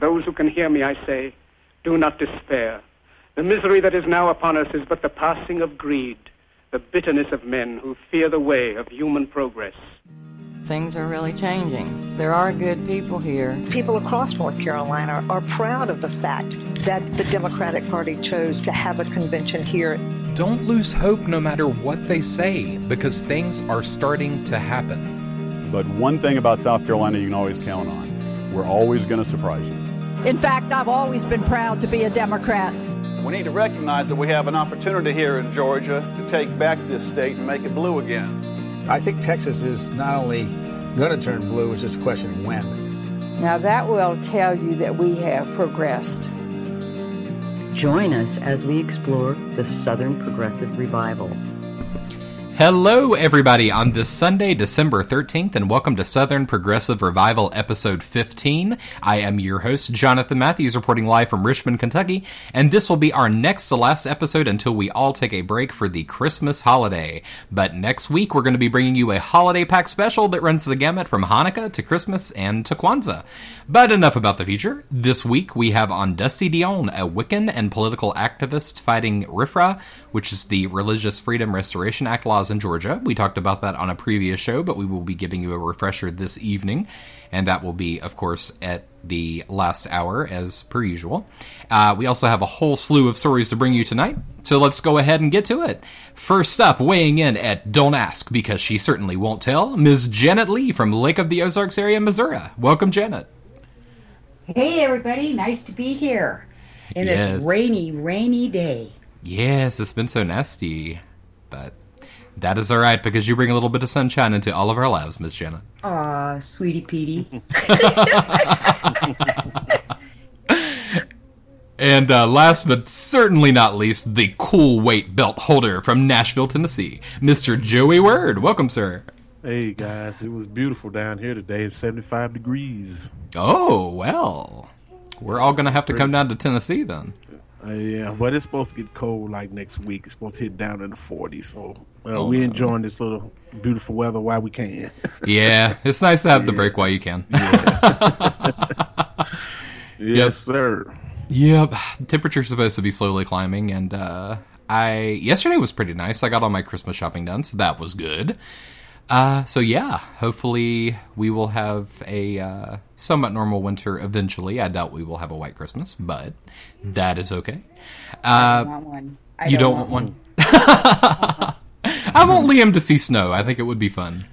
those who can hear me, I say, do not despair. The misery that is now upon us is but the passing of greed, the bitterness of men who fear the way of human progress. Things are really changing. There are good people here. People across North Carolina are proud of the fact that the Democratic Party chose to have a convention here. Don't lose hope no matter what they say, because things are starting to happen. But one thing about South Carolina you can always count on we're always going to surprise you. In fact, I've always been proud to be a Democrat. We need to recognize that we have an opportunity here in Georgia to take back this state and make it blue again. I think Texas is not only going to turn blue, it's just a question of when. Now, that will tell you that we have progressed. Join us as we explore the Southern Progressive Revival. Hello, everybody, on this Sunday, December 13th, and welcome to Southern Progressive Revival, episode 15. I am your host, Jonathan Matthews, reporting live from Richmond, Kentucky, and this will be our next to last episode until we all take a break for the Christmas holiday. But next week, we're going to be bringing you a holiday pack special that runs the gamut from Hanukkah to Christmas and to Kwanzaa. But enough about the future. This week, we have on Dusty Dionne, a Wiccan and political activist fighting RFRA, which is the Religious Freedom Restoration Act laws in Georgia. We talked about that on a previous show, but we will be giving you a refresher this evening, and that will be, of course, at the last hour as per usual. Uh, we also have a whole slew of stories to bring you tonight, so let's go ahead and get to it. First up, weighing in at Don't Ask, because she certainly won't tell, Ms. Janet Lee from Lake of the Ozarks area, Missouri. Welcome, Janet. Hey, everybody. Nice to be here in Yes. this rainy, rainy day. Yes, it's been so nasty, but that is all right because you bring a little bit of sunshine into all of our lives, Miss Janet. Aw, sweetie Petey. And uh, last but certainly not least, the cool weight belt holder from Nashville, Tennessee, Mr. Joey Word. Welcome, sir. Hey guys, it was beautiful down here today. It's 75 degrees. Oh, well. We're all going to have to come down to Tennessee then. Uh, yeah, but it's supposed to get cold like next week. It's supposed to hit down in the 40s. So uh, Oh, we're enjoying this little beautiful weather while we can. Yeah, it's nice to have the break while you can. yes, sir. Yep, temperature's supposed to be slowly climbing, and uh, I yesterday was pretty nice. I got all my Christmas shopping done, so that was good. Uh, so yeah, hopefully we will have a uh, somewhat normal winter eventually. I doubt we will have a white Christmas, but that is okay. I Uh, want one. I you don't, want one? I want Liam to see snow. I think it would be fun.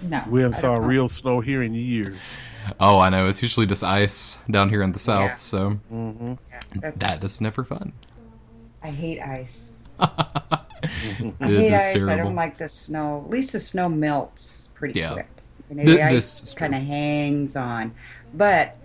No. We haven't saw don't real snow here in years. Oh, I know. It's usually just ice down here in the south, Yeah. so Mm-hmm. that's- that is never fun. I hate ice. I hate ice. I don't like the snow. At least the snow melts pretty Yeah. quick. You know, the this ice kind of hangs on. But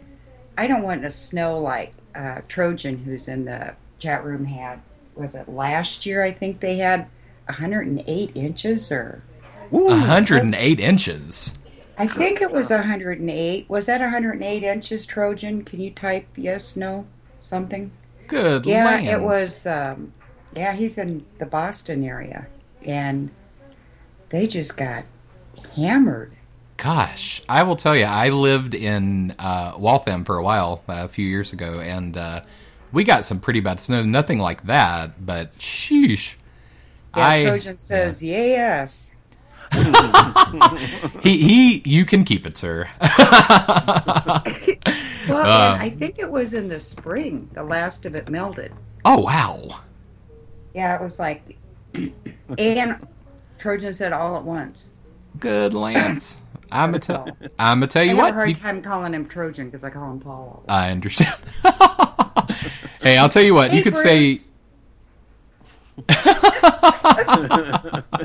I don't want to snow like uh, Trojan, who's in the chat room, had. Was it last year? I think they had 108 inches, or 108 inches. I think it was 108. Was that 108 inches, Trojan? Can you type yes, no, something? Good Yeah, lands. it was. Um, yeah, he's in the Boston area, and they just got hammered. Gosh, I will tell you, I lived in uh, Waltham for a while uh, a few years ago, and uh, we got some pretty bad snow. Nothing like that, but sheesh. Yeah, I Trojan says yes. he he, you can keep it, sir. Well, Uh, I think it was in the spring. The last of it melted. oh wow, Yeah, it was like, and Trojan said all at once. good Lance. I'm gonna tell. I'm gonna tell I you have a what. hard he- time calling him Trojan because I call him Paul. I understand. hey, I'll tell you what. Hey, you could say.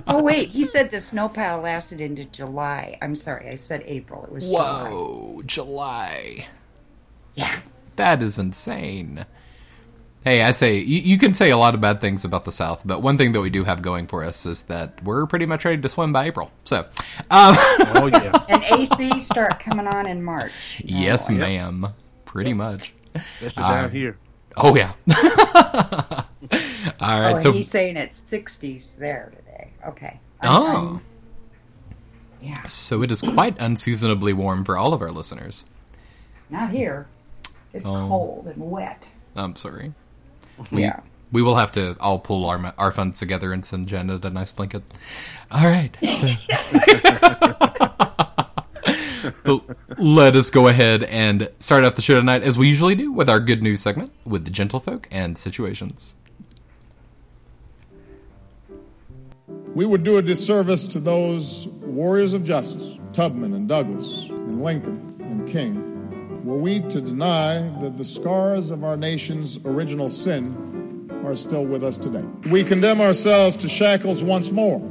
Oh wait, he said the snow pile lasted into July. I'm sorry, I said April. It was July. July. Yeah. That is insane. Hey, I say you, you can say a lot of bad things about the South, but one thing that we do have going for us is that we're pretty much ready to swim by April. So, um, Oh, yeah. And AC start coming on in March. yes, Oh, ma'am. Pretty much. Especially Uh, down here. Oh yeah. All right. oh, so, he's saying it's 60s there today. Okay. I'm- oh, I'm- yeah, so it is quite unseasonably warm for all of our listeners. not here. It's Oh. cold and wet. I'm sorry. We, Yeah. We will have to all pull our our funds together and send Janet a nice blanket. All right. so- but let us go ahead and start off the show tonight as we usually do with our good news segment with the gentlefolk and situations. We would do a disservice to those warriors of justice, Tubman and Douglas and Lincoln and King, were we to deny that the scars of our nation's original sin are still with us today. We condemn ourselves to shackles once more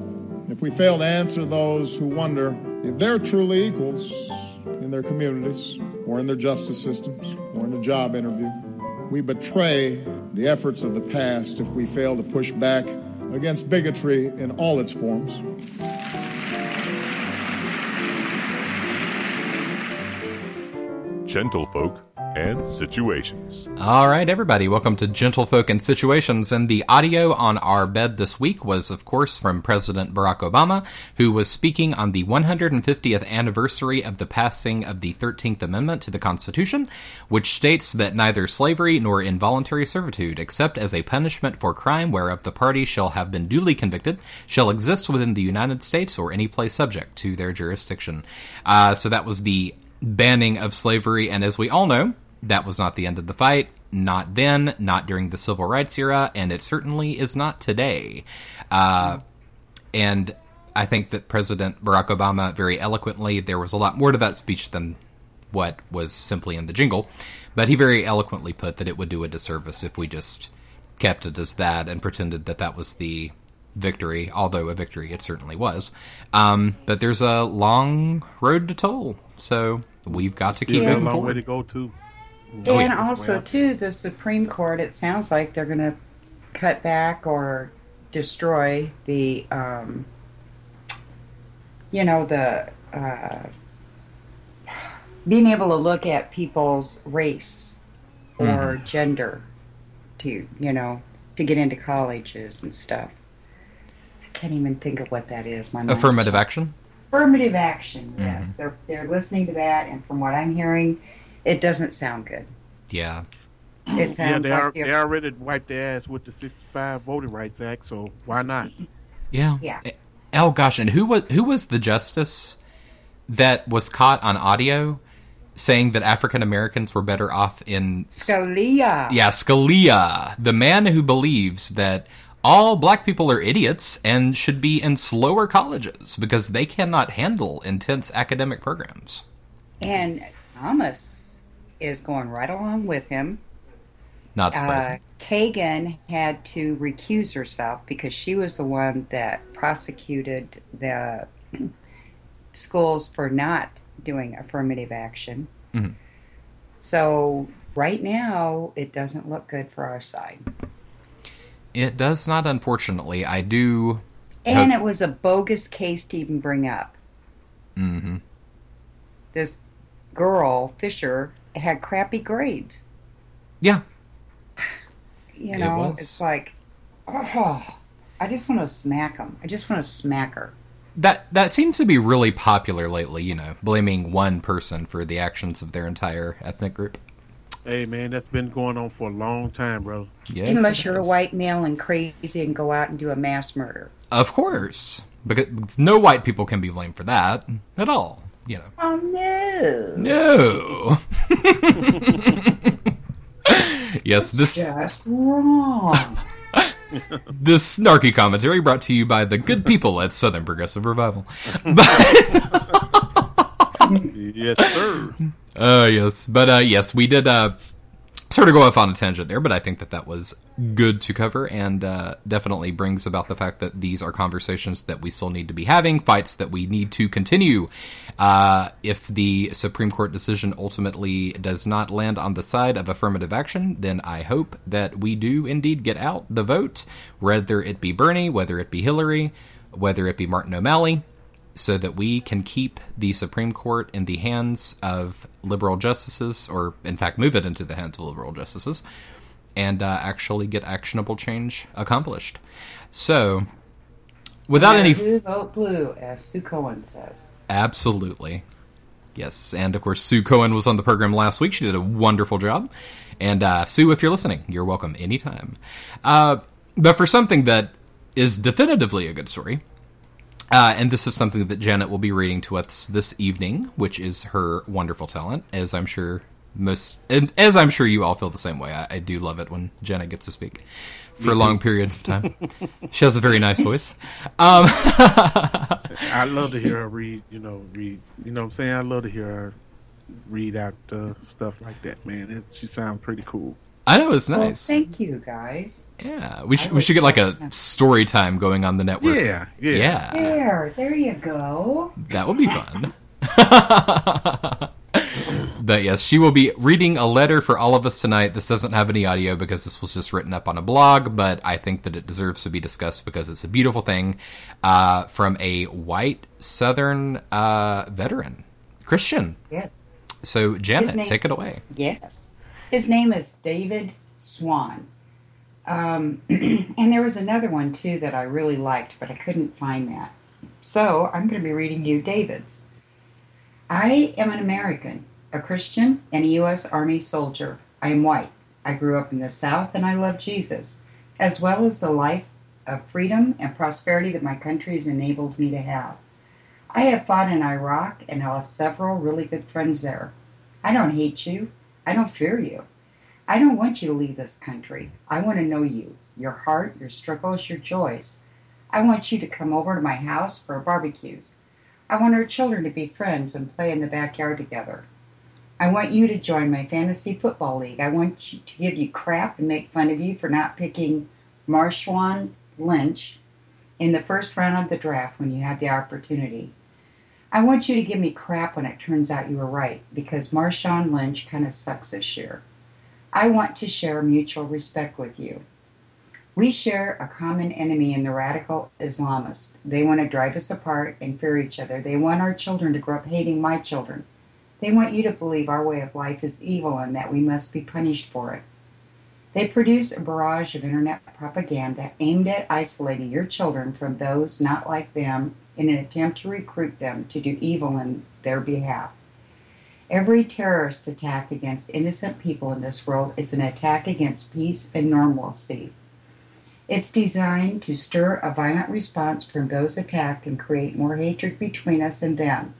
if we fail to answer those who wonder if they're truly equals in their communities or in their justice systems or in a job interview. We betray the efforts of the past if we fail to push back against bigotry in all its forms. Gentlefolk and situations. All right, everybody, welcome to Gentlefolk and Situations. And the audio on our bed this week was, of course, from President Barack Obama, who was speaking on the 150th anniversary of the passing of the 13th Amendment to the Constitution, which states that neither slavery nor involuntary servitude, except as a punishment for crime whereof the party shall have been duly convicted, shall exist within the United States or any place subject to their jurisdiction. Uh, so that was the banning of slavery, and as we all know, that was not the end of the fight. Not then, not during the civil rights era, and it certainly is not today. Uh, and I think that President Barack Obama very eloquently, there was a lot more to that speech than what was simply in the jingle, but he very eloquently put that it would do a disservice if we just kept it as that and pretended that that was the victory, although a victory it certainly was. Um, but there's a long road to toll, so we've got to keep Still got a long forward. way to go too. Oh, and yeah. also, too, the Supreme Court, it sounds like they're going to cut back or destroy the, um, you know, the uh, being able to look at people's race or Mhm. gender to, you know, to get into colleges and stuff. I can't even think of what that is. My mind's Affirmative just- action. Affirmative action. Yes, Mhm. they're they're listening to that, and from what I'm hearing, it doesn't sound good. Yeah. It sounds Yeah, they, like are, the- they already wiped their ass with the 65 Voting Rights Act, so why not? Yeah. Yeah. Oh gosh, and who was who was the justice that was caught on audio saying that African Americans were better off in Scalia. Yeah, Scalia, the man who believes that all black people are idiots and should be in slower colleges because they cannot handle intense academic programs. And Thomas is going right along with him. Not surprising. Uh, Kagan had to recuse herself because she was the one that prosecuted the schools for not doing affirmative action. Mhm. So right now, it doesn't look good for our side. It does not, unfortunately. I do. And it was a bogus case to even bring up. hmm This girl, Fisher, had crappy grades. Yeah. You know, was. it's like, oh, I just want to smack him. I just want to smack her. That that seems to be really popular lately. You know, blaming one person for the actions of their entire ethnic group. Hey, man, that's been going on for a long time, bro. Yes, Unless you're a white male and crazy and go out and do a mass murder. Of course, because no white people can be blamed for that at all. You know. Oh no! No. yes, this Just wrong. this snarky commentary brought to you by the good people at Southern Progressive Revival. yes, sir. Uh, yes, but uh, yes, we did uh, sort of go off on a tangent there, but I think that that was good to cover and uh, definitely brings about the fact that these are conversations that we still need to be having, fights that we need to continue. Uh, if the Supreme Court decision ultimately does not land on the side of affirmative action, then I hope that we do indeed get out the vote, whether it be Bernie, whether it be Hillary, whether it be Martin O'Malley so that we can keep the Supreme Court in the hands of liberal justices, or in fact, move it into the hands of liberal justices, and uh, actually get actionable change accomplished. So, without any. blue vote blue, as Sue Cohen says. Absolutely. Yes, and of course, Sue Cohen was on the program last week. She did a wonderful job. And uh, Sue, if you're listening, you're welcome anytime. Uh, but for something that is definitively a good story, uh, and this is something that Janet will be reading to us this evening, which is her wonderful talent, as I'm sure most, as I'm sure you all feel the same way. I, I do love it when Janet gets to speak for long periods of time. she has a very nice voice. Um, I love to hear her read. You know, read. You know, what I'm saying I love to hear her read out uh, stuff like that. Man, it's, she sounds pretty cool. I know it's nice. Well, thank you, guys. Yeah, we should we should get like a story time going on the network. Yeah, yeah, yeah. There, there you go. That would be fun. but yes, she will be reading a letter for all of us tonight. This doesn't have any audio because this was just written up on a blog, but I think that it deserves to be discussed because it's a beautiful thing uh, from a white Southern uh, veteran, Christian. Yes. So, Janet, name- take it away. Yes. His name is David Swan. Um, and there was another one too that I really liked, but I couldn't find that. So I'm going to be reading you David's. I am an American, a Christian, and a U.S. Army soldier. I am white. I grew up in the South and I love Jesus, as well as the life of freedom and prosperity that my country has enabled me to have. I have fought in Iraq and lost several really good friends there. I don't hate you. I don't fear you. I don't want you to leave this country. I want to know you, your heart, your struggles, your joys. I want you to come over to my house for barbecues. I want our children to be friends and play in the backyard together. I want you to join my fantasy football league. I want you to give you crap and make fun of you for not picking Marshawn Lynch in the first round of the draft when you had the opportunity. I want you to give me crap when it turns out you were right, because Marshawn Lynch kind of sucks this year. I want to share mutual respect with you. We share a common enemy in the radical Islamists. They want to drive us apart and fear each other. They want our children to grow up hating my children. They want you to believe our way of life is evil and that we must be punished for it. They produce a barrage of internet propaganda aimed at isolating your children from those not like them in an attempt to recruit them to do evil in their behalf. Every terrorist attack against innocent people in this world is an attack against peace and normalcy. It's designed to stir a violent response from those attacked and create more hatred between us and them.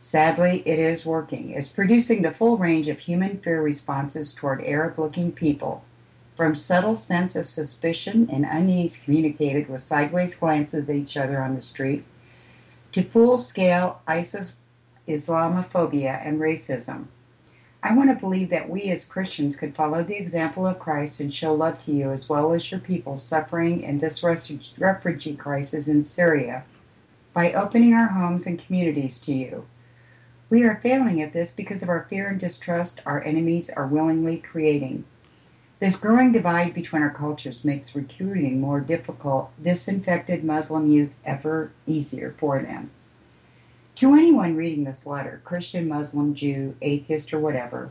Sadly, it is working. It's producing the full range of human fear responses toward Arab looking people, from subtle sense of suspicion and unease communicated with sideways glances at each other on the street, to full scale ISIS Islamophobia and racism. I want to believe that we as Christians could follow the example of Christ and show love to you as well as your people suffering in this refugee crisis in Syria by opening our homes and communities to you. We are failing at this because of our fear and distrust our enemies are willingly creating. This growing divide between our cultures makes recruiting more difficult, disinfected Muslim youth ever easier for them. To anyone reading this letter, Christian, Muslim, Jew, atheist, or whatever,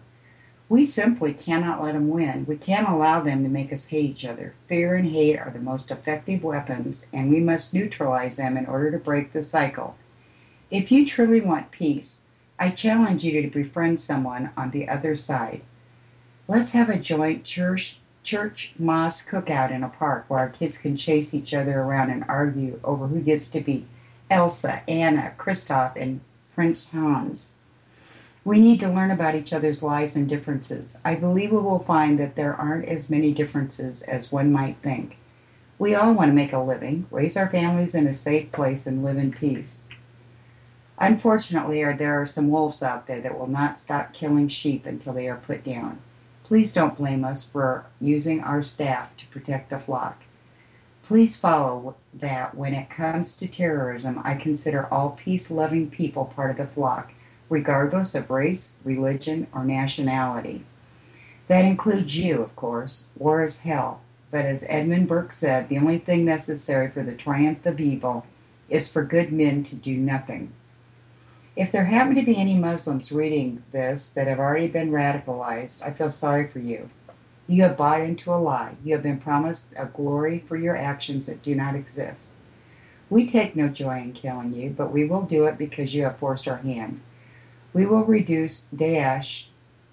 we simply cannot let them win. We can't allow them to make us hate each other. Fear and hate are the most effective weapons, and we must neutralize them in order to break the cycle. If you truly want peace, I challenge you to befriend someone on the other side. Let's have a joint church church mosque cookout in a park where our kids can chase each other around and argue over who gets to be Elsa, Anna, Kristoff, and Prince Hans. We need to learn about each other's lies and differences. I believe we will find that there aren't as many differences as one might think. We all want to make a living, raise our families in a safe place, and live in peace. Unfortunately, there are some wolves out there that will not stop killing sheep until they are put down. Please don't blame us for using our staff to protect the flock. Please follow that when it comes to terrorism, I consider all peace loving people part of the flock, regardless of race, religion, or nationality. That includes you, of course. War is hell. But as Edmund Burke said, the only thing necessary for the triumph of evil is for good men to do nothing. If there happen to be any Muslims reading this that have already been radicalized, I feel sorry for you. You have bought into a lie. You have been promised a glory for your actions that do not exist. We take no joy in killing you, but we will do it because you have forced our hand. We will reduce Daesh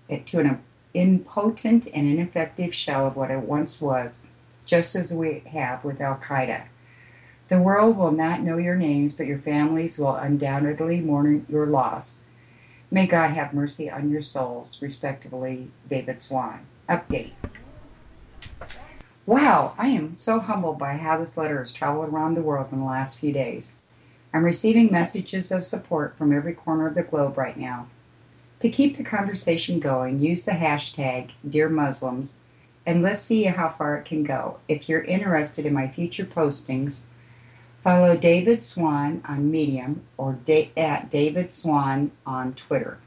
to an impotent and ineffective shell of what it once was, just as we have with Al Qaeda. The world will not know your names, but your families will undoubtedly mourn your loss. May God have mercy on your souls. Respectively, David Swan. Update. Wow, I am so humbled by how this letter has traveled around the world in the last few days. I'm receiving messages of support from every corner of the globe right now. To keep the conversation going, use the hashtag Dear Muslims and let's see how far it can go. If you're interested in my future postings, follow David Swan on Medium or da- at David Swan on Twitter.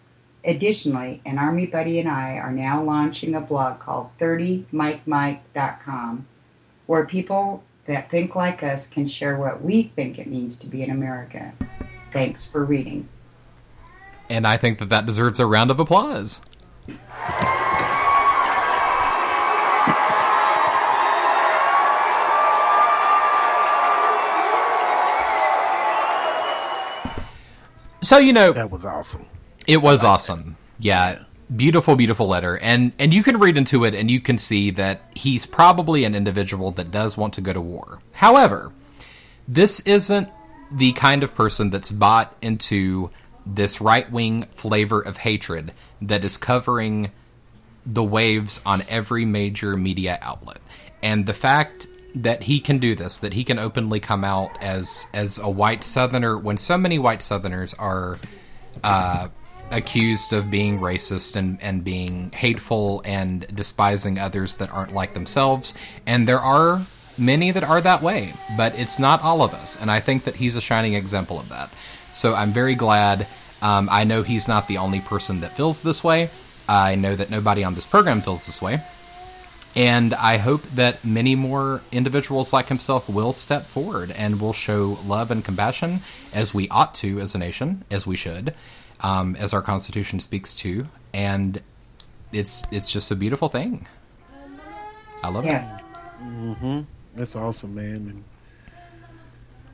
Additionally, an Army buddy and I are now launching a blog called 30mikemike.com where people that think like us can share what we think it means to be an American. Thanks for reading. And I think that that deserves a round of applause. So you know that was awesome. It was awesome. Yeah. Beautiful, beautiful letter. And and you can read into it and you can see that he's probably an individual that does want to go to war. However, this isn't the kind of person that's bought into this right wing flavor of hatred that is covering the waves on every major media outlet. And the fact that he can do this, that he can openly come out as as a white Southerner when so many white Southerners are uh, accused of being racist and, and being hateful and despising others that aren't like themselves. And there are many that are that way, but it's not all of us. And I think that he's a shining example of that. So I'm very glad. Um, I know he's not the only person that feels this way. I know that nobody on this program feels this way. And I hope that many more individuals like himself will step forward and will show love and compassion as we ought to as a nation, as we should, um, as our Constitution speaks to. And it's it's just a beautiful thing. I love yes. it. Mm-hmm. That's awesome, man. And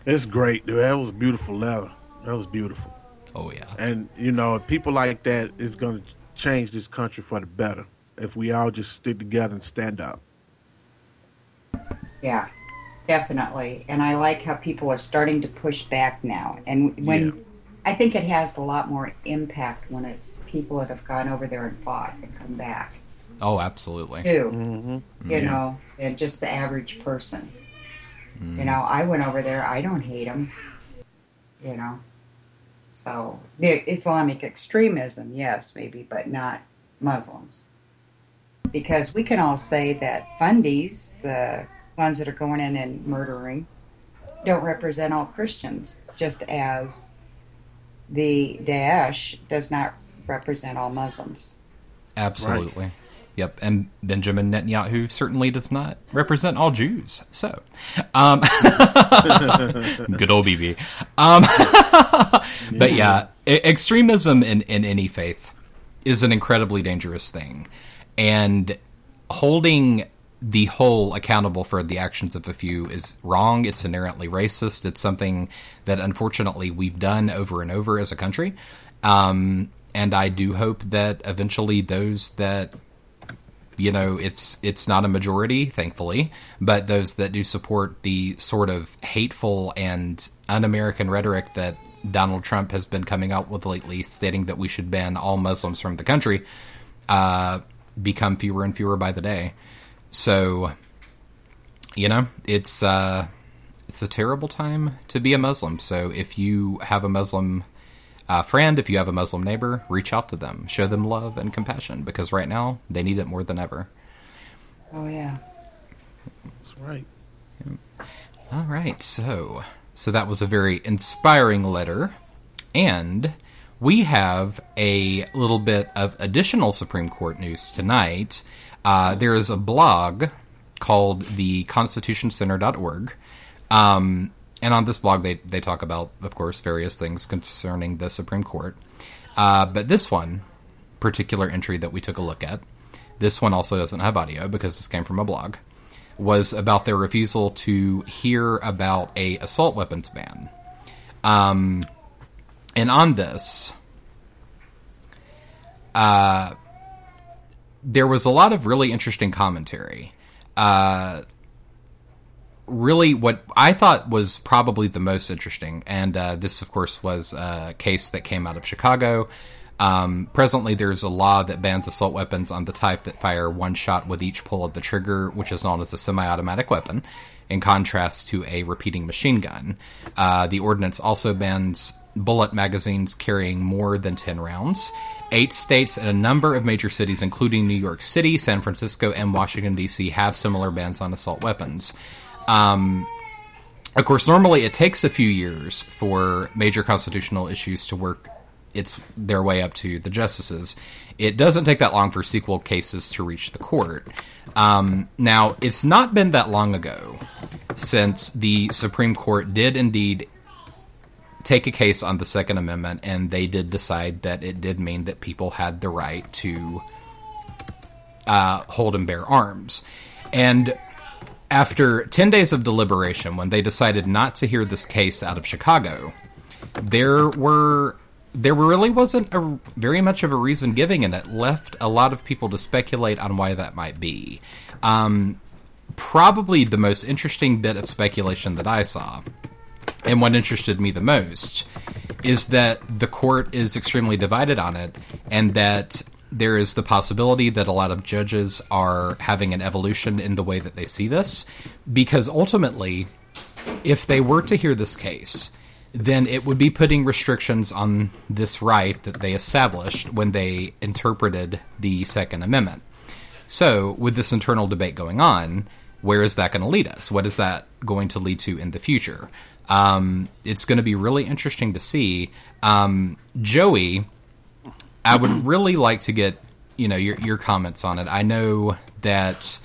it's great, dude. That was a beautiful letter. That was beautiful. Oh yeah. And you know, people like that is going to change this country for the better if we all just stick together and stand up. Yeah, definitely. And I like how people are starting to push back now. And when Yeah. I think it has a lot more impact when it's people that have gone over there and fought and come back Oh, absolutely. too. Mm-hmm. You Yeah. know, and just the average person. Mm. You know, I went over there. I don't hate them. You know, so the Islamic extremism, yes, maybe, but not Muslims. Because we can all say that fundies, the ones that are going in and murdering, don't represent all Christians, just as the Daesh does not represent all Muslims. Absolutely. Yep, and Benjamin Netanyahu certainly does not represent all Jews. So, um, good old BB. Um, but yeah, e- extremism in, in any faith is an incredibly dangerous thing, and holding the whole accountable for the actions of a few is wrong. It's inherently racist. It's something that unfortunately we've done over and over as a country. Um, and I do hope that eventually those that you know it's it's not a majority thankfully but those that do support the sort of hateful and un-american rhetoric that donald trump has been coming out with lately stating that we should ban all muslims from the country uh, become fewer and fewer by the day so you know it's uh, it's a terrible time to be a muslim so if you have a muslim uh, friend, if you have a Muslim neighbor, reach out to them, show them love and compassion because right now they need it more than ever. Oh yeah. That's right. All right, so so that was a very inspiring letter, and we have a little bit of additional Supreme Court news tonight. Uh, there is a blog called the ConstitutionCenter.org. Um, and on this blog, they, they talk about, of course, various things concerning the Supreme Court. Uh, but this one, particular entry that we took a look at, this one also doesn't have audio because this came from a blog, was about their refusal to hear about a assault weapons ban. Um, and on this, uh, there was a lot of really interesting commentary. Uh, really, what I thought was probably the most interesting, and uh, this, of course, was a case that came out of Chicago. Um, presently, there's a law that bans assault weapons on the type that fire one shot with each pull of the trigger, which is known as a semi automatic weapon, in contrast to a repeating machine gun. Uh, the ordinance also bans bullet magazines carrying more than 10 rounds. Eight states and a number of major cities, including New York City, San Francisco, and Washington, D.C., have similar bans on assault weapons. Um, of course, normally it takes a few years for major constitutional issues to work its their way up to the justices. It doesn't take that long for sequel cases to reach the court. Um, now, it's not been that long ago since the Supreme Court did indeed take a case on the Second Amendment, and they did decide that it did mean that people had the right to uh, hold and bear arms. And after 10 days of deliberation, when they decided not to hear this case out of Chicago, there were there really wasn't a, very much of a reason giving, and it left a lot of people to speculate on why that might be. Um, probably the most interesting bit of speculation that I saw, and what interested me the most, is that the court is extremely divided on it, and that there is the possibility that a lot of judges are having an evolution in the way that they see this, because ultimately, if they were to hear this case, then it would be putting restrictions on this right that they established when they interpreted the Second Amendment. So, with this internal debate going on, where is that going to lead us? What is that going to lead to in the future? Um, it's going to be really interesting to see. Um, Joey, I would really like to get you know your your comments on it. I know that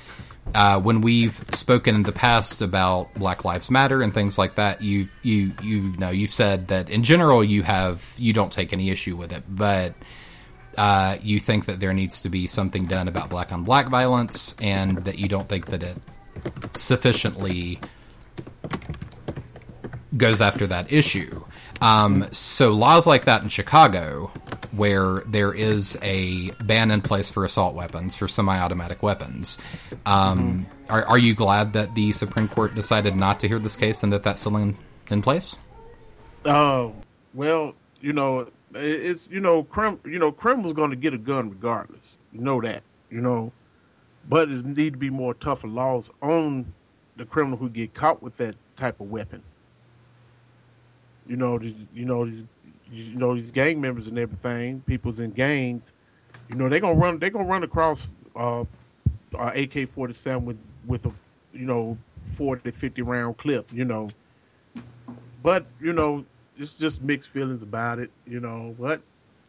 uh, when we've spoken in the past about Black Lives Matter and things like that, you you you know you've said that in general you have you don't take any issue with it, but uh, you think that there needs to be something done about black on black violence, and that you don't think that it sufficiently goes after that issue. Um, so laws like that in Chicago, where there is a ban in place for assault weapons, for semi-automatic weapons, um, are, are you glad that the Supreme Court decided not to hear this case and that that's still in, in place? Oh, well, you know, it's you know, Krim, you know, Krim was going to get a gun regardless. You know that, you know, but it need to be more tougher laws on the criminal who get caught with that type of weapon. You know, these, you know these, you know these gang members and everything. People's in gangs. You know they gonna run. They gonna run across uh, uh, AK forty seven with with a you know 40 to 50 round clip. You know, but you know it's just mixed feelings about it. You know, but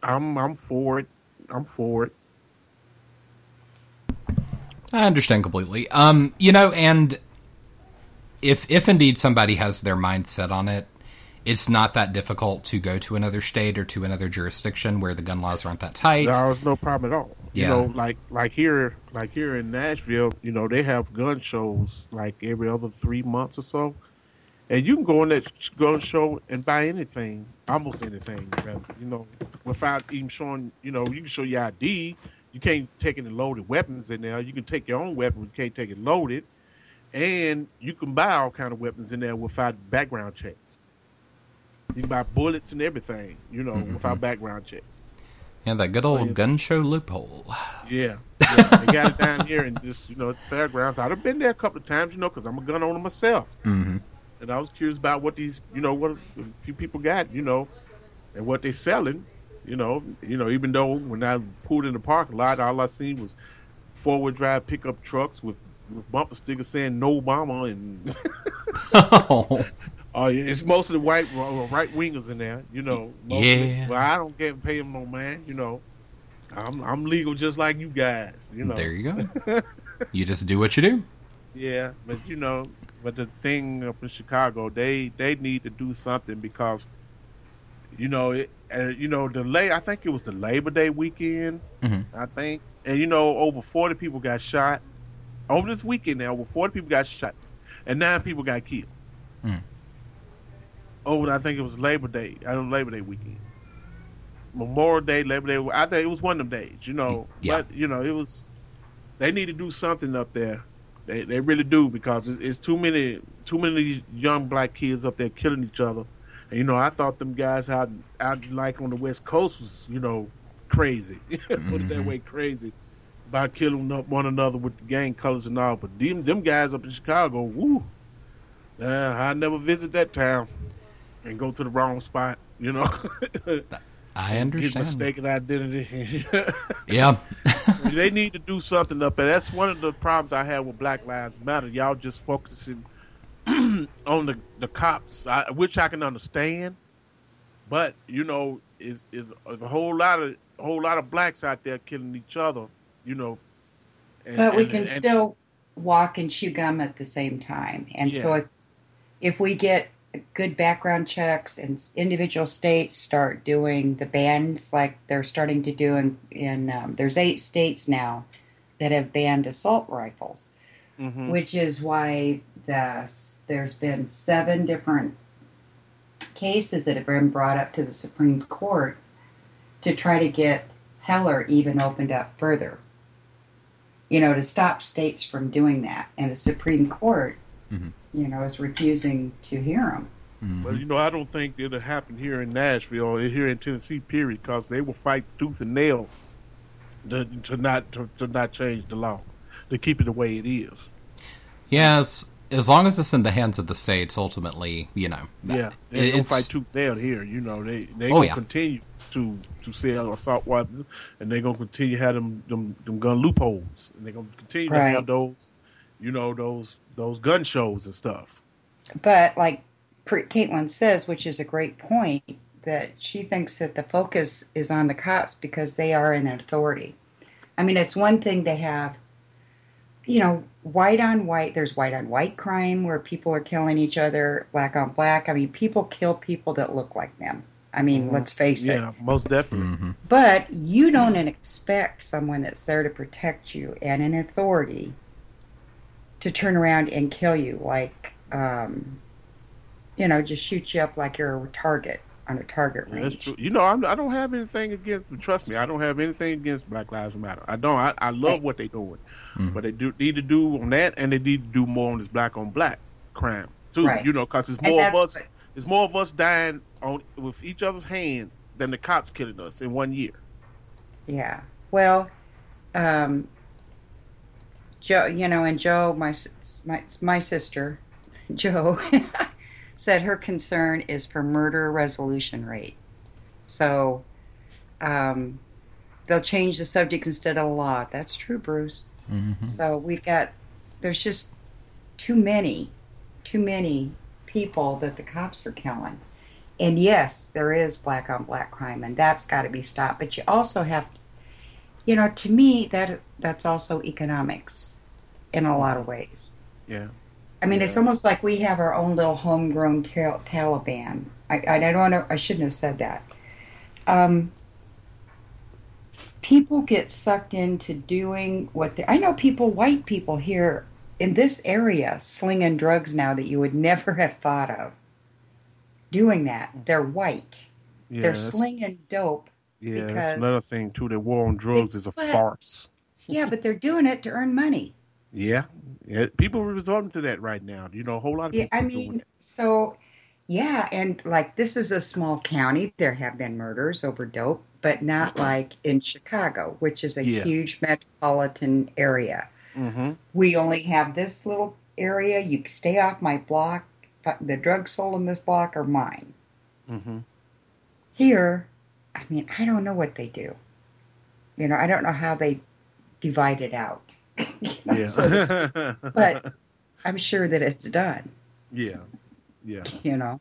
I'm I'm for it. I'm for it. I understand completely. Um, you know, and if if indeed somebody has their mind set on it, it's not that difficult to go to another state or to another jurisdiction where the gun laws aren't that tight. There's no problem at all. Yeah. You know, like like here, like here in Nashville, you know, they have gun shows like every other three months or so, and you can go in that gun show and buy anything, almost anything, rather, you know, without even showing. You know, you can show your ID. You can't take any loaded weapons in there. You can take your own weapon, you can't take it loaded, and you can buy all kind of weapons in there without background checks. You can buy bullets and everything, you know, Mhm. without background checks. Yeah, that good old gun show loophole. Yeah, yeah. they got it down here and just you know at the fairgrounds. I'd have been there a couple of times, you know, because I'm a gun owner myself, hmm and I was curious about what these, you know, what a few people got, you know, and what they're selling, you know, you know. Even though when I pulled in the parking lot, all I seen was four wheel drive pickup trucks with, with bumper stickers saying "No Obama" and oh, Oh yeah, it's mostly the white uh, right wingers in there, you know. Mostly. Yeah. Well, I don't get pay them no man, you know. I'm I'm legal just like you guys, you know. There you go. you just do what you do. Yeah, but you know, but the thing up in Chicago, they they need to do something because, you know, it, uh, you know the lay. I think it was the Labor Day weekend. Mhm. I think, and you know, over forty people got shot over this weekend. Now, over forty people got shot, and nine people got killed. Mm. Over, I think it was Labor Day. I don't Labor Day weekend. Memorial Day, Labor Day. I think it was one of them days, you know. Yeah. But you know, it was. They need to do something up there. They they really do because it's, it's too many too many young black kids up there killing each other. And you know, I thought them guys out out like on the West Coast was you know crazy. Put it that way, crazy about killing up one another with the gang colors and all. But them them guys up in Chicago, woo. Uh, I never visit that town and go to the wrong spot. You know. I understand. Get understand. mistaken identity. Yeah. they need to do something up there. That's one of the problems I have with Black Lives Matter. Y'all just focusing on the the cops, I, which I can understand. But you know, is is is a whole lot of a whole lot of blacks out there killing each other. You know, and- but we and- can and- still walk and chew gum at the same time. And so if, if we get good background checks and individual states start doing the bans like they're starting to do in, in um, there's eight states now that have banned assault rifles, Mhm. which is why the, there's been seven different cases that have been brought up to the Supreme Court to try to get Heller even opened up further. You know, to stop states from doing that, and the Supreme Court, you know, is refusing to hear them. But mm-hmm. you know, I don't think it'll happen here in Nashville or here in Tennessee. Period, because they will fight tooth and nail to, to not to, to not change the law, to keep it the way it is. Yes, as long as it's in the hands of the states, ultimately, you know. Yeah, it- they don't it's- fight tooth and nail here. You know, they they Oh, gonna yeah. continue to to sell assault weapons, and they're gonna continue to have them them, them gun loopholes, and they're gonna continue to have those, you know, those those gun shows and stuff. But like Caitlin says, which is a great point, that she thinks that the focus is on the cops because they are in authority. I mean, it's one thing to have, you know, white on white. There's white on white crime where people are killing each other, black on black. I mean, people kill people that look like them. I mean, mm-hmm. let's face it. Yeah, most definitely. Mm-hmm. But you don't expect someone that's there to protect you and an authority to turn around and kill you, like, um, you know, just shoot you up like you're a target on a target range. That's true. You know, I'm, I don't have anything against. Trust me, I don't have anything against Black Lives Matter. I don't. I, I love what they're doing, but they do need to do on that, and they need to do more on this black on black crime too. Right. You know, because it's more of that's us. It's more of us dying on with each other's hands than the cops killing us in one year. Yeah. Well, um, Joe, you know, and Joe, my my my sister, Joe, said her concern is for murder resolution rate. So, um, they'll change the subject instead of a law. That's true, Bruce. So we've got there's just too many, too many people that the cops are killing. And yes, there is black on black crime, and that's got to be stopped. But you also have, you know, to me that that's also economics, in a lot of ways. Yeah. I mean, it's almost like we have our own little homegrown tal- Taliban. I, I, don't know. I shouldn't have said that. Um, people get sucked into doing what they, I know. People, white people here in this area, slinging drugs now that you would never have thought of doing that. They're white. Yeah, They're slinging dope. Yeah, that's another thing too. The war on drugs is a farce. yeah, but they're doing it to earn money. Yeah, yeah. People are resorting to that right now. You know, a whole lot of Yeah, people. I mean, so yeah, and like this is a small county. There have been murders over dope, but not like in Chicago, which is a Yeah. huge metropolitan area. Mm-hmm. We only have this little area. You stay off my block. The drugs sold in this block are mine. Mm-hmm. Here, I mean, I don't know what they do. You know, I don't know how they divide it out. You know, Yeah. so but I'm sure that it's done. Yeah, yeah. you know.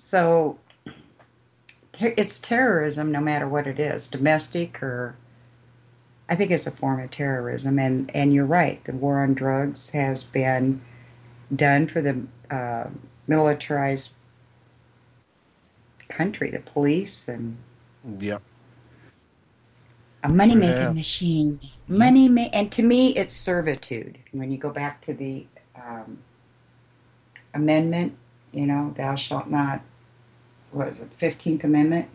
So ter- it's terrorism no matter what it is, domestic or I think it's a form of terrorism and and you're right, the war on drugs has been done for the uh, militarized country, the police and Yep. A money making Yeah. machine. Money ma- and to me it's servitude. When you go back to the um, amendment, you know, thou shalt not what is it, fifteenth amendment?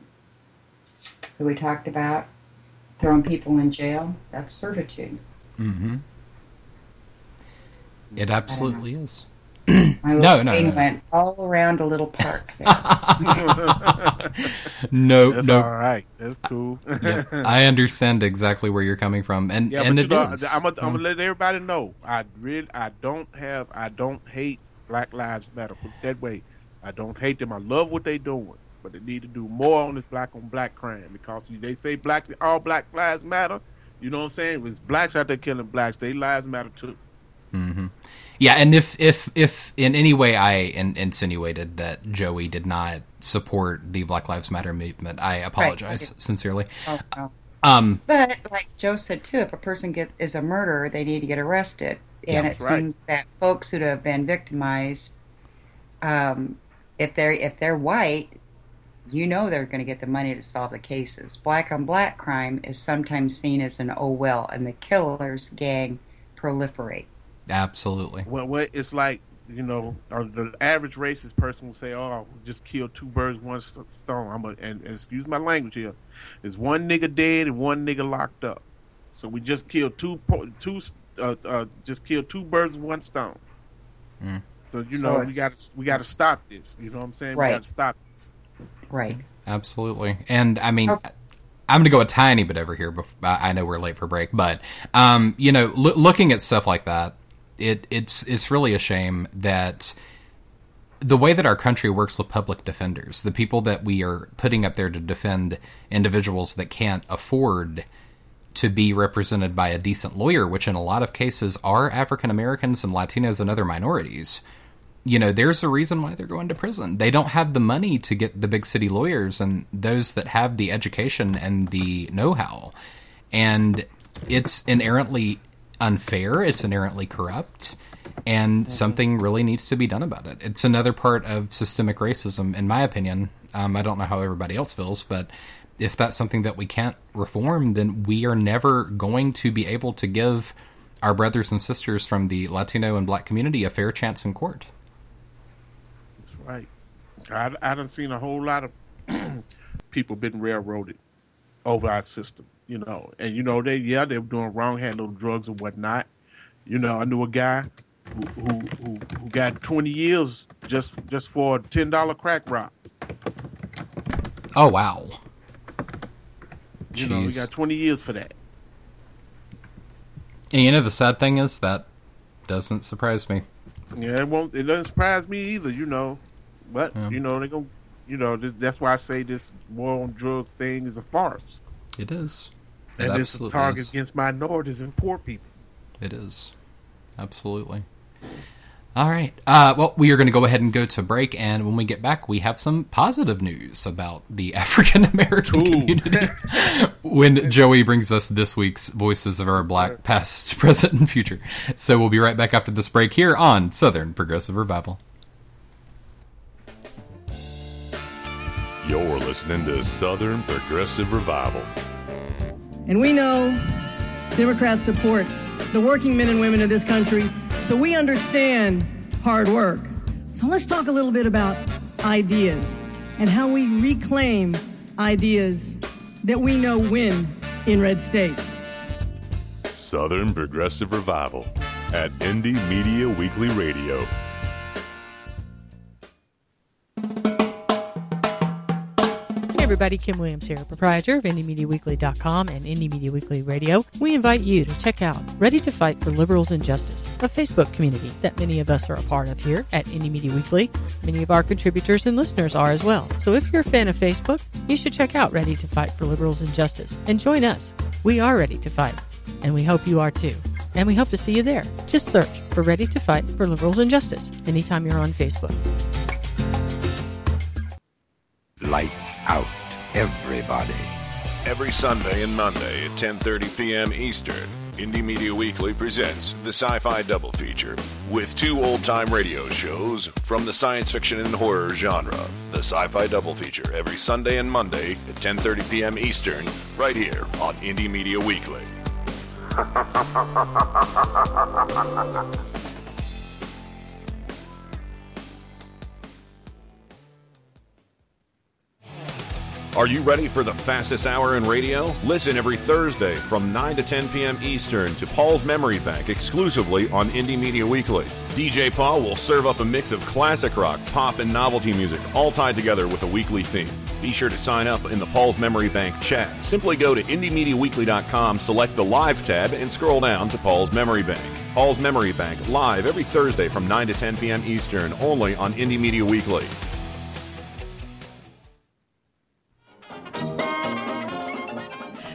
who we talked about, throwing people in jail, that's servitude. Mm-hmm. It absolutely is. My no, little no, brain no. went all around a little park. There. No, That's no. all right. That's cool. Yep. I understand exactly where you're coming from, and Yeah, and but it you know, is. I'm gonna Mm. let everybody know. I really, I don't have, I don't hate Black Lives Matter. Put it that way, I don't hate them. I love what they're doing, but they need to do more on this black on black crime because they say black, all Black Lives Matter. You know what I'm saying? It was blacks out there killing blacks. They lives matter too. hmm Yeah, and if if if in any way I in, insinuated that Joey did not support the Black Lives Matter movement, I apologize okay. sincerely. Oh, no. Um, But like Joe said too, if a person get is a murderer, they need to get arrested. And Yeah. it Right. seems that folks who have been victimized, um, if they're if they're white, you know they're going to get the money to solve the cases. Black on black crime is sometimes seen as an oh well, and the killers gang proliferate. Absolutely. Well, what it's like, you know, or the average racist person will say, "Oh, just kill two birds with one st- stone." I'm a, and, and excuse my language here. There's one nigga dead and one nigga locked up, so we just killed two po- two uh, uh, just killed two birds with one stone. Mm. So you So know we got to we got to stop this. You know what I'm saying? Right. We got to stop this. Right. Absolutely. And I mean, Oh. I'm going to go a tiny bit over here. Before, I I know we're late for break, but um, you know, loo- looking at stuff like that, it it's it's really a shame that the way that our country works with public defenders, the people that we are putting up there to defend individuals that can't afford to be represented by a decent lawyer, which in a lot of cases are African Americans and Latinos and other minorities you know, there's a reason why they're going to prison. They don't have the money to get the big city lawyers and those that have the education and the know how. And it's inherently unfair, it's inherently corrupt, and something really needs to be done about it. It's another part of systemic racism, in my opinion. Um, I don't know how everybody else feels, but if that's something that we can't reform, then we are never going to be able to give our brothers and sisters from the Latino and black community a fair chance in court. That's right. I I done seen a whole lot of people been railroaded over our system, you know. And you know they yeah they were doing wrong, handling drugs and whatnot. You know, I knew a guy who who who, who got twenty years just just for a ten dollar crack rock. Oh wow! You know, he got twenty years for that. And you know the sad thing is that doesn't surprise me. Yeah, it won't. It doesn't surprise me either. You know, but Yeah. you know they going You know, this, that's why I say this war on drugs thing is a farce, It is. It and it's a target is. against minorities and poor people. It is. Absolutely. All right. Uh, well, we are going to go ahead and go to break, and when we get back, we have some positive news about the African American community. when Joey brings us this week's voices of our black past, present, and future. So we'll be right back after this break here on Southern Progressive Revival. You're listening to Southern Progressive Revival. And we know Democrats support the working men and women of this country, so we understand hard work. So let's talk a little bit about ideas and how we reclaim ideas that we know win in red states. Southern Progressive Revival at Indie Media Weekly Radio. Hey everybody, Kim Williams here, proprietor of IndieMediaWeekly.com and Indie Media Weekly Radio. We invite you to check out Ready to Fight for Liberals and Justice, a Facebook community that many of us are a part of here at Indie Media Weekly. Many of our contributors and listeners are as well. So if you're a fan of Facebook, you should check out Ready to Fight for Liberals and Justice and join us. We are ready to fight, and we hope you are too. And we hope to see you there. Just search for Ready to Fight for Liberals and Justice anytime you're on Facebook. Light out, everybody. Every Sunday and Monday at 10:30 p.m. Eastern, Indie Media Weekly presents the Sci-Fi Double Feature with two old-time radio shows from the science fiction and horror genre. The Sci-Fi Double Feature every Sunday and Monday at 10:30 p.m. Eastern, right here on Indie Media Weekly. Are you ready for the fastest hour in radio? Listen every Thursday from 9 to 10 p.m. Eastern to Paul's Memory Bank exclusively on Indie Media Weekly. DJ Paul will serve up a mix of classic rock, pop, and novelty music, all tied together with a weekly theme. Be sure to sign up in the Paul's Memory Bank chat. Simply go to IndieMediaWeekly.com, select the Live tab, and scroll down to Paul's Memory Bank. Paul's Memory Bank, live every Thursday from 9 to 10 p.m. Eastern, only on Indie Media Weekly.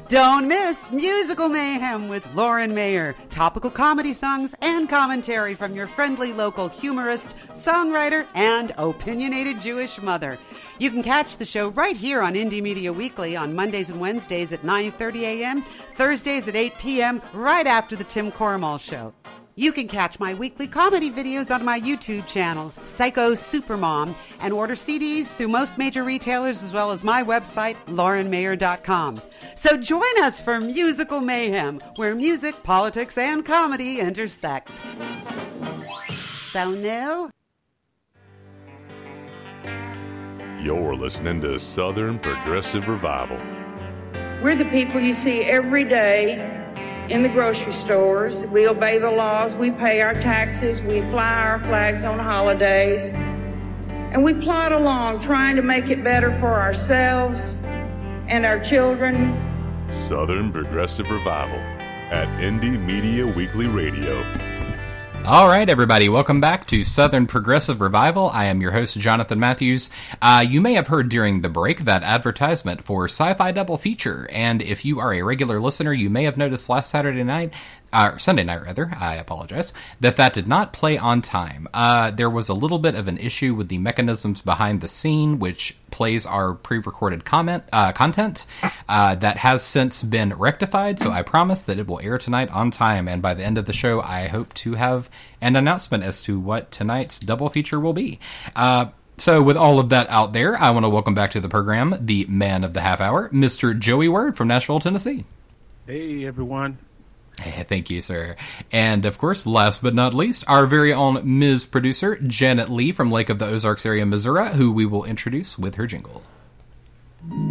Don't miss Musical Mayhem with Lauren Mayer. Topical comedy songs and commentary from your friendly local humorist, songwriter, and opinionated Jewish mother. You can catch the show right here on Indie Media Weekly on Mondays and Wednesdays at 9:30 a.m., Thursdays at 8 p.m., right after the Tim Corrimal show. You can catch my weekly comedy videos on my YouTube channel, Psycho Supermom, and order CDs through most major retailers as well as my website, laurenmayer.com. So join us for Musical Mayhem, where music, politics, and comedy intersect. So new? You're listening to Southern Progressive Revival. We're the people you see every day in the grocery stores. We obey the laws, we pay our taxes, we fly our flags on holidays, and we plod along trying to make it better for ourselves and our children. Southern Progressive Revival at Indie Media Weekly Radio. All right, everybody, welcome back to Southern Progressive Revival. I am your host, Jonathan Matthews. Uh, you may have heard during the break that advertisement for Sci Fi Double Feature, and if you are a regular listener, you may have noticed last Saturday night uh, Sunday night rather, I apologize, that that did not play on time. Uh, there was a little bit of an issue with the mechanisms behind the scene, which plays our pre-recorded comment uh, content. Uh, that has since been rectified, so I promise that it will air tonight on time. And by the end of the show, I hope to have an announcement as to what tonight's double feature will be. Uh, so, with all of that out there, I want to welcome back to the program the man of the half hour, Mr. Joey Word from Nashville, Tennessee. Hey, everyone. Thank you, sir. And of course, last but not least, our very own Ms. Producer, Janet Lee from Lake of the Ozarks area, Missouri, who we will introduce with her jingle.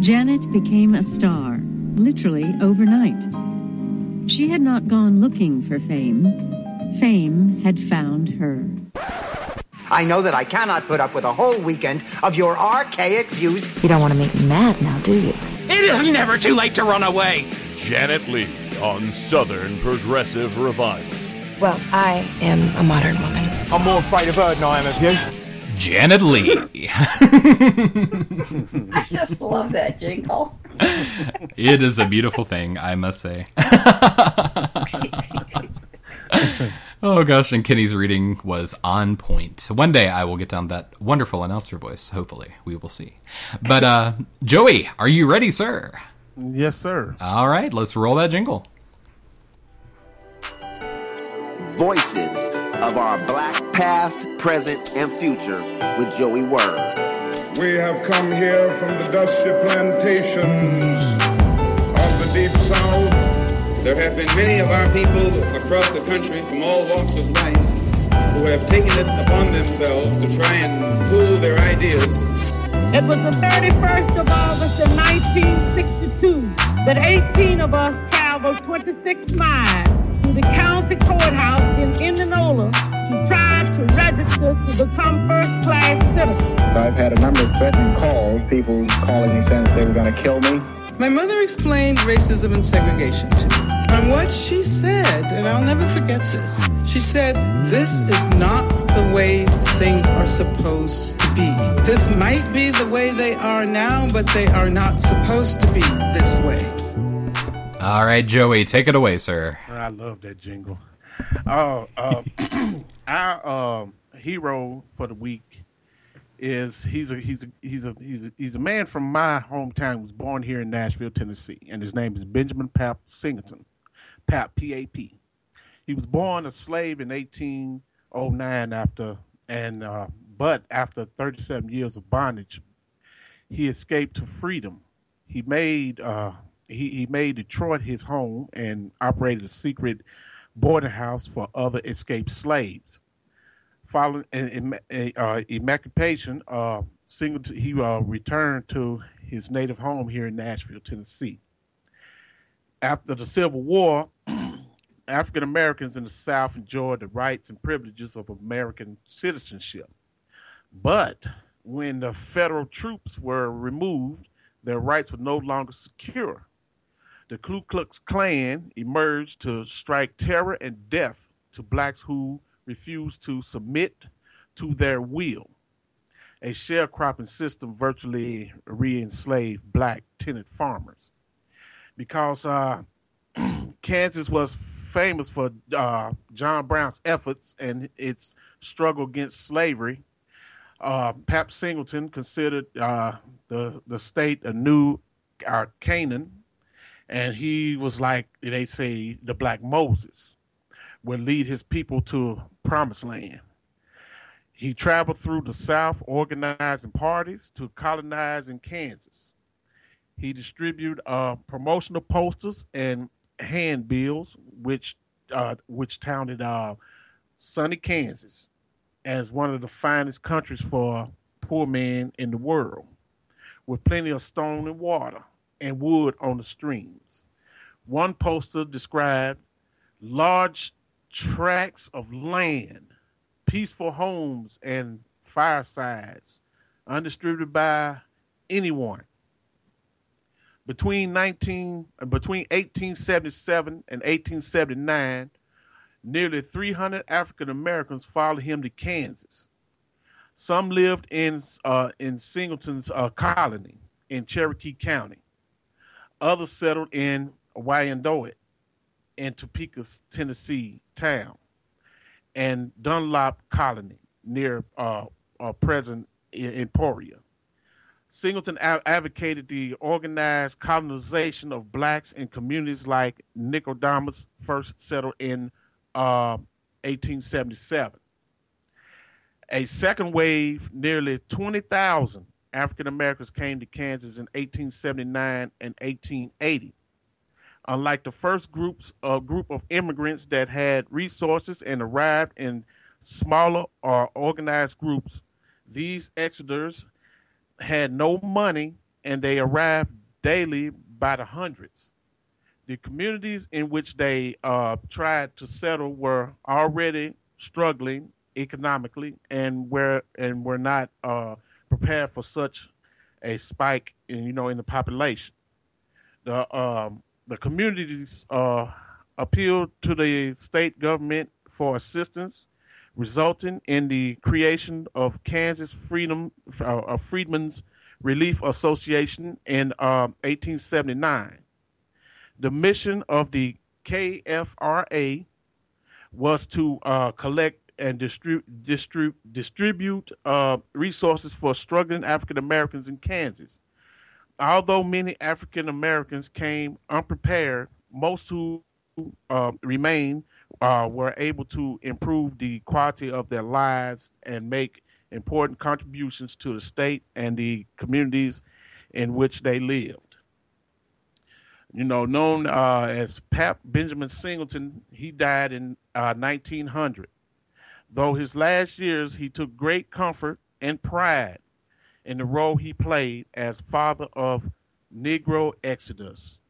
Janet became a star, literally overnight. She had not gone looking for fame. Fame had found her. I know that I cannot put up with a whole weekend of your archaic views. You don't want to make me mad now, do you? It is never too late to run away. Janet Lee on Southern Progressive Revival. Well, I am a modern woman. I'm more afraid of her than I am of you. Janet Lee. I just love that jingle. it is a beautiful thing, I must say. oh gosh, and Kenny's reading was on point. One day I will get down that wonderful announcer voice, hopefully. We will see. But uh Joey, are you ready, sir? Yes, sir. All right, let's roll that jingle. Voices of our black past, present, and future with Joey Word. We have come here from the dusty plantations of the deep south. There have been many of our people across the country from all walks of life who have taken it upon themselves to try and pool their ideas it was the 31st of August in 1962 that 18 of us traveled 26 miles to the county courthouse in Indianola to try to register to become first-class citizens. I've had a number of threatening calls, people calling me saying they were going to kill me. My mother explained racism and segregation to me. And what she said, and I'll never forget this, she said, This is not the way things are supposed to be. This might be the way they are now, but they are not supposed to be this way. All right, Joey, take it away, sir. I love that jingle. Oh, uh, our uh, hero for the week is he's a he's a he's a he's a, he's a man from my hometown. He was born here in Nashville, Tennessee, and his name is Benjamin Pap Singleton, Pap P A P. He was born a slave in 1809 after and uh, but after 37 years of bondage, he escaped to freedom. He made uh, he, he made Detroit his home and operated a secret boarding house for other escaped slaves following uh, emancipation, uh, he uh, returned to his native home here in Nashville, Tennessee. After the Civil War, African Americans in the South enjoyed the rights and privileges of American citizenship. But when the federal troops were removed, their rights were no longer secure. The Ku Klux Klan emerged to strike terror and death to blacks who refused to submit to their will. A sharecropping system virtually re enslaved black tenant farmers. Because uh, Kansas was famous for uh, John Brown's efforts and its struggle against slavery, uh, Pap Singleton considered uh, the the state a new uh, Canaan, and he was like they say the Black Moses, would lead his people to a promised land. He traveled through the South organizing parties to colonize in Kansas. He distributed uh, promotional posters and handbills, which uh, which touted uh, sunny Kansas as one of the finest countries for poor men in the world, with plenty of stone and water and wood on the streams. One poster described large tracts of land, peaceful homes, and firesides, undistributed by anyone. Between 19 between 1877 and 1879, nearly 300 African Americans followed him to Kansas. Some lived in uh, in Singleton's uh, colony in Cherokee County. Others settled in Wyandotte in Topeka, Tennessee town, and Dunlap Colony near uh, uh, present Emporia. Singleton advocated the organized colonization of blacks in communities like Nicodemus, first settled in uh, 1877. A second wave, nearly 20,000 African Americans came to Kansas in 1879 and 1880. Unlike the first groups, a group of immigrants that had resources and arrived in smaller or organized groups, these exodus had no money and they arrived daily by the hundreds. The communities in which they uh, tried to settle were already struggling economically and were and were not uh, prepared for such a spike in you know in the population. The um, the communities uh, appealed to the state government for assistance, resulting in the creation of Kansas Freedom uh, Freedmen's Relief Association in uh, 1879. The mission of the KFRA was to uh, collect and distribute distrib- distribute uh, resources for struggling African Americans in Kansas. Although many African Americans came unprepared, most who uh, remained uh, were able to improve the quality of their lives and make important contributions to the state and the communities in which they lived. You know, known uh, as Pap Benjamin Singleton, he died in 1900 uh, Though his last years, he took great comfort and pride in the role he played as father of Negro Exodus.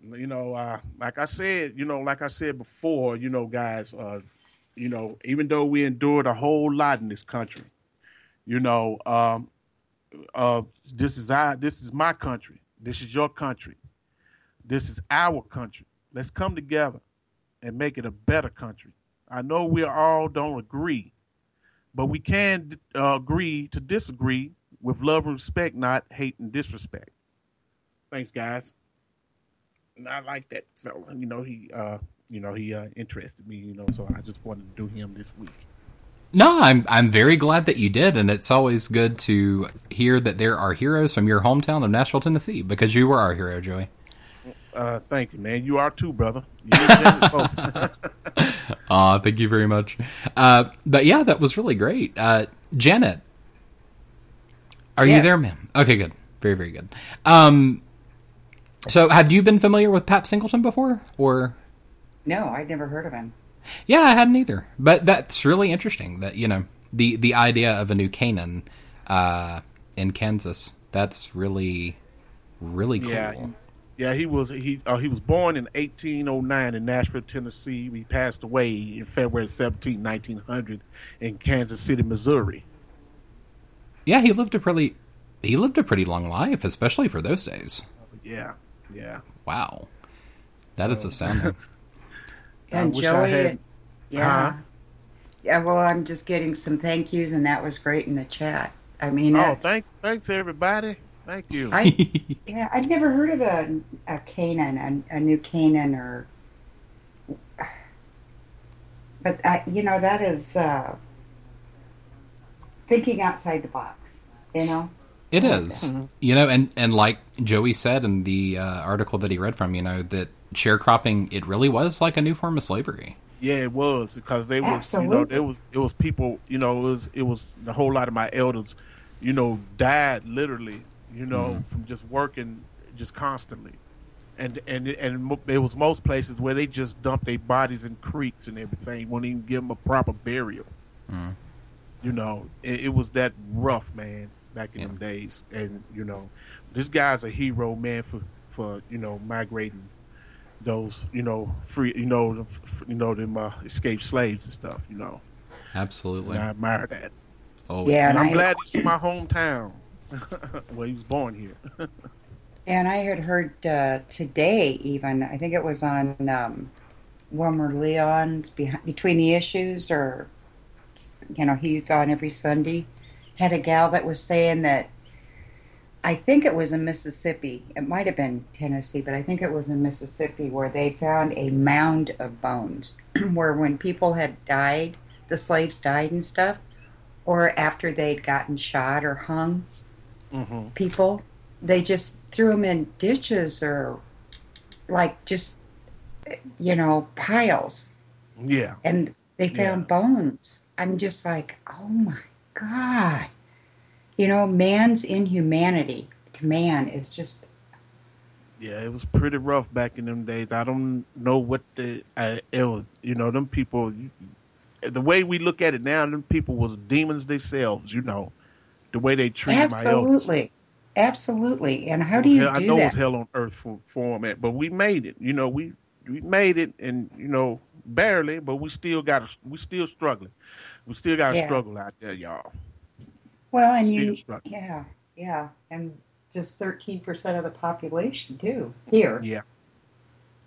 You know, uh, like I said, you know, like I said before, you know, guys, uh, you know, even though we endured a whole lot in this country, you know, um, uh, this is our, this is my country. This is your country. This is our country. Let's come together and make it a better country. I know we all don't agree, but we can uh, agree to disagree with love and respect, not hate and disrespect. Thanks, guys. And I like that fella. You know, he, uh, you know, he uh, interested me. You know, so I just wanted to do him this week. No, I'm I'm very glad that you did, and it's always good to hear that there are heroes from your hometown of Nashville, Tennessee, because you were our hero, Joey. Uh, thank you, man. You are too, brother. Aw, thank you very much. Uh, but yeah, that was really great. Uh, Janet, are yes. you there, ma'am? Okay, good. Very, very good. Um, so, have you been familiar with Pap Singleton before, or? No, I'd never heard of him. Yeah, I hadn't either. But that's really interesting that you know the the idea of a new Canaan uh, in Kansas. That's really really cool. Yeah, he- yeah. He was he uh, he was born in 1809 in Nashville, Tennessee. He passed away in February 17, 1900, in Kansas City, Missouri. Yeah, he lived a pretty he lived a pretty long life, especially for those days. Yeah, yeah. Wow, that is astounding. I And wish I Joey, had- yeah, Huh? yeah. Well, I'm just getting some thank yous, and that was great in the chat. I mean, Oh, thank thanks everybody. Thank you. I yeah, I'd never heard of a a Canaan, a, a new Canaan, or. But I, you know, that is uh, thinking outside the box. You know. It is, you know, and and like Joey said in the uh, article that he read from, you know, that sharecropping it really was like a new form of slavery. Yeah, it was because they was you know Absolutely. there was it was people you know it was it was a whole lot of my elders you know died literally you know from just working just constantly and and and mo- there was most places where they just dumped their bodies in creeks and everything wouldn't even give them a proper burial Mm. you know it, it was that rough man back in them days. And you know this guy's a hero man for for you know migrating those you know free you know f- you know them uh, escaped slaves and stuff you know. Absolutely. and I admire that. Oh, Yeah, and and I'm I- glad he's from my hometown. Well he was born here. And I had heard uh, today, even I think it was on um, Wilmer Leon's Behind, Between the Issues, or you know, he's on every Sunday. Had a gal that was saying that I think it was in Mississippi. It might have been Tennessee, but I think it was in Mississippi where they found a mound of bones, where when people had died, the slaves died and stuff, or after they'd gotten shot or hung, mm-hmm. people they just threw them in ditches or like just you know piles yeah and they found bones i'm just like oh my god you know man's inhumanity to man is just yeah it was pretty rough back in them days I don't know what the uh, it was you know them people you- the way we look at it now them people was demons themselves you know the way they treat absolutely absolutely and how do you hell- I know that it was hell on earth for, for 'em, man, but we made it. You know, we we made it, and you know, barely, but we still got we still struggling. We still got to Yeah. struggle out there, y'all. well and Still you struggling. yeah yeah and just 13% of the population too here Yeah,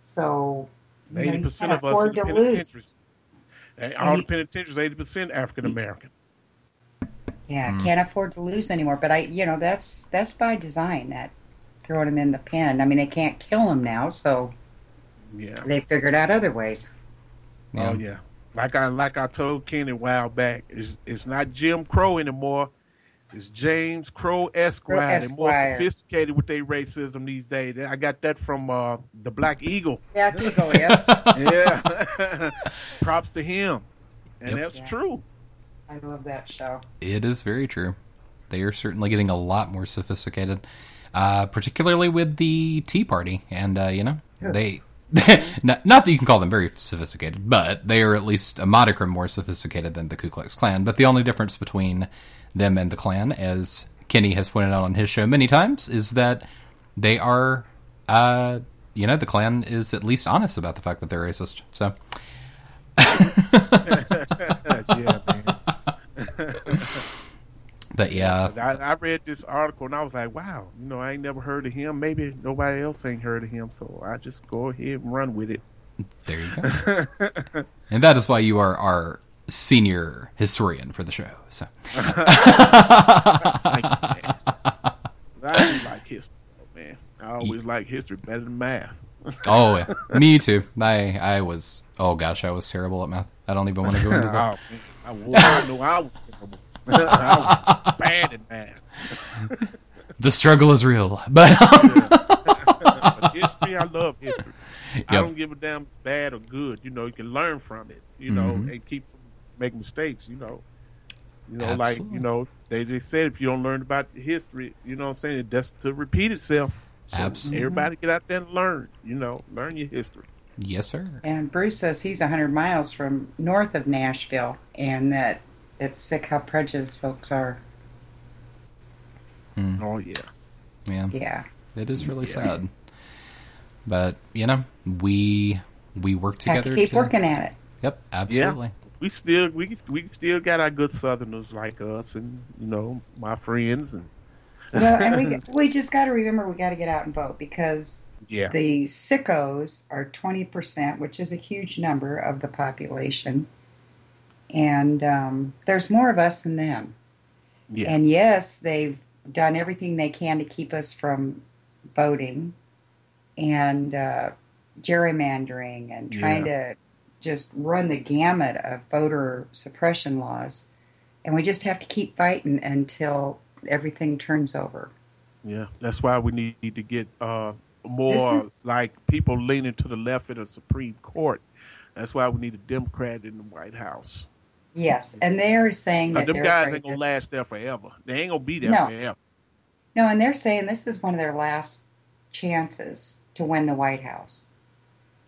so eighty percent of us in the to lose. penitentiaries. All the penitentiaries, eighty percent African American. Yeah, Mm. can't afford to lose anymore. But I, you know, that's that's by design. That throwing them in the pen. I mean, they can't kill them now, so Yeah. they figured out other ways. Oh yeah. Like I like I told Kenny a while back, it's it's not Jim Crow anymore. It's James Crow Esquire. They're more sophisticated with their racism these days. I got that from uh, the Black Eagle. Yeah, Eagle, yeah. yeah. Props to him. And Yep. that's Yeah. true. I love that show. It is very true. They are certainly getting a lot more sophisticated, uh, particularly with the Tea Party, and uh, you know they. not, that you can call them very sophisticated, but they are at least a modicum more sophisticated than the Ku Klux Klan. But the only difference between them and the Klan, as Kenny has pointed out on his show many times, is that they are, uh, you know, the Klan is at least honest about the fact that they're racist. So, yeah. But yeah, I, I read this article and I was like, wow, you know, I ain't never heard of him. Maybe nobody else ain't heard of him. So I just go ahead and run with it. There you go. and that is why you are our senior historian for the show. So, Thank you, man. I do like history, man. I always like history better than math. oh yeah, me too. I I was oh gosh, I was terrible at math. I don't even want to go into oh, that. man. I, was, I know I was. I was bad at math. the struggle is real, but um, but history, I love history. I don't give a damn if it's bad or good. You know, you can learn from it. You know, Mhm. and keep from making mistakes. You know, you know, Absolutely. like you know, they they said if you don't learn about history, you know, what I'm saying it does to repeat itself. So Absolutely. everybody get out there and learn. You know, learn your history. yes, sir. And Bruce says he's 100 miles from north of Nashville, and that it's sick how prejudiced folks are. Hmm. Oh yeah. Yeah. Yeah. It is really Yeah. sad. But, you know, we we work Have together to keep to- working at it. Yep, absolutely. Yeah. We still we we still got our good Southerners like us, and you know my friends, and Well, and we we just got to remember we got to get out and vote because Yeah. the sickos are twenty percent, which is a huge number of the population, and um, there's more of us than them. Yeah. And yes, they've done everything they can to keep us from voting and uh, gerrymandering and trying to just run the gamut of voter suppression laws. And we just have to keep fighting until everything turns over. yeah, that's why we need to get uh, more is- like people leaning to the left in the Supreme Court. That's why we need a Democrat in the White House. Yes, and they're saying Now, that them they're guys ain't gonna that- last there forever. They ain't gonna be there No. forever. No, and they're saying this is one of their last chances to win the White House,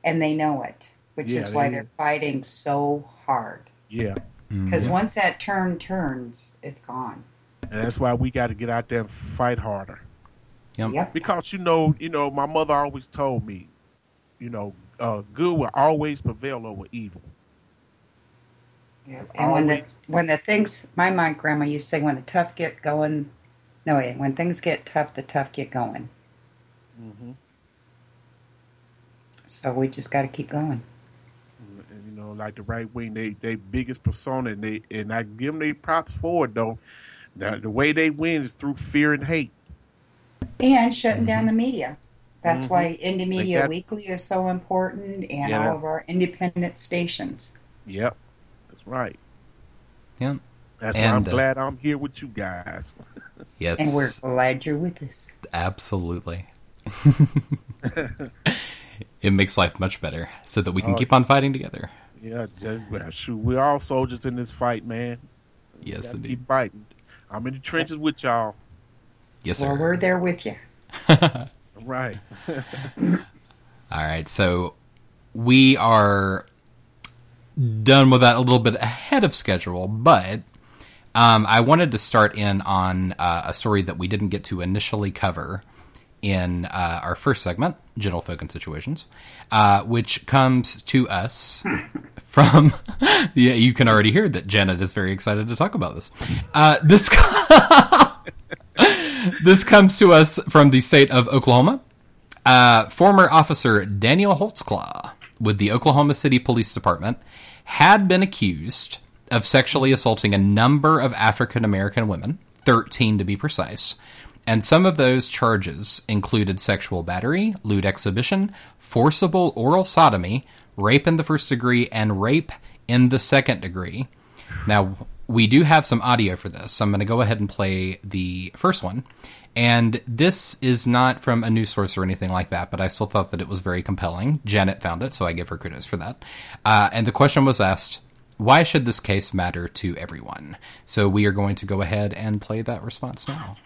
and they know it, which Yeah, is why they- they're fighting so hard. Yeah. Because Mhm. once that turn turns, it's gone. And that's why we got to get out there and fight harder. Yep. Because you know, you know, my mother always told me, you know, uh, good will always prevail over evil. Yep. And when the when the things, my my grandma used to say, when the tough get going, no, wait, when things get tough, the tough get going. Mm-hmm. So we just got to keep going. And you know, like the right wing, they they biggest persona, and they and I give them their props for it though. Now, the way they win is through fear and hate. And shutting down the media. That's Mhm. why Indie Media got- Weekly is so important, and Yeah. all of our independent stations. Yep, that's right. Yeah. That's why I'm And, uh, glad I'm here with you guys. Yes. And we're glad you're with us. Absolutely. it makes life much better so that we can Oh, keep on fighting together. Yeah, just, shoot, we're all soldiers in this fight, man. Yes, Gotta indeed. Keep fighting. I'm in the trenches with y'all. Yes, sir. Well, we're there with you. Right. All right, so we are done with that a little bit ahead of schedule, but um, I wanted to start in on uh, a story that we didn't get to initially cover in uh, our first segment, Gentle Folk and Situations, uh, which comes to us from. yeah, you can already hear that Janet is very excited to talk about this. Uh, this. this comes to us from the state of Oklahoma. Uh, former officer Daniel Holtzclaw with the Oklahoma City Police Department had been accused of sexually assaulting a number of African American women, 13 to be precise. And some of those charges included sexual battery, lewd exhibition, forcible oral sodomy, rape in the first degree, and rape in the second degree. Now, we do have some audio for this, so I'm going to go ahead and play the first one. And this is not from a news source or anything like that, but I still thought that it was very compelling. Janet found it, so I give her kudos for that. Uh, and the question was asked why should this case matter to everyone? So we are going to go ahead and play that response now.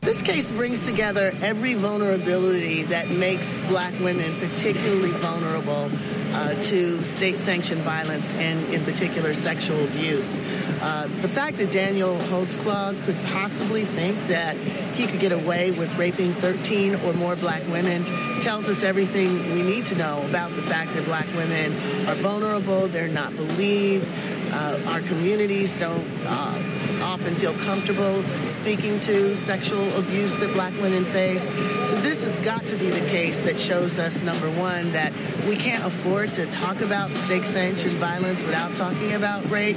This case brings together every vulnerability that makes black women particularly vulnerable uh, to state sanctioned violence and, in particular, sexual abuse. Uh, the fact that Daniel Holtzclaw could possibly think that he could get away with raping 13 or more black women tells us everything we need to know about the fact that black women are vulnerable, they're not believed, uh, our communities don't. Uh, often feel comfortable speaking to sexual abuse that black women face. So this has got to be the case that shows us, number one, that we can't afford to talk about state-sanctioned violence without talking about rape.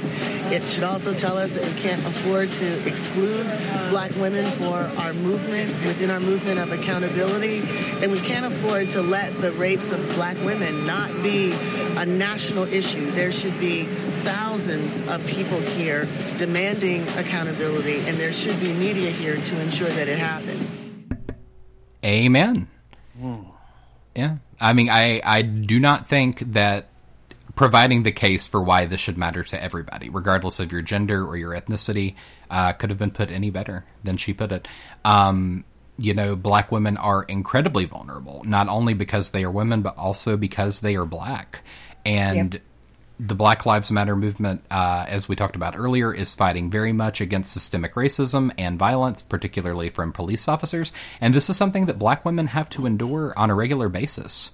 It should also tell us that we can't afford to exclude black women for our movement, within our movement of accountability. And we can't afford to let the rapes of black women not be a national issue. There should be thousands of people here demanding accountability, and there should be media here to ensure that it happens. Amen. Yeah. I mean, I, I do not think that providing the case for why this should matter to everybody, regardless of your gender or your ethnicity, uh, could have been put any better than she put it. Um, you know, black women are incredibly vulnerable, not only because they are women, but also because they are black. And the Black Lives Matter movement, uh, as we talked about earlier, is fighting very much against systemic racism and violence, particularly from police officers. And this is something that black women have to endure on a regular basis.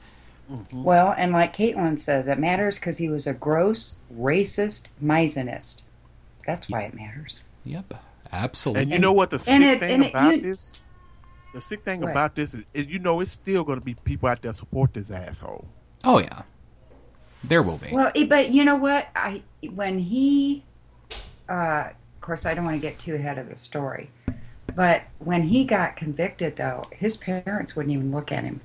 Mm-hmm. Well, and like Caitlin says, it matters because he was a gross, racist, misogynist. That's why it matters. Yep, absolutely. And you know what the sick And it- thing and it- about you- this? The sick thing What? about this is, is, you know, it's still going to be people out there support this asshole. Oh yeah, there will be. Well, but you know what? I when he, uh, of course, I don't want to get too ahead of the story, but when he got convicted, though, his parents wouldn't even look at him.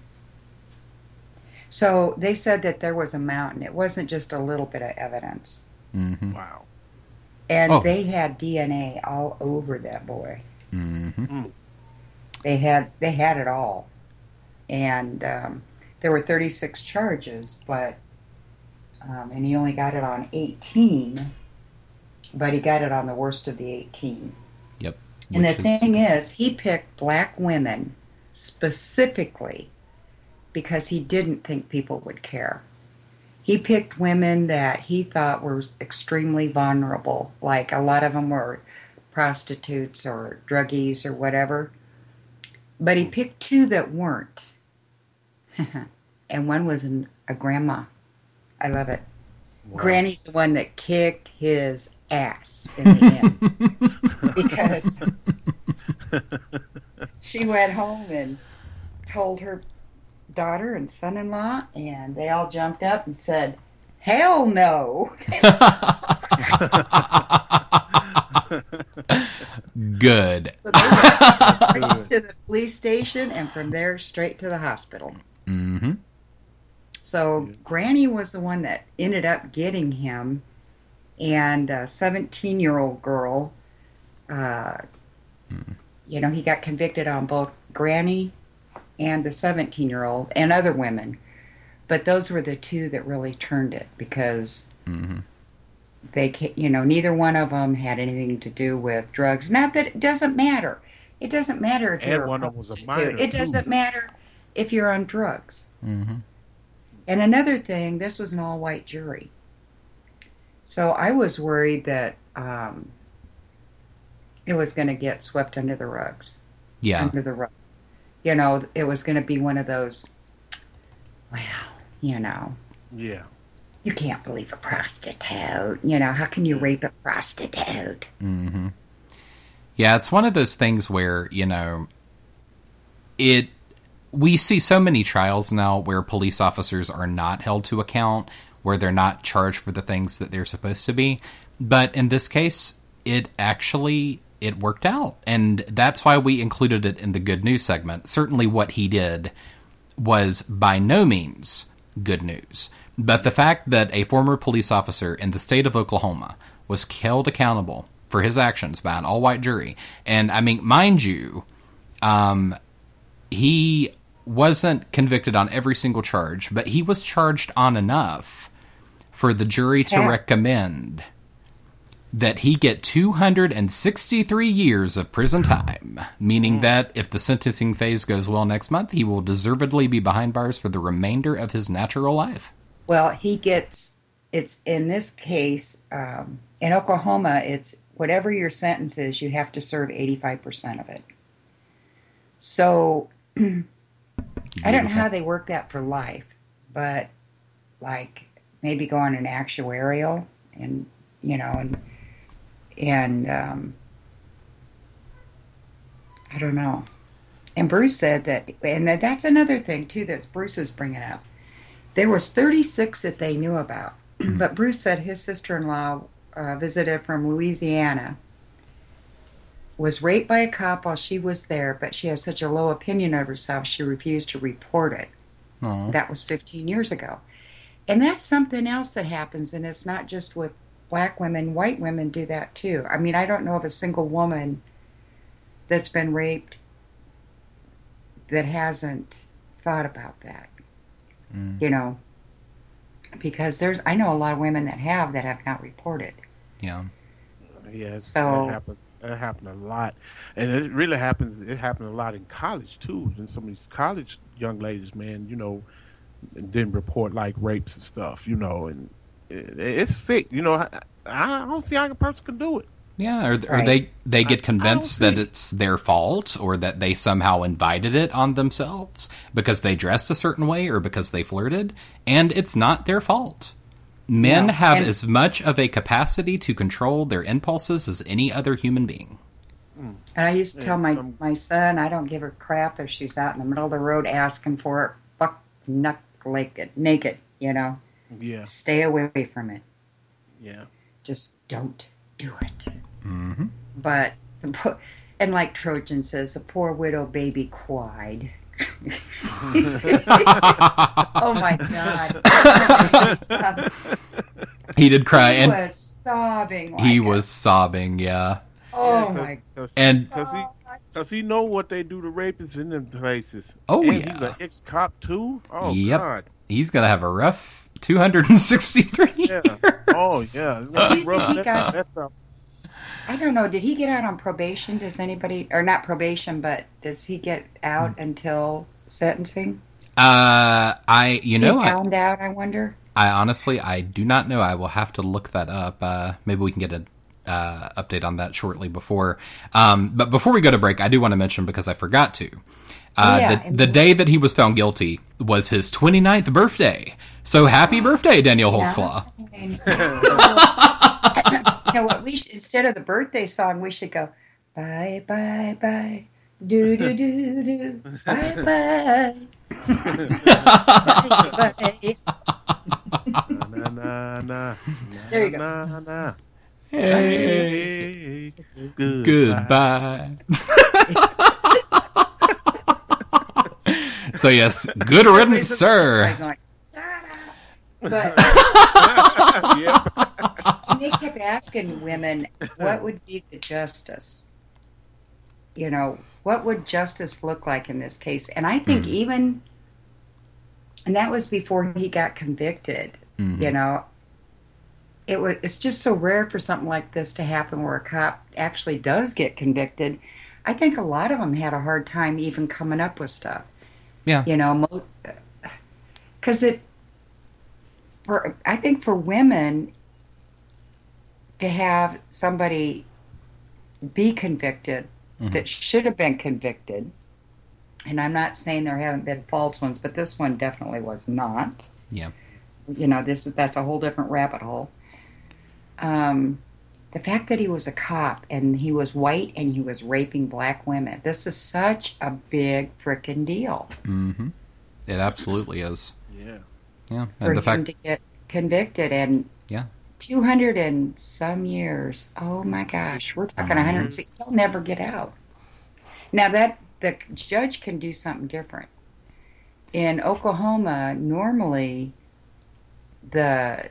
So they said that there was a mountain. It wasn't just a little bit of evidence, Mm-hmm. Wow. and Oh. they had DNA all over that boy. Mm-hmm. They had they had it all, and um, there were 36 charges, but um, and he only got it on 18, but he got it on the worst of the 18. Yep. And the is- thing is, he picked black women specifically because he didn't think people would care. He picked women that he thought were extremely vulnerable, like a lot of them were prostitutes or druggies or whatever. But he picked two that weren't. and one was an, a grandma. I love it. Granny's the one that kicked his ass in the end because she went home and told her daughter and son-in-law, and they all jumped up and said, "Hell no!" Good. So they went straight to the police station, and from there straight to the hospital. Mm-hmm. So Granny was the one that ended up getting him, and a 17 year old girl. Uh, You know, he got convicted on both Granny and the 17 year old and other women, but those were the two that really turned it because Mm-hmm. they, you know, neither one of them had anything to do with drugs. Not that it doesn't matter. It doesn't matter if And you're a one them was a minor, It too. doesn't matter if you're on drugs. Mm-hmm. And another thing, this was an all white jury. So I was worried that um, it was going to get swept under the rugs. Yeah. Under the rug. You know, it was going to be one of those, well, you know, Yeah. you can't believe a prostitute. You know, how can you rape a prostitute? Mm-hmm. Yeah, it's one of those things where you know it. We see so many trials now where police officers are not held to account, where they're not charged for the things that they're supposed to be. But in this case, it actually it worked out, and that's why we included it in the good news segment. Certainly, what he did was by no means good news. But the fact that a former police officer in the state of Oklahoma was held accountable for his actions by an all white jury, and I mean, mind you, um, he wasn't convicted on every single charge, but he was charged on enough for the jury to Yeah. recommend that he get 263 years of prison time, meaning that if the sentencing phase goes well next month, he will deservedly be behind bars for the remainder of his natural life. Well, he gets, it's in this case, um, in Oklahoma, it's whatever your sentence is, you have to serve 85% of it. So I don't know how they work that for life, but like maybe go on an actuarial and, you know, and, and, um, I don't know. And Bruce said that, and that- that's another thing too that Bruce is bringing up. There was 36 that they knew about, but Bruce said his sister-in-law uh, visited from Louisiana, was raped by a cop while she was there, but she had such a low opinion of herself she refused to report it. Aw. That was 15 years ago. And that's something else that happens, and it's not just with black women, white women do that too. I mean, I don't know of a single woman that's been raped that hasn't thought about that, Mm. you know, because there's, I know a lot of women that have that have not reported. Yeah. Yeah, it's- So- that happens. That happened a lot, and it really happens. It happened a lot in college too. And some of these college young ladies, man, you know, didn't report like rapes and stuff, you know, and it- it's sick. You know, I, I don't see how a person can do it. Yeah, or, or Right. they they get convinced that it's their fault, or that they somehow invited it on themselves because they dressed a certain way or because they flirted, and it's not their fault. Men No, have and- as much of a capacity to control their impulses as any other human being. And I used to Yeah, tell my, some- my son, I don't give a crap if she's out in the middle of the road asking for it, fuck nut naked, naked, you know. Yeah, Stay away from it. yeah. Just don't do it. Mm-hmm. But, and like Trojan says, the poor widow baby cried. Oh my God. He did cry, he and was sobbing. Like he a- was sobbing. Yeah, Oh Yeah, my cause, And- because he because he know what they do to rapists in them places. Oh, and yeah. he's an ex cop too. Oh yep. God. He's gonna have a rough 263 Yeah. Oh yeah. It's gonna be rough. He That- got- that's a- I don't know. Did he get out on probation? Does anybody, or not probation, but does he get out until sentencing? Uh, I you know he I, found out. I wonder. I honestly I do not know. I will have to look that up. Uh, maybe we can get a uh, update on that shortly before. Um, but before we go to break, I do want to mention because I forgot to. Uh, Oh, yeah, the, the day that he was found guilty was his 29th birthday. So happy birthday, Daniel Holtzclaw. you know what? We should, instead of the birthday song, we should go bye bye bye do do do do bye bye. bye. na na na. There you go. Na, na. Hey, goodbye. Goodbye. so yes, good riddance, sir. Going, But yeah. They kept asking women, what would be the justice? You know, what would justice look like in this case? And I think hmm. even, and that was before he got convicted. Mm-hmm. You know, it was. It's just so rare for something like this to happen where a cop actually does get convicted. I think a lot of them had a hard time even coming up with stuff. Yeah. You know, because it. For I think for women, to have somebody be convicted that should have been convicted, and I'm not saying there haven't been false ones, but this one definitely was not. Yeah. You know, this is that's a whole different rabbit hole. Um, the fact that he was a cop and he was white and he was raping black women, this is such a big frickin' deal Mm-hmm. It absolutely is. Yeah. Yeah, for and the him fact, to get convicted and yeah, 200 and some years. Oh my gosh, we're talking Mhm. 160. He'll never get out. Now that the judge can do something different. In Oklahoma, normally the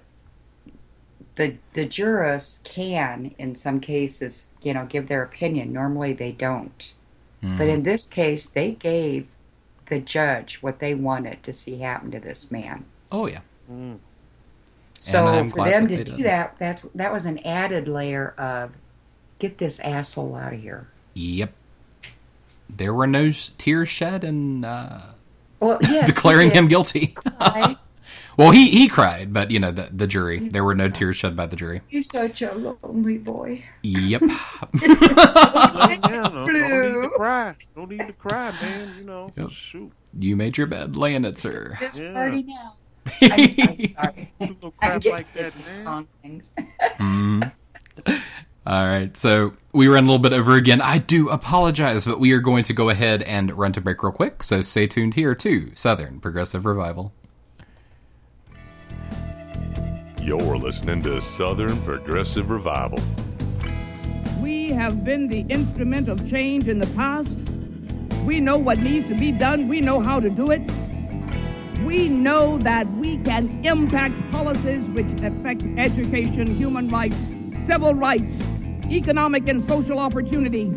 the the jurists can, in some cases, you know, give their opinion. Normally they don't. But in this case, they gave the judge what they wanted to see happen to this man. oh yeah, So I'm for glad them that to do did. that, that's that was an added layer of get this asshole out of here. yep. There were no tears shed and uh, Well, yes, declaring him guilty. Well, he he cried, but you know the the jury. There were no tears shed by the jury. You're such a lonely boy. Yep. yeah, no, don't need to cry. Don't need to cry, man. You know, Yep. shoot. you made your bed, lay in it, sir. This Yeah. party now. I'm, I'm sorry. Don't I'm like that, man. things. Mm. All right, so we ran a little bit over again. I do apologize, but we are going to go ahead and run to break real quick. So stay tuned here to Southern Progressive Revival. You're listening to Southern Progressive Revival. We have been the instrument of change in the past. We know what needs to be done. We know how to do it. We know that we can impact policies which affect education, human rights, civil rights, economic and social opportunity.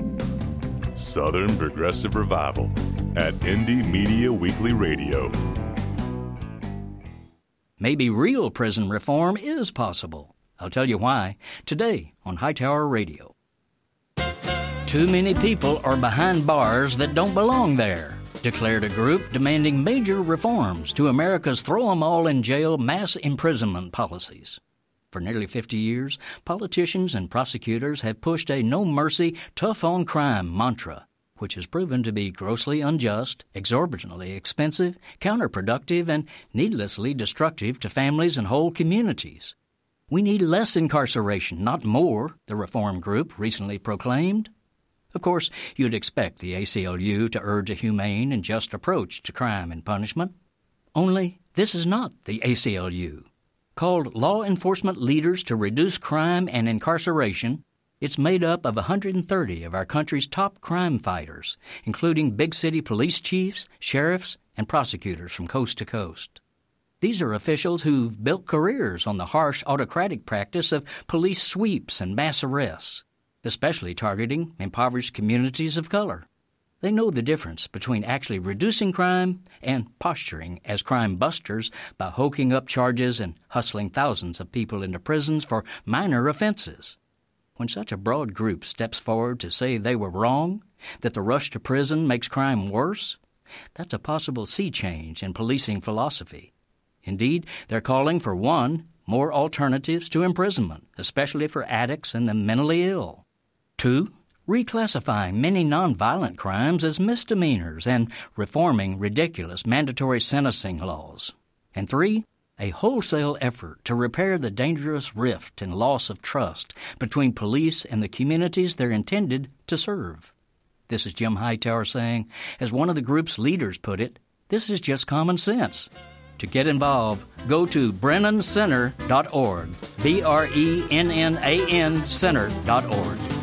Southern Progressive Revival at Indie Media Weekly Radio. Maybe real prison reform is possible. I'll tell you why today on Hightower Radio. Too many people are behind bars that don't belong there, declared a group demanding major reforms to America's throw 'em all in jail mass imprisonment policies. For nearly 50 years, politicians and prosecutors have pushed a no mercy, tough on crime mantra, which has proven to be grossly unjust, exorbitantly expensive, counterproductive, and needlessly destructive to families and whole communities. We need less incarceration, not more, the reform group recently proclaimed. Of course, you'd expect the ACLU to urge a humane and just approach to crime and punishment. Only this is not the ACLU. Called Law Enforcement Leaders to Reduce Crime and Incarceration, it's made up of 130 of our country's top crime fighters, including big city police chiefs, sheriffs, and prosecutors from coast to coast. These are officials who've built careers on the harsh autocratic practice of police sweeps and mass arrests, especially targeting impoverished communities of color. They know the difference between actually reducing crime and posturing as crime busters by hoking up charges and hustling thousands of people into prisons for minor offenses. When such a broad group steps forward to say they were wrong, that the rush to prison makes crime worse, that's a possible sea change in policing philosophy. Indeed, they're calling for one, more alternatives to imprisonment, especially for addicts and the mentally ill. Two, reclassifying many nonviolent crimes as misdemeanors and reforming ridiculous mandatory sentencing laws. And three, a wholesale effort to repair the dangerous rift and loss of trust between police and the communities they're intended to serve. This is Jim Hightower saying, as one of the group's leaders put it, this is just common sense. To get involved, go to brennancenter.org, B R E N N A N center.org.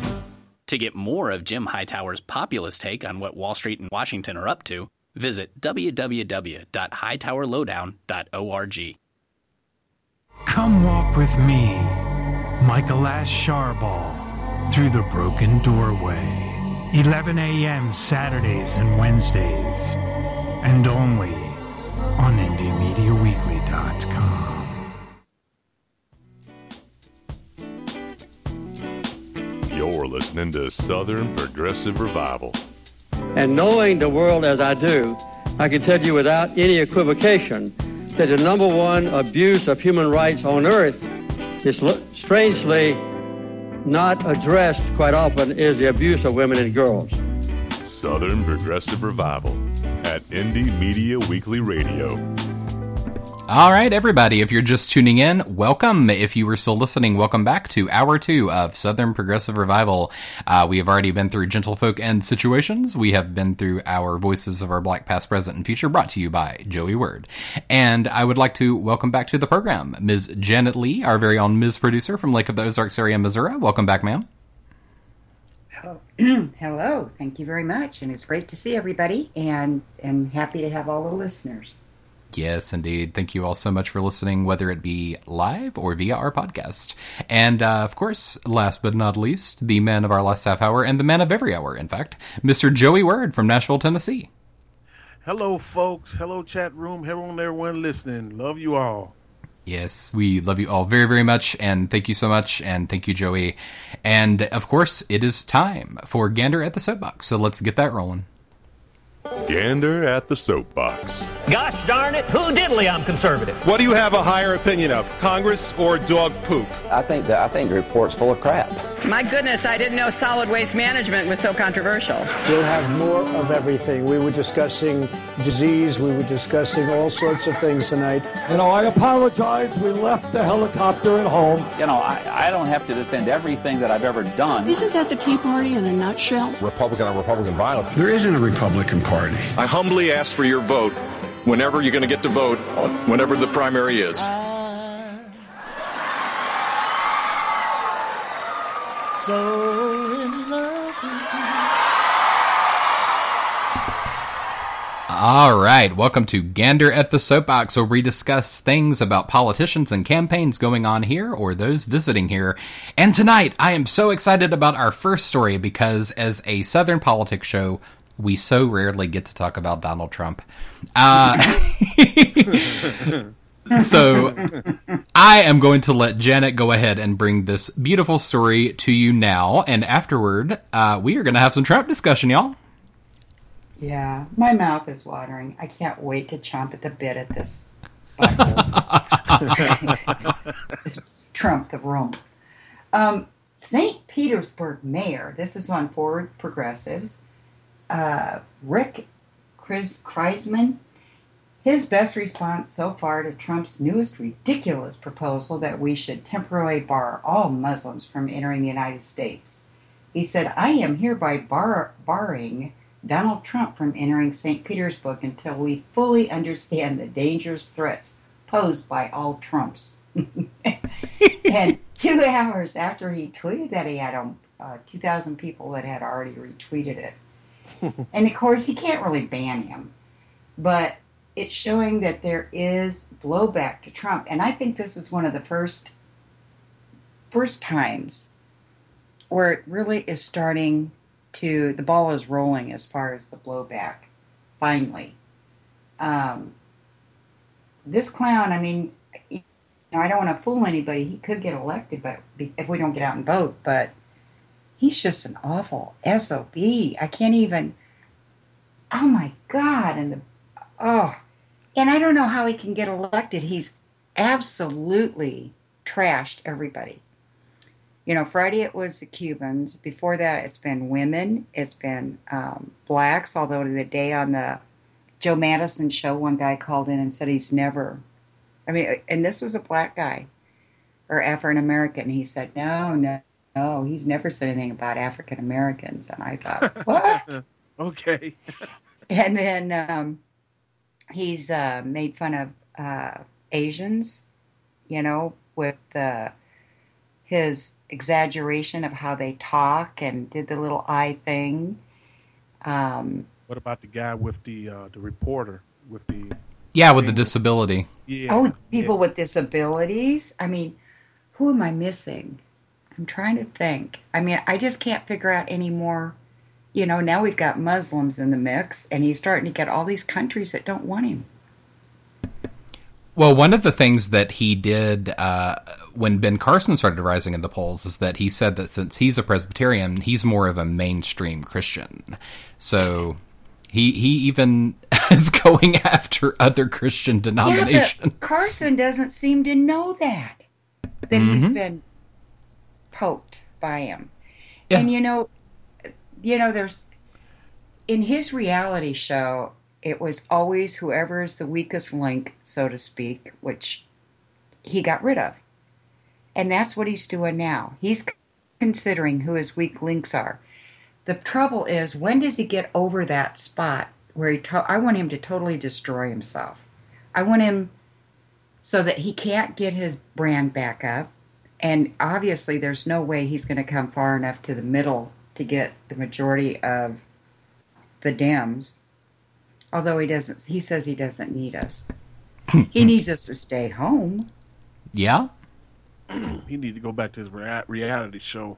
To get more of Jim Hightower's populist take on what Wall Street and Washington are up to, visit www.hightowerlowdown.org. Come walk with me, Michael Sharball, through the broken doorway. 11 a.m. Saturdays and Wednesdays, and only on IndieMediaWeekly.com. You're listening to Southern Progressive Revival. And knowing the world as I do, I can tell you without any equivocation that the number one abuse of human rights on earth is strangely not addressed quite often is the abuse of women and girls. Southern Progressive Revival at Indie Media Weekly Radio. All right, everybody, if you're just tuning in, welcome. If you were still listening, welcome back to hour two of Southern Progressive Revival. Uh, we have already been through Gentlefolk and Situations. We have been through our Voices of Our Black Past, Present, and Future, brought to you by Joey Word. And I would like to welcome back to the program Ms. Janet Lee, our very own Ms. Producer from Lake of the Ozarks area, Missouri. Welcome back, ma'am. Hello. Hello. Thank you very much. And it's great to see everybody and, and happy to have all the listeners. Yes, indeed. Thank you all so much for listening, whether it be live or via our podcast. And uh, of course, last but not least, the man of our last half hour and the man of every hour, in fact, Mr. Joey Word from Nashville, Tennessee. Hello, folks. Hello, chat room. Hello, everyone listening. Love you all. Yes, we love you all very, very much, and thank you so much, and thank you, Joey. And of course, it is time for Gander at the Soapbox, so let's get that rolling. Gander at the Soapbox. Gosh darn it, who diddly I'm conservative. What do you have a higher opinion of, Congress or dog poop? I think the, I think the report's full of crap. My goodness, I didn't know solid waste management was so controversial. We'll have more of everything. We were discussing disease, we were discussing all sorts of things tonight. You know, I apologize. We left the helicopter at home. You know, I, I don't have to defend everything that I've ever done. Isn't that the Tea Party in a nutshell? Republican on Republican violence. There isn't a Republican Party. I humbly ask for your vote whenever you're going to get to vote, whenever the primary is. So in love with you. All right, welcome to Gander at the Soapbox, where we discuss things about politicians and campaigns going on here or those visiting here. And tonight, I am so excited about our first story because, as a Southern politics show, we so rarely get to talk about Donald Trump. Uh, so I am going to let Janet go ahead and bring this beautiful story to you now, and afterward, uh, we are going to have some Trump discussion, y'all. Yeah, my mouth is watering. I can't wait to chomp at the bit at this. Trump the Rome. Um, St. Petersburg mayor, this is on Forward Progressives, uh, Rick Kriseman, his best response so far to Trump's newest ridiculous proposal that we should temporarily bar all Muslims from entering the United States. He said, I am hereby bar- barring Donald Trump from entering St. Petersburg until we fully understand the dangerous threats posed by all Trumps. and two hours after he tweeted that, he had um, uh, 2,000 people that had already retweeted it. and of course, he can't really ban him, but it's showing that there is blowback to Trump. And I think this is one of the first first times where it really is starting to the ball is rolling as far as the blowback. Finally, um, this clown. I mean, you know, I don't want to fool anybody. He could get elected, but if we don't get out and vote, but he's just an awful sob. I can't even. Oh my God! And the oh, and I don't know how he can get elected. He's absolutely trashed everybody. You know, Friday it was the Cubans. Before that, it's been women. It's been um, blacks. Although the day on the Joe Madison show, one guy called in and said he's never. I mean, and this was a black guy or African American. He said, no, no, no, he's never said anything about African Americans. And I thought, what? okay. and then um, he's uh, made fun of uh, Asians, you know, with uh, his exaggeration of how they talk and did the little eye thing. Um, what about the guy with the uh, the reporter with the yeah with the disability? Yeah. Oh, people yeah. with disabilities. I mean, who am I missing? I'm trying to think. I mean, I just can't figure out any more. You know, now we've got Muslims in the mix, and he's starting to get all these countries that don't want him. Well, one of the things that he did uh, when Ben Carson started rising in the polls is that he said that since he's a Presbyterian, he's more of a mainstream Christian. So he he even is going after other Christian denominations. Yeah, Carson doesn't seem to know that that mm-hmm. he's been poked by him. Yeah. And you know, you know, there's in his reality show it was always whoever is the weakest link, so to speak, which he got rid of. And that's what he's doing now. He's considering who his weak links are. The trouble is, when does he get over that spot where he? To- I want him to totally destroy himself. I want him so that he can't get his brand back up. And obviously, there's no way he's going to come far enough to the middle to get the majority of the Dems Although he doesn't, he says he doesn't need us. he hmm. needs us to stay home. Yeah. he needs to go back to his rea- reality show.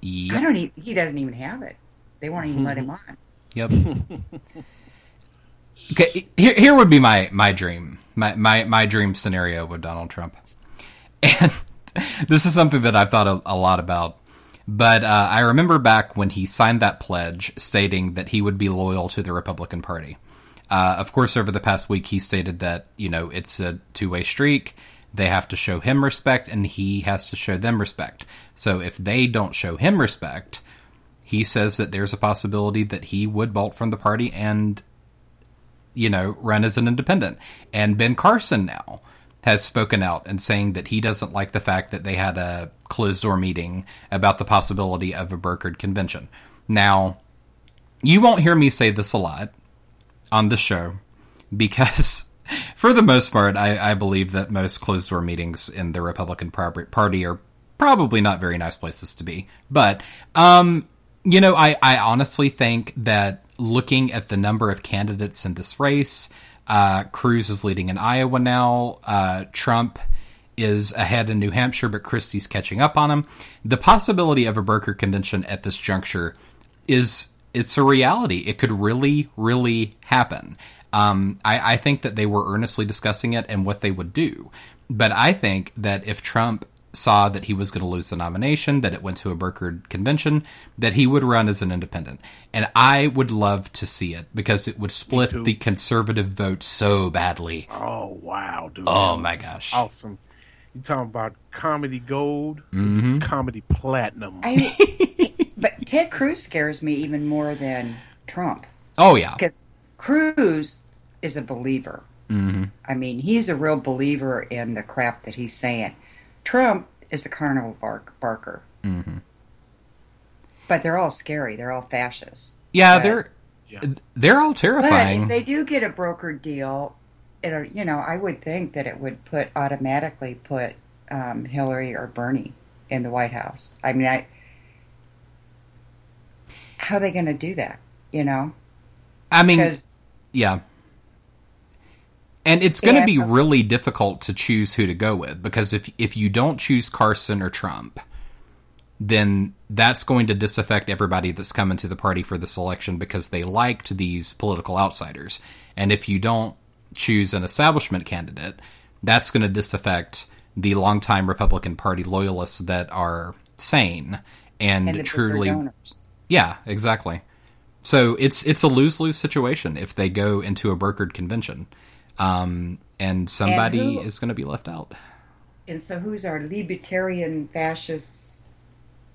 Yep. I don't. Even, he doesn't even have it. They won't even let him on. Yep. okay. Here, here would be my my dream. My my my dream scenario with Donald Trump, and this is something that I've thought a, a lot about. But uh, I remember back when he signed that pledge stating that he would be loyal to the Republican Party. Uh, of course, over the past week, he stated that you know it's a two way streak. They have to show him respect, and he has to show them respect. So if they don't show him respect, he says that there's a possibility that he would bolt from the party and you know run as an independent. And Ben Carson now has spoken out and saying that he doesn't like the fact that they had a closed door meeting about the possibility of a brokered convention. Now, you won't hear me say this a lot on the show because, for the most part, I, I believe that most closed door meetings in the Republican Party are probably not very nice places to be. But, um, you know, I, I honestly think that looking at the number of candidates in this race, uh, Cruz is leading in Iowa now. Uh, Trump is ahead in New Hampshire, but Christie's catching up on him. The possibility of a broker convention at this juncture is it's a reality. It could really, really happen. Um, I, I think that they were earnestly discussing it and what they would do. But I think that if Trump saw that he was going to lose the nomination, that it went to a brokered convention, that he would run as an independent. And I would love to see it because it would split the conservative vote so badly. Oh, wow, dude. Oh, my gosh. Awesome. You talking about comedy gold, Mhm. comedy platinum. I, but Ted Cruz scares me even more than Trump. Oh yeah. Because Cruz is a believer. hmm I mean, he's a real believer in the crap that he's saying. Trump is a carnival bark, barker, hmm but they're all scary. They're all fascists. Yeah, But- they're they're all But terrifying. if they do get a brokered deal, it you know I would think that it would put automatically put um, Hillary or Bernie in the White House. I mean, I how are they going to do that? You know, I mean, yeah. And it's going to be really difficult to choose who to go with because if if you don't choose Carson or Trump, then that's going to disaffect everybody that's coming to the party for this election because they liked these political outsiders. And if you don't choose an establishment candidate, that's going to disaffect the longtime Republican Party loyalists that are sane and, and truly yeah, exactly. So it's it's a lose lose situation if they go into a brokered convention, um, and somebody who- is going to be left out. And so, who's our libertarian fascist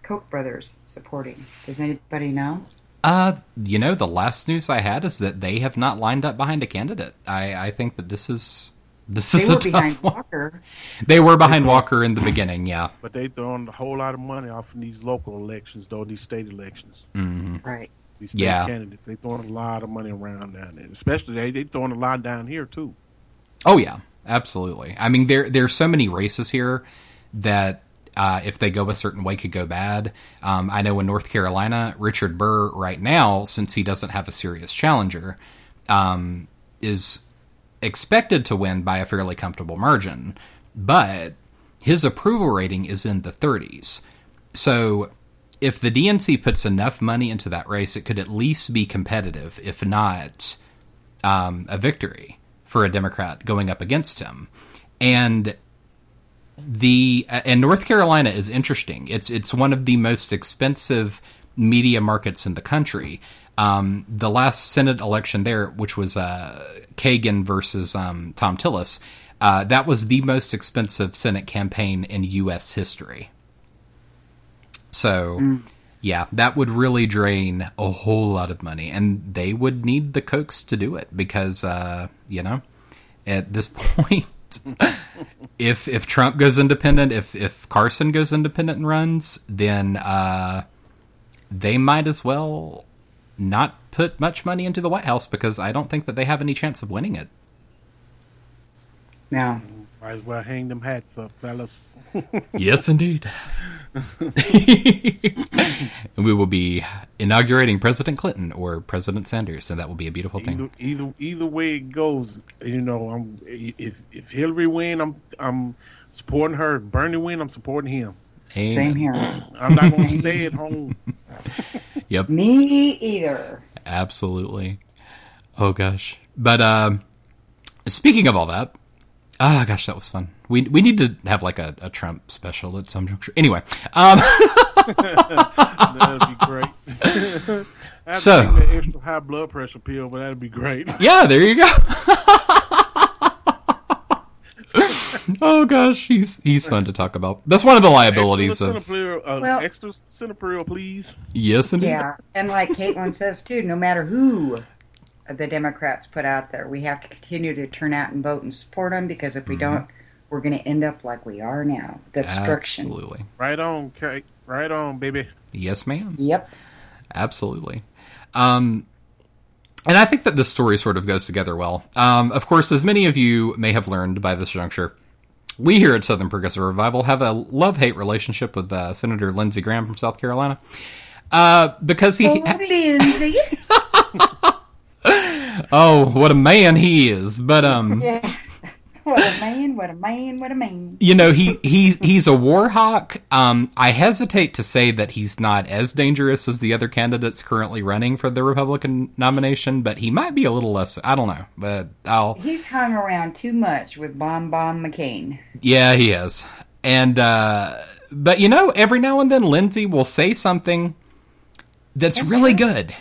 Koch brothers supporting? Does anybody know? Uh, you know, the last news I had is that they have not lined up behind a candidate. I, I think that this is this They is were a tough behind one. Walker. They were behind Walker in the beginning, yeah. But they throwing a whole lot of money off in these local elections, though these state elections. hmm Right. These state Yeah. candidates, they throwing a lot of money around down there. Especially they they throwing a lot down here too. Oh yeah, absolutely. I mean, there there's so many races here that uh, if they go a certain way could go bad. Um, I know in North Carolina, Richard Burr right now, since he doesn't have a serious challenger, um, is expected to win by a fairly comfortable margin, but his approval rating is in the 30s. So if the DNC puts enough money into that race, it could at least be competitive, if not um, a victory for a Democrat going up against him. And the and North Carolina is interesting. It's it's one of the most expensive media markets in the country. Um, the last Senate election there, which was uh, Hagan versus um, Thom Tillis, uh, that was the most expensive Senate campaign in U.S. history. So, yeah, that would really drain a whole lot of money, and they would need the Kochs to do it because, uh, you know, at this point, if if Trump goes independent, if if Carson goes independent and runs, then uh, they might as well not put much money into the White House because I don't think that they have any chance of winning it. No. Might as well hang them hats up, fellas. Yes, indeed. and we will be inaugurating President Clinton or President Sanders, and that will be a beautiful thing. Either, either either way it goes, you know, I'm if if Hillary win, I'm I'm supporting her. If Bernie win, I'm supporting him. Amen. Same here. I'm not going to stay at home. Yep. Me either. Absolutely. Oh gosh. But um speaking of all that, ah gosh, that was fun. We we need to have like a, a Trump special at some juncture. Anyway, um That'd be great. I have to So- take that extra high blood pressure pill, but that'd be great. Yeah, there you go. oh gosh, he's he's fun to talk about. That's one of the liabilities extra of Cinepril, uh, Well- extra Cinepril, please. Yes indeed. Yeah, and like Caitlin says too, no matter who the Democrats put out there, we have to continue to turn out and vote and support them because if we Mm-hmm. don't, we're going to end up like we are now, the obstruction. Absolutely. Right on, Kate. Right on, baby. Yes, ma'am. Yep. Absolutely. Um, and I think that this story sort of goes together well. Um, of course, as many of you may have learned by this juncture, we here at Southern Progressive Revival have a love hate relationship with uh, Senator Lindsey Graham from South Carolina. Uh, because he. Oh, Lindsay. oh, what a man he is. But, um. yeah. What a man, what a man, what a man. you know he he he's a war hawk. Um, I hesitate to say that he's not as dangerous as the other candidates currently running for the Republican nomination, but he might be a little less. I don't know, but I'll. He's hung around too much with Bomb Bomb McCain. Yeah, he is, and uh, but you know, every now and then Lindsay will say something that's really good,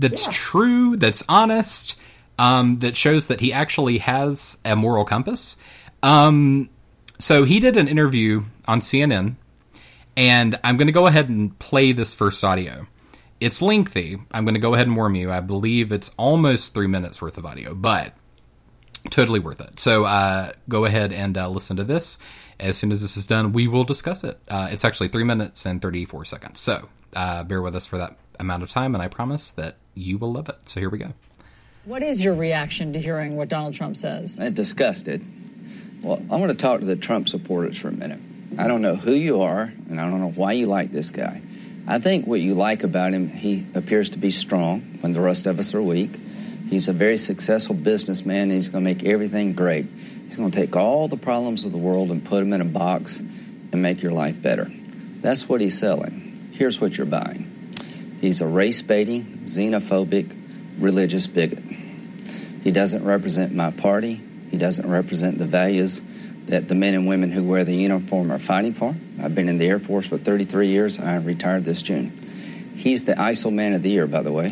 that's true, that's honest, um, that shows that he actually has a moral compass. Um, So he did an interview on CNN, and I'm going to go ahead and play this first audio. It's lengthy. I'm going to go ahead and warn you. I believe it's almost three minutes worth of audio, but totally worth it. So uh, go ahead and uh, listen to this. As soon as this is done, we will discuss it. Uh, it's actually three minutes and 34 seconds. So uh, bear with us for that amount of time, and I promise that you will love it. So here we go. What is your reaction to hearing what Donald Trump says? I'm disgusted. Well, I want to talk to the Trump supporters for a minute. I don't know who you are, and I don't know why you like this guy. I think what you like about him, he appears to be strong when the rest of us are weak. He's a very successful businessman, and he's going to make everything great. He's going to take all the problems of the world and put them in a box and make your life better. That's what he's selling. Here's what you're buying he's a race baiting, xenophobic, religious bigot. He doesn't represent my party, he doesn't represent the values that the men and women who wear the uniform are fighting for. I've been in the Air Force for 33 years. I retired this June. He's the ISIL Man of the Year, by the way.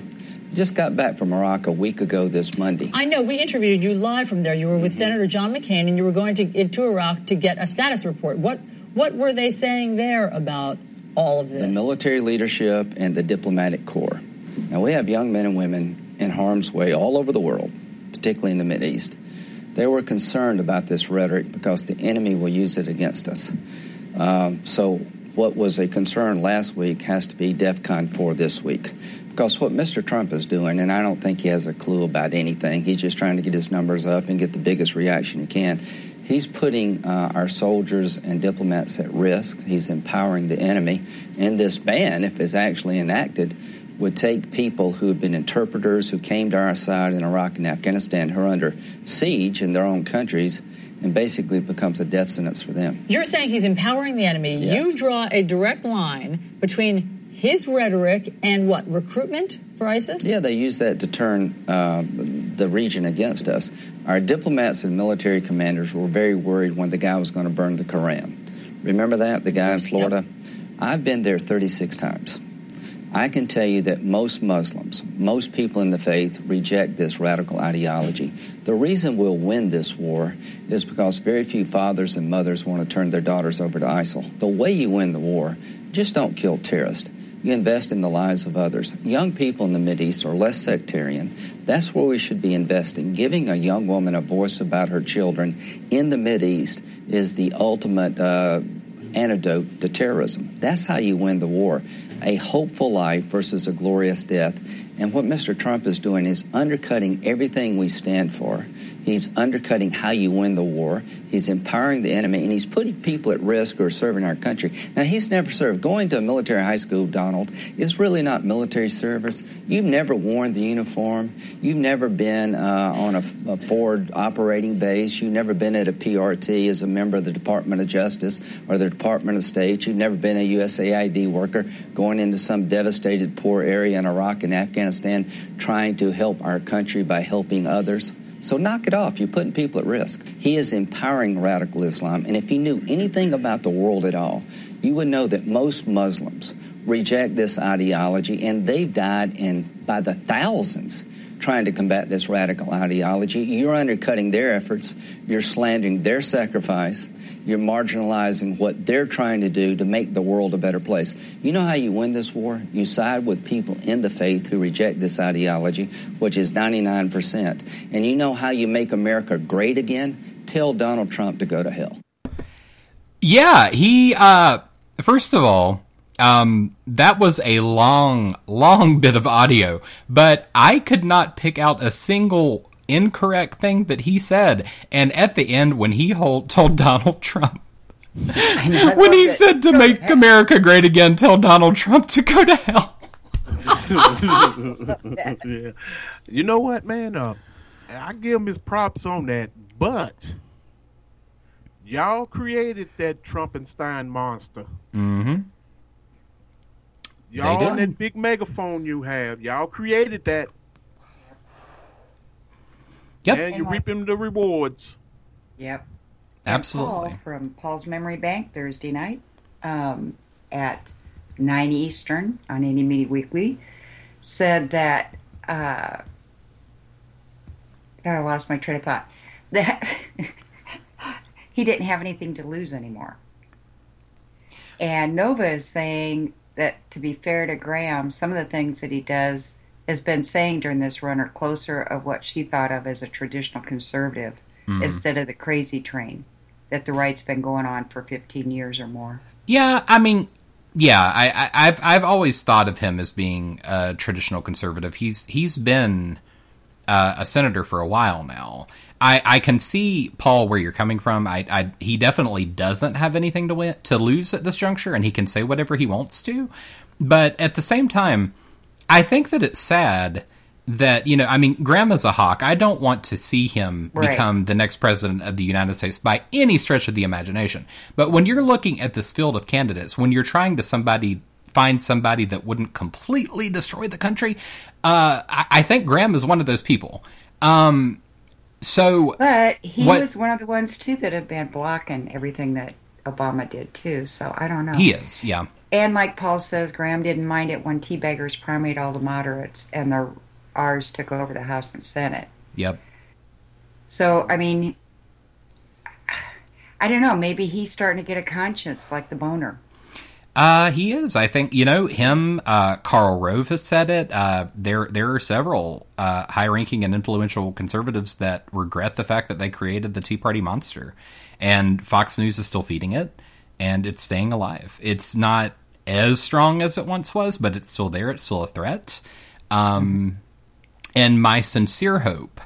Just got back from Iraq a week ago this Monday. I know. We interviewed you live from there. You were with mm-hmm. Senator John McCain, and you were going to into Iraq to get a status report. What what were they saying there about all of this? The military leadership and the diplomatic corps. Now we have young men and women in harm's way all over the world, particularly in the Middle East. They were concerned about this rhetoric because the enemy will use it against us. Um, so, what was a concern last week has to be DEFCON 4 this week. Because what Mr. Trump is doing, and I don't think he has a clue about anything, he's just trying to get his numbers up and get the biggest reaction he can. He's putting uh, our soldiers and diplomats at risk. He's empowering the enemy. And this ban, if it's actually enacted, would take people who have been interpreters who came to our side in Iraq and Afghanistan who are under siege in their own countries and basically becomes a death sentence for them. You're saying he's empowering the enemy. Yes. You draw a direct line between his rhetoric and what? Recruitment for ISIS? Yeah, they use that to turn uh, the region against us. Our diplomats and military commanders were very worried when the guy was going to burn the Koran. Remember that? The guy in Florida? Yep. I've been there 36 times. I can tell you that most Muslims, most people in the faith, reject this radical ideology. The reason we'll win this war is because very few fathers and mothers want to turn their daughters over to ISIL. The way you win the war, just don't kill terrorists. You invest in the lives of others. Young people in the Mideast are less sectarian. That's where we should be investing. Giving a young woman a voice about her children in the Mideast is the ultimate uh, antidote to terrorism. That's how you win the war a hopeful life versus a glorious death. And what Mr. Trump is doing is undercutting everything we stand for. He's undercutting how you win the war. He's empowering the enemy, and he's putting people at risk who are serving our country. Now, he's never served. Going to a military high school, Donald, is really not military service. You've never worn the uniform. You've never been uh, on a, a forward operating base. You've never been at a PRT as a member of the Department of Justice or the Department of State. You've never been a USAID worker going into some devastated poor area in Iraq and Afghanistan trying to help our country by helping others. So knock it off. You're putting people at risk. He is empowering radical Islam. And if you knew anything about the world at all, you would know that most Muslims reject this ideology and they've died in by the thousands trying to combat this radical ideology. You're undercutting their efforts, you're slandering their sacrifice, you're marginalizing what they're trying to do to make the world a better place. You know how you win this war? You side with people in the faith who reject this ideology, which is 99%. And you know how you make America great again? Tell Donald Trump to go to hell. Yeah, he, uh, first of all, um, that was a long, long bit of audio, but I could not pick out a single incorrect thing that he said. And at the end, when he hold, told Donald Trump, when he said to make to America great again, tell Donald Trump to go to hell. yeah. You know what, man? Uh, I give him his props on that, but y'all created that Trumpenstein monster. Mm-hmm. Y'all on that big megaphone you have, y'all created that. Yep. And you're reaping the rewards. Yep. Absolutely. Paul from Paul's Memory Bank Thursday night um, at 9 Eastern on Indie Media Weekly said that. Uh, God, I lost my train of thought. That he didn't have anything to lose anymore. And Nova is saying that to be fair to Graham, some of the things that he does has been saying during this run are closer of what she thought of as a traditional conservative Mhm. instead of the crazy train that the right's been going on for 15 years or more. Yeah, I mean, yeah, I, I, I've I've always thought of him as being a traditional conservative. He's he's been uh, a senator for a while now. I, I can see Paul where you're coming from. I, I he definitely doesn't have anything to win, to lose at this juncture, and he can say whatever he wants to. But at the same time, I think that it's sad that you know. I mean, Graham's a hawk. I don't want to see him Right. become the next president of the United States by any stretch of the imagination. But when you're looking at this field of candidates, when you're trying to somebody find somebody that wouldn't completely destroy the country, uh, I, I think Graham is one of those people. Um, so, But he what- was one of the ones too that have been blocking everything that Obama did too. So I don't know. he is, yeah. And like Paul says, Graham didn't mind it when tea Teabaggers primaried all the moderates and the ours took over the House and Senate. Yep. So I mean, I don't know. Maybe he's starting to get a conscience like the boner. Uh, he is. I think you know him. Uh, Karl Rove has said it. Uh, there, there are several uh, high-ranking and influential conservatives that regret the fact that they created the Tea Party monster, and Fox News is still feeding it, and it's staying alive. It's not as strong as it once was, but it's still there. It's still a threat. Um, and my sincere hope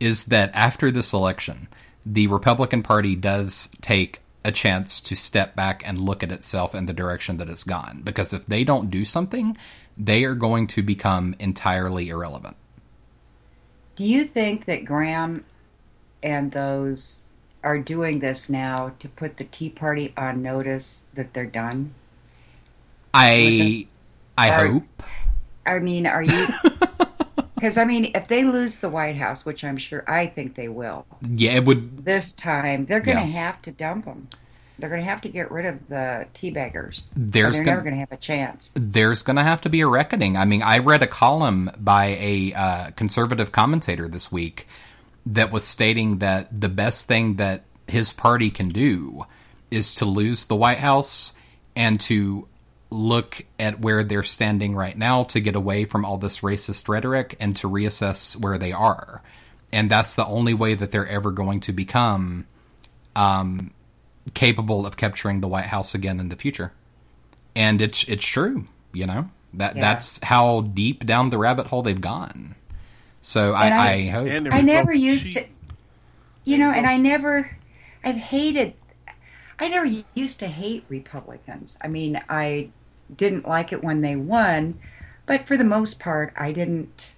is that after this election, the Republican Party does take a chance to step back and look at itself and the direction that it's gone. Because if they don't do something, they are going to become entirely irrelevant. Do you think that Graham and those are doing this now to put the Tea Party on notice that they're done? I I Are- hope. I mean, are you? Because I mean, if they lose the White House, which I'm sure I think they will, Yeah, it would. this time they're going to Yeah. have to dump them. They're going to have to get rid of the teabaggers. There's they're gonna- never going to have a chance. there's going to have to be a reckoning. I mean, I read a column by a uh, conservative commentator this week that was stating that the best thing that his party can do is to lose the White House and to look at where they're standing right now to get away from all this racist rhetoric and to reassess where they are. And that's the only way that they're ever going to become um, capable of capturing the White House again in the future and it's it's true you know that Yeah. that's how deep down the rabbit hole they've gone so I, I, I- hope I never result- used to, you know, and I never, I've hated, I never used to hate Republicans. I mean, I didn't like it when they won, but for the most part, I didn't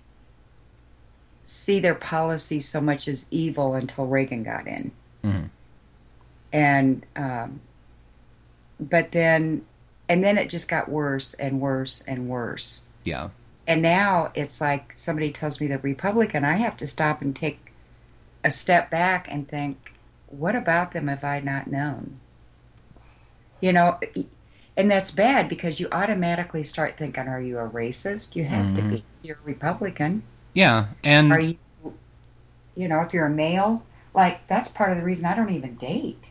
see their policy so much as evil until Reagan got in. Mhm. And, um, but then, and then it just got worse and worse and worse. yeah And now it's like somebody tells me they're Republican, I have to stop and take a step back and think, what about them have I not known? You know, and that's bad because you automatically start thinking, are you a racist? You have to Mhm. be. You're a Republican. yeah and Are you, you know, if you're a male, like that's part of the reason I don't even date.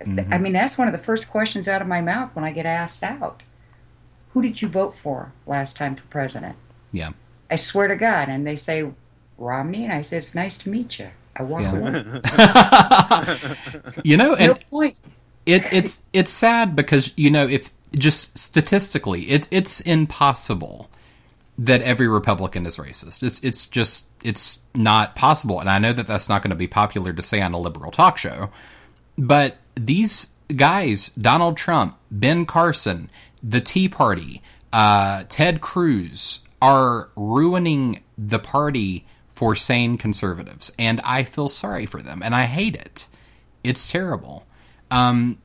Mhm. I mean, that's one of the first questions out of my mouth when I get asked out. Who did you vote for last time for president? yeah I swear to God. And they say, Romney? And I say, it's nice to meet you. I walk Yeah. away. you know and no point. It it's it's sad because you know if just statistically it's it's impossible that every Republican is racist. It's it's just it's not possible, and I know that that's not going to be popular to say on a liberal talk show. But these guys, Donald Trump, Ben Carson, the Tea Party, uh, Ted Cruz, are ruining the party for sane conservatives, and I feel sorry for them, and I hate it. It's terrible. Um,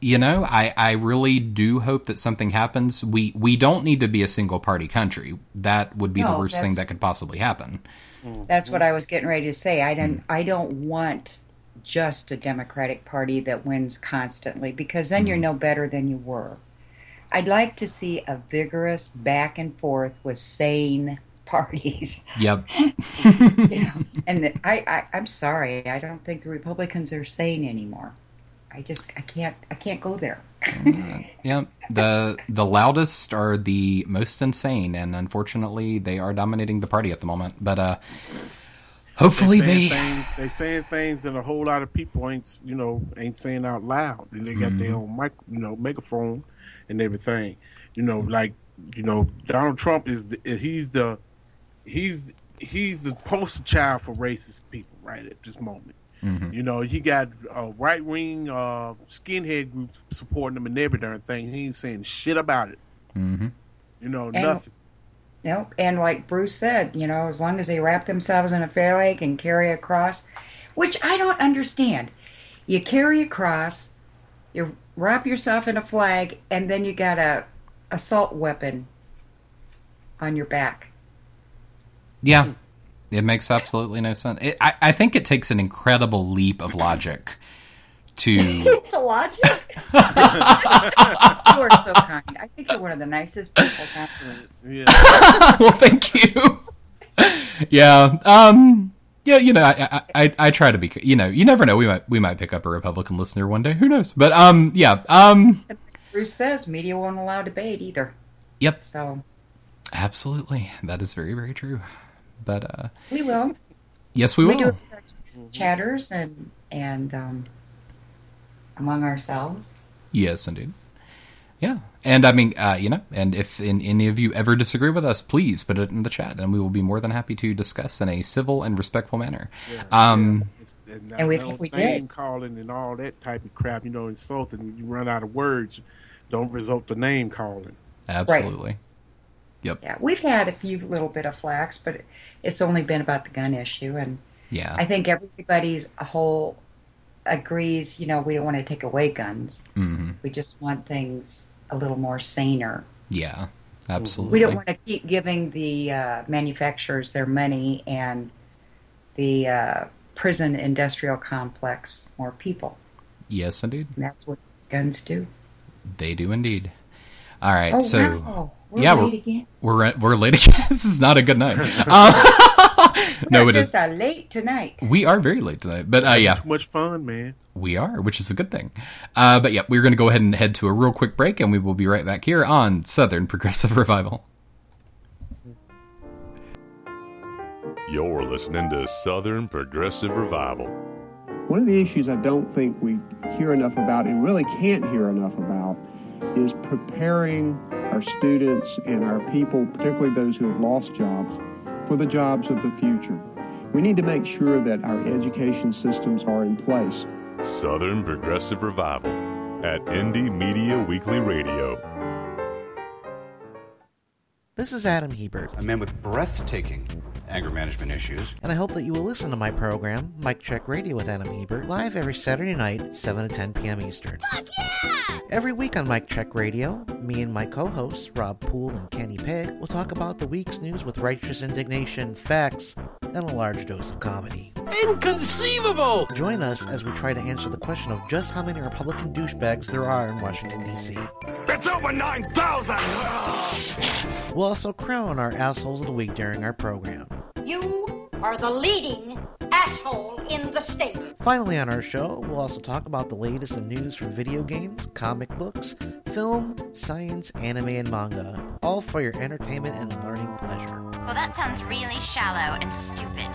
you know, I, I really do hope that something happens. We we don't need to be a single party country. That would be the worst thing that could possibly happen. That's what I was getting ready to say. I don't. I don't want just a Democratic Party that wins constantly because then you're no better than you were. I'd like to see a vigorous back and forth with sane parties. Yep. yeah. And the, I, I, I'm sorry. I don't think the Republicans are sane anymore. I just, I can't, I can't go there. yeah. The the loudest are the most insane, and unfortunately, they are dominating the party at the moment. But uh, hopefully, they they. things, they saying things that a whole lot of people ain't you know ain't saying out loud, and they got Mm-hmm. their own mic, you know, megaphone and everything. You know, like you know, Donald Trump is the, he's the he's he's the poster child for racist people right at this moment. Mhm. You know, he got uh, right wing uh, skinhead groups supporting him and every darn thing. He ain't saying shit about it. Mm-hmm. You know, And- nothing. Nope. And like Bruce said, you know, as long as they wrap themselves in a fair leg and carry a cross, which I don't understand. You carry a cross, you wrap yourself in a flag, and then you got a assault weapon on your back. Yeah, it makes absolutely no sense. It, I I think it takes an incredible leap of logic to. the logic. you are so kind. I think you're one of the nicest people. Yeah. well, thank you. yeah. Um. Yeah. You know, I, I I I try to be. You know, you never know. We might we might pick up a Republican listener one day. Who knows? But um. Yeah. Um. Bruce says media won't allow debate either. Yep. So Absolutely. That is very very true. But uh. we will. Yes, we will. do chatters and and um, among ourselves. Yes, indeed. Yeah, and I mean, uh, you know, and if in, any of you ever disagree with us, please put it in the chat, and we will be more than happy to discuss in a civil and respectful manner. um, And, And we that think we name did. calling and all that type of crap, you know, insulting. When you run out of words, don't result to name calling. absolutely. Yep. Yeah, we've had a few little bit of flax, but it's only been about the gun issue, and Yeah. I think everybody's a whole agrees. You know, we don't want to take away guns. hmm We just want things a little more saner. Yeah. Absolutely. We don't want to keep giving the uh, manufacturers their money and the uh, prison industrial complex more people. Yes, indeed. And that's what guns do. They do indeed. All right. Oh, so wow. We're yeah, late we're again. we're we're late again. this is not a good night. Um, no, We're it is. just uh, late tonight. We are very late tonight, but uh, yeah, Too much fun, man. We are, which is a good thing. Uh, but yeah, we're going to go ahead and head to a real quick break, and we will be right back here on Southern Progressive Revival. You're listening to Southern Progressive Revival. One of the issues I don't think we hear enough about and really can't hear enough about is preparing our students and our people, particularly those who have lost jobs, for the jobs of the future. We need to make sure that our education systems are in place. Southern Progressive Revival at Indie Media Weekly Radio. This is Adam Hebert. A man with breathtaking anger management issues. And I hope that you will listen to my program, Mike Check Radio with Adam Hebert, live every Saturday night, 7 to 10 p.m. Eastern. Fuck yeah! Every week on Mike Check Radio, me and my co hosts, Rob Poole and Kenny Pegg, will talk about the week's news with righteous indignation, facts, and a large dose of comedy. Inconceivable! Join us as we try to answer the question of just how many Republican douchebags there are in Washington, D.C. It's over 9,000! We'll also crown our assholes of the week during our program. You are the leading asshole in the state. Finally, on our show, we'll also talk about the latest in news from video games, comic books, film, science, anime, and manga, all for your entertainment and learning pleasure. Well, that sounds really shallow and stupid.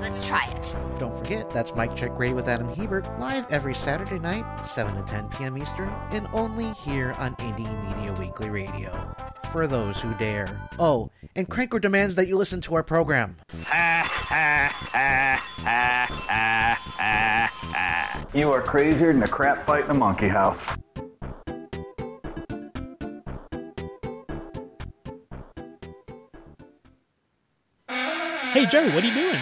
Let's try it. Don't forget, that's Mike Check Radio with Adam Hebert, live every Saturday night, 7 to 10 p.m. Eastern, and only here on Indie Media Weekly Radio. For those who dare. Oh, and Cranker demands that you listen to our program. You are crazier than a crap fight in a monkey house. Hey, Joe, what are you doing?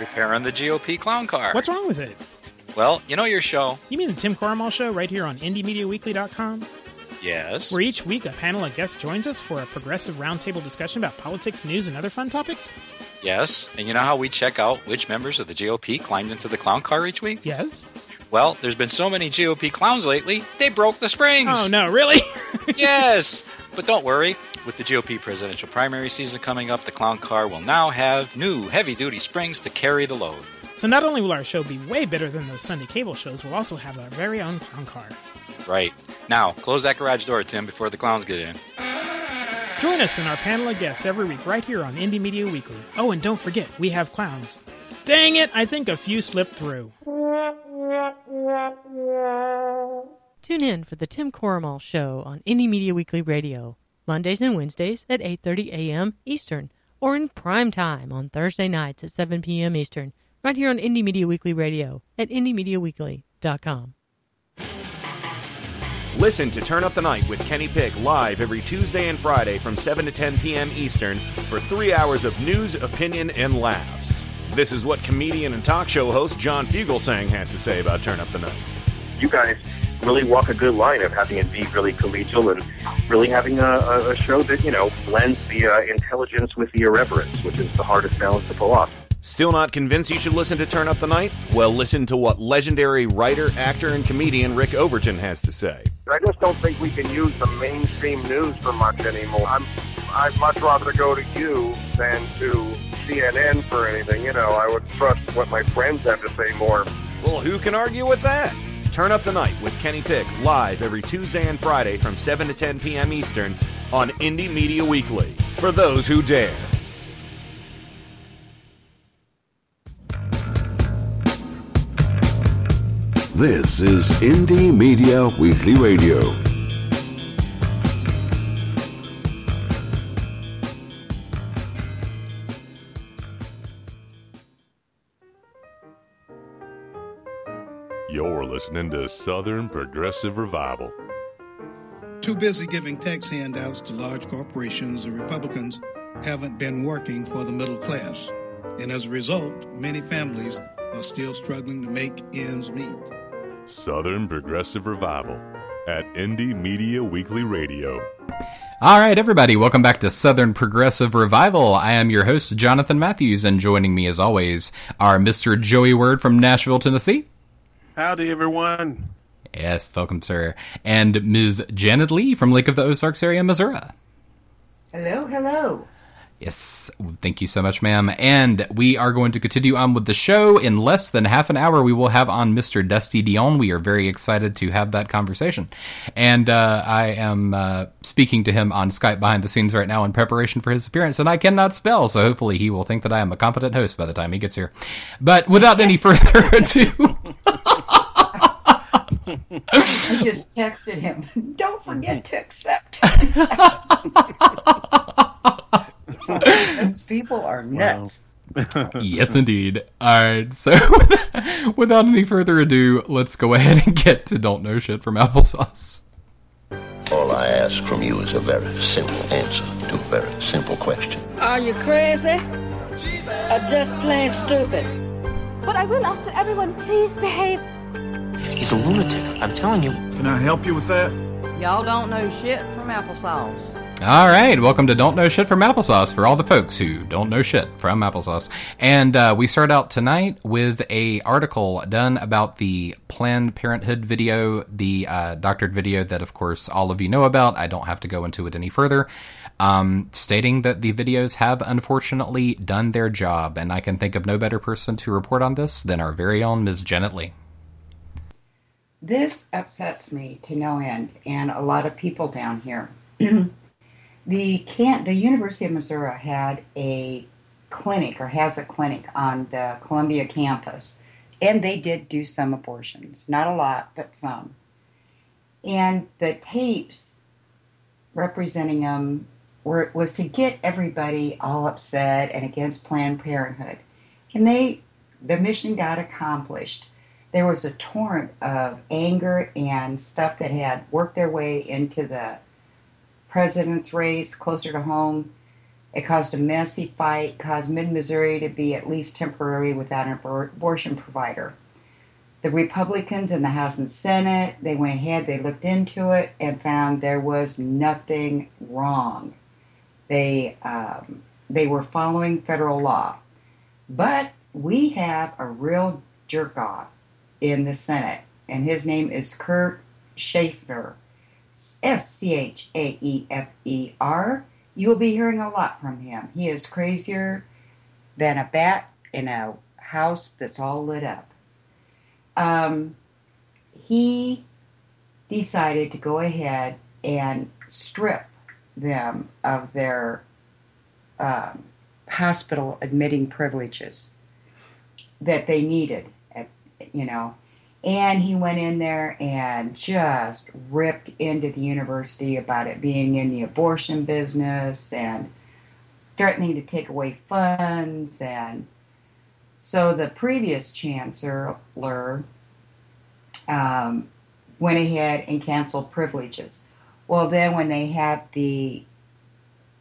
Repairing the GOP clown car. What's wrong with it? Well, you know your show. You mean the Tim Cormall Show right here on IndieMediaWeekly.com? Yes. Where each week a panel of guests joins us for a progressive roundtable discussion about politics, news, and other fun topics? Yes. And you know how we check out which members of the GOP climbed into the clown car each week? Yes. Well, there's been so many GOP clowns lately, they broke the springs. Oh, no, really? yes. But don't worry. With the GOP presidential primary season coming up, the clown car will now have new heavy duty springs to carry the load. So not only will our show be way better than those Sunday cable shows, we'll also have our very own clown car. Right. Now, close that garage door, Tim, before the clowns get in. Join us in our panel of guests every week right here on Indie Media Weekly. Oh, and don't forget, we have clowns. Dang it, I think a few slipped through. Tune in for the Tim Corrimal Show on Indie Media Weekly Radio, Mondays and Wednesdays at 8.30 a.m. Eastern, or in prime time on Thursday nights at 7 p.m. Eastern, right here on Indie Media Weekly Radio at IndieMediaWeekly.com. Listen to Turn Up the Night with Kenny Pick live every Tuesday and Friday from 7 to 10 p.m. Eastern for three hours of news, opinion, and laughs. This is what comedian and talk show host John Fugelsang has to say about Turn Up the Night. You guys really walk a good line of having it be really collegial and really having a, a, a show that, you know, blends the uh, intelligence with the irreverence, which is the hardest balance to pull off. Still not convinced you should listen to Turn Up the Night? Well, listen to what legendary writer, actor, and comedian Rick Overton has to say. I just don't think we can use the mainstream news for much anymore. I'm, I'd much rather go to you than to CNN for anything. You know, I would trust what my friends have to say more. Well, who can argue with that? Turn Up the Night with Kenny Pick live every Tuesday and Friday from 7 to 10 p.m. Eastern on Indie Media Weekly. For those who dare. This is Indie Media Weekly Radio. You're listening to Southern Progressive Revival. Too busy giving tax handouts to large corporations, the Republicans haven't been working for the middle class. And as a result, many families are still struggling to make ends meet. Southern Progressive Revival at Indie Media Weekly Radio. All right, everybody, welcome back to Southern Progressive Revival. I am your host, Jonathan Matthews, and joining me as always are Mr. Joey Word from Nashville, Tennessee. Howdy, everyone. Yes, welcome, sir. And Ms. Janet Lee from Lake of the Ozarks area, Missouri. Hello, hello. Yes, thank you so much, ma'am. And we are going to continue on with the show. In less than half an hour, we will have on Mr. Dusty Dionne. We are very excited to have that conversation. And uh, I am uh, speaking to him on Skype behind the scenes right now in preparation for his appearance, and I cannot spell, so hopefully he will think that I am a competent host by the time he gets here. But without any further ado. I just texted him. Don't forget to accept. Those people are nuts. yes, indeed. All right, so without any further ado, let's go ahead and get to Don't Know Shit from Applesauce. All I ask from you is a very simple answer to a very simple question. Are you crazy? Or just plain stupid? But I will ask that everyone please behave. He's a lunatic, I'm telling you. Can I help you with that? Y'all don't know shit from applesauce. All right, welcome to Don't Know Shit from Applesauce for all the folks who don't know shit from Applesauce. And uh, we start out tonight with a article done about the Planned Parenthood video, the uh, doctored video that, of course, all of you know about. I don't have to go into it any further. Um, stating that the videos have unfortunately done their job, and I can think of no better person to report on this than our very own Ms. Janet Lee. This upsets me to no end, and a lot of people down here. the can the University of Missouri had a clinic or has a clinic on the Columbia campus, and they did do some abortions, not a lot, but some. And the tapes representing them were was to get everybody all upset and against Planned Parenthood, and they the mission got accomplished. There was a torrent of anger and stuff that had worked their way into the president's race closer to home. It caused a messy fight, caused mid Missouri to be at least temporarily without an abortion provider. The Republicans in the House and Senate, they went ahead, they looked into it, and found there was nothing wrong. They, um, they were following federal law. But we have a real jerk off in the Senate, and his name is Kurt Schaefer. S C H A E F E R. You will be hearing a lot from him. He is crazier than a bat in a house that's all lit up. Um, he decided to go ahead and strip them of their um, hospital admitting privileges that they needed, you know. And he went in there and just ripped into the university about it being in the abortion business and threatening to take away funds. And so the previous chancellor um, went ahead and canceled privileges. Well, then when they had the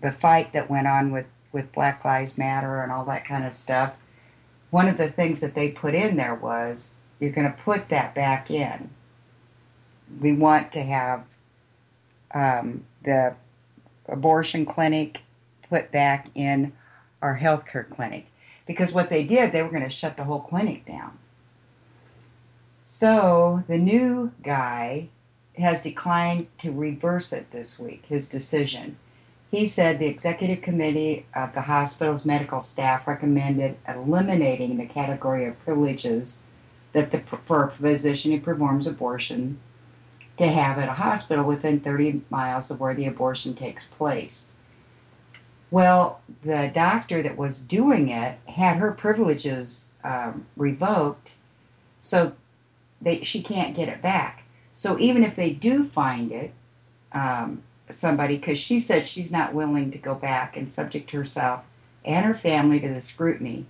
the fight that went on with with Black Lives Matter and all that kind of stuff, one of the things that they put in there was you're going to put that back in. We want to have um, the abortion clinic put back in our healthcare clinic because what they did, they were going to shut the whole clinic down. So the new guy has declined to reverse it this week, his decision. He said the executive committee of the hospital's medical staff recommended eliminating the category of privileges that the for a physician who performs abortion to have at a hospital within 30 miles of where the abortion takes place. Well, the doctor that was doing it had her privileges um, revoked, so they, she can't get it back. So even if they do find it, um, somebody because she said she's not willing to go back and subject herself and her family to the scrutiny.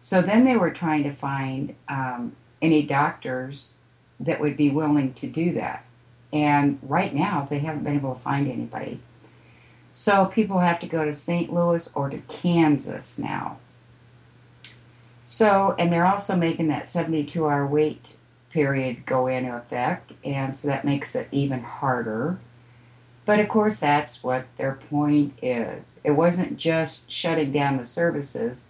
So then they were trying to find um, any doctors that would be willing to do that. And right now, they haven't been able to find anybody. So people have to go to St. Louis or to Kansas now. So, and they're also making that 72 hour wait period go into effect, and so that makes it even harder. But of course, that's what their point is. It wasn't just shutting down the services,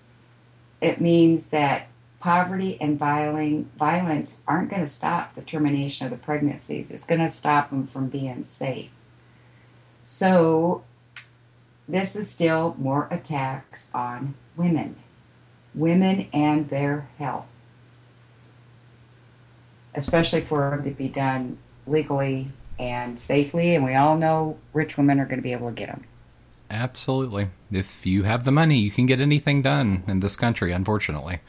it means that poverty and violence aren't going to stop the termination of the pregnancies, it's going to stop them from being safe. So, this is still more attacks on women, women and their health, especially for them to be done legally and safely. And we all know rich women are going to be able to get them. Absolutely. If you have the money, you can get anything done in this country, unfortunately.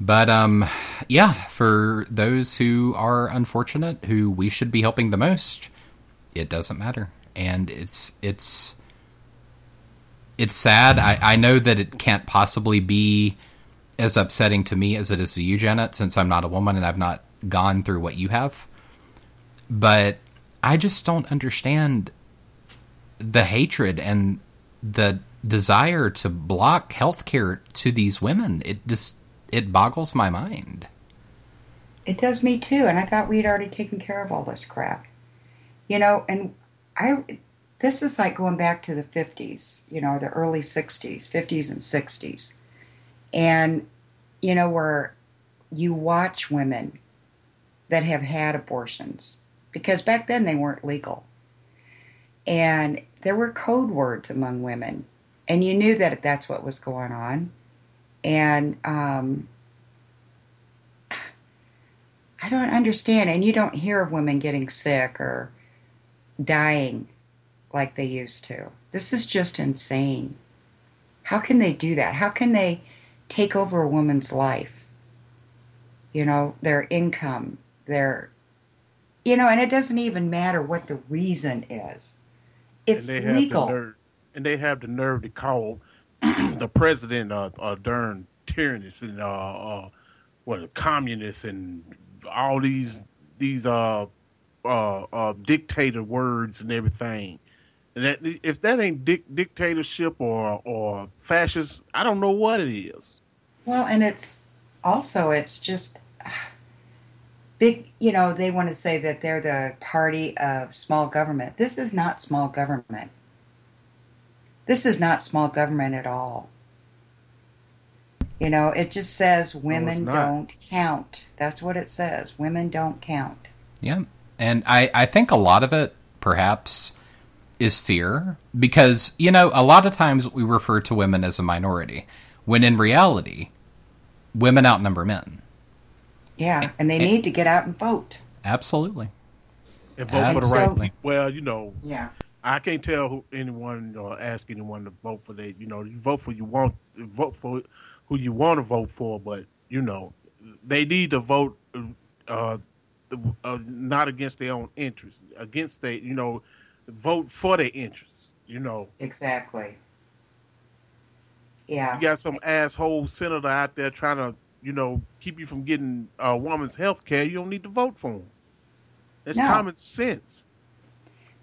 But um yeah, for those who are unfortunate, who we should be helping the most, it doesn't matter. And it's it's it's sad. I, I know that it can't possibly be as upsetting to me as it is to you, Janet, since I'm not a woman and I've not gone through what you have. But I just don't understand the hatred and the desire to block healthcare to these women. It just it boggles my mind. It does me too, and I thought we'd already taken care of all this crap. You know, and I this is like going back to the 50s, you know, the early 60s, 50s and 60s. And you know where you watch women that have had abortions because back then they weren't legal. And there were code words among women, and you knew that that's what was going on. And um, I don't understand. And you don't hear of women getting sick or dying like they used to. This is just insane. How can they do that? How can they take over a woman's life? You know, their income, their you know, and it doesn't even matter what the reason is. It's and legal. The nerve, and they have the nerve to call the president a darn tyrannist and uh, uh, what a communist and all these these uh, uh, uh, dictator words and everything. And that if that ain't dic- dictatorship or or fascist, I don't know what it is. Well, and it's also it's just big, you know, they want to say that they're the party of small government. This is not small government. This is not small government at all. You know, it just says women no, don't count. That's what it says. Women don't count. Yeah. And I, I think a lot of it perhaps is fear because you know a lot of times we refer to women as a minority when in reality women outnumber men. Yeah, and they need to get out and vote. Absolutely. And vote for the right people. Well, you know, Yeah. I can't tell anyone or ask anyone to vote for that. You know, you vote for you want vote for who you want to vote for, but you know, they need to vote uh, uh, not against their own interests, against they you know, vote for their interests. You know, Exactly. Yeah. you got some asshole senator out there trying to you know keep you from getting a woman's health care. You don't need to vote for him. It's No. common sense.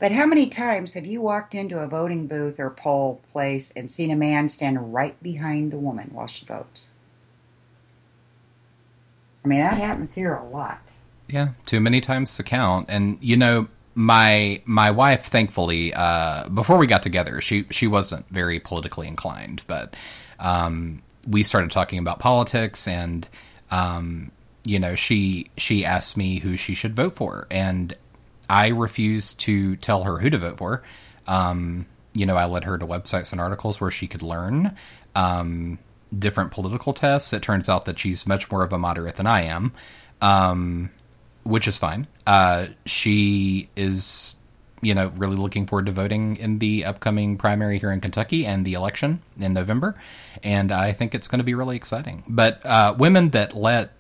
But how many times have you walked into a voting booth or poll place and seen a man stand right behind the woman while she votes? I mean, that happens here a lot. Yeah, too many times to count. And you know, my my wife, thankfully, uh, before we got together, she she wasn't very politically inclined, but um, we started talking about politics, and um, you know, she she asked me who she should vote for, and I refused to tell her who to vote for. Um, you know, I led her to websites and articles where she could learn um, different political tests. It turns out that she's much more of a moderate than I am, um, which is fine. Uh, she is, you know, really looking forward to voting in the upcoming primary here in Kentucky and the election in November, and I think it's going to be really exciting. But uh, women that let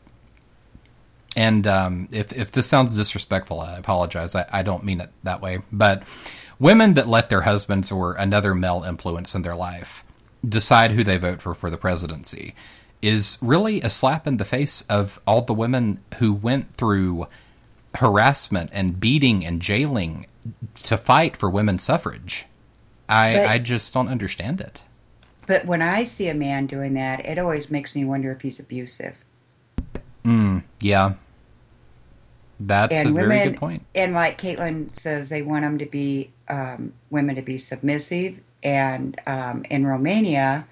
and um, if if this sounds disrespectful, I apologize. I, I don't mean it that way. But women that let their husbands or another male influence in their life decide who they vote for for the presidency is really a slap in the face of all the women who went through harassment and beating and jailing to fight for women's suffrage. I But- I just don't understand it. But when I see a man doing that, it always makes me wonder if he's abusive. Mm, yeah. That's and a women, very good point. And like Caitlin says, they want them to be um, women to be submissive. And um, in Romania,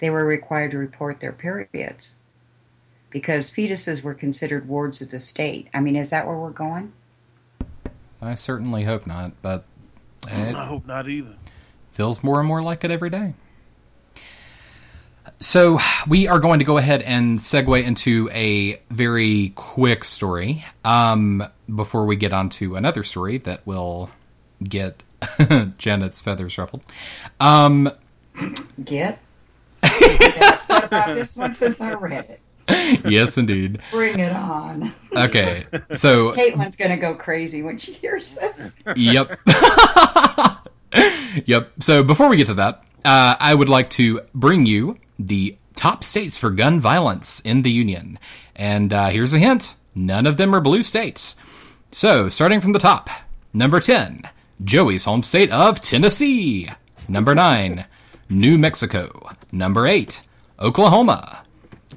they were required to report their periods because fetuses were considered wards of the state. I mean, is that where we're going? I certainly hope not, but I hope not either. feels more and more like it every day. So, we are going to go ahead and segue into a very quick story um, before we get on to another story that will get Janet's feathers ruffled. Um, Get? Upset about this one since I read it. yes, indeed. Bring it on. Okay, so Caitlin's going to go crazy when she hears this. yep. yep. So before we get to that, uh, I would like to bring you the top states for gun violence in the Union. And uh, here's a hint none of them are blue states. So, starting from the top, number 10, Joey's home state of Tennessee. Number 9, New Mexico. Number 8, Oklahoma.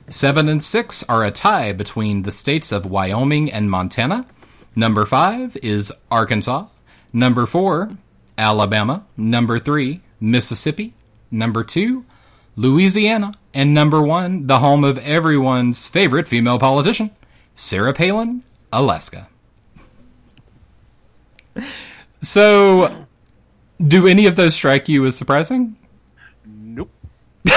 7 and 6 are a tie between the states of Wyoming and Montana. Number 5 is Arkansas. Number 4, Alabama. Number 3, Mississippi. Number 2, Louisiana. And number 1, the home of everyone's favorite female politician, Sarah Palin, Alaska. So, do any of those strike you as surprising? Nope.